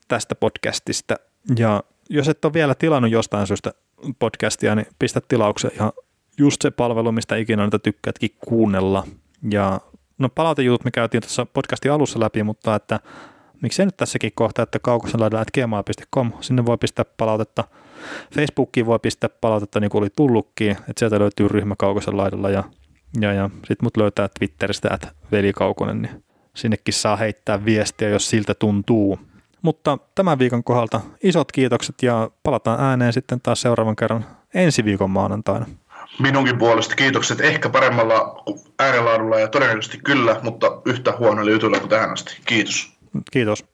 tästä podcastista. Ja jos et ole vielä tilannut jostain syystä podcastia, niin pistä tilaukseen ihan just se palvelu, mistä ikinä niitä tykkäätkin kuunnella. Ja no palautejutut me käytiin tuossa podcastin alussa läpi, mutta että miksei nyt tässäkin kohtaa, että kaukoselaidalla.gmail.com, sinne voi pistää palautetta. Facebookiin voi pistää palautetta niin kuin oli tullutkin, että sieltä löytyy ryhmä Kaukosen laidalla ja, ja, ja sitten mut löytää Twitteristä, että veli Kaukonen, niin sinnekin saa heittää viestiä, jos siltä tuntuu. Mutta tämän viikon kohdalta isot kiitokset ja palataan ääneen sitten taas seuraavan kerran ensi viikon maanantaina. Minunkin puolesta kiitokset ehkä paremmalla äänenlaadulla ja todennäköisesti kyllä, mutta yhtä huonoilla jutuilla kuin tähän asti. Kiitos. Kiitos.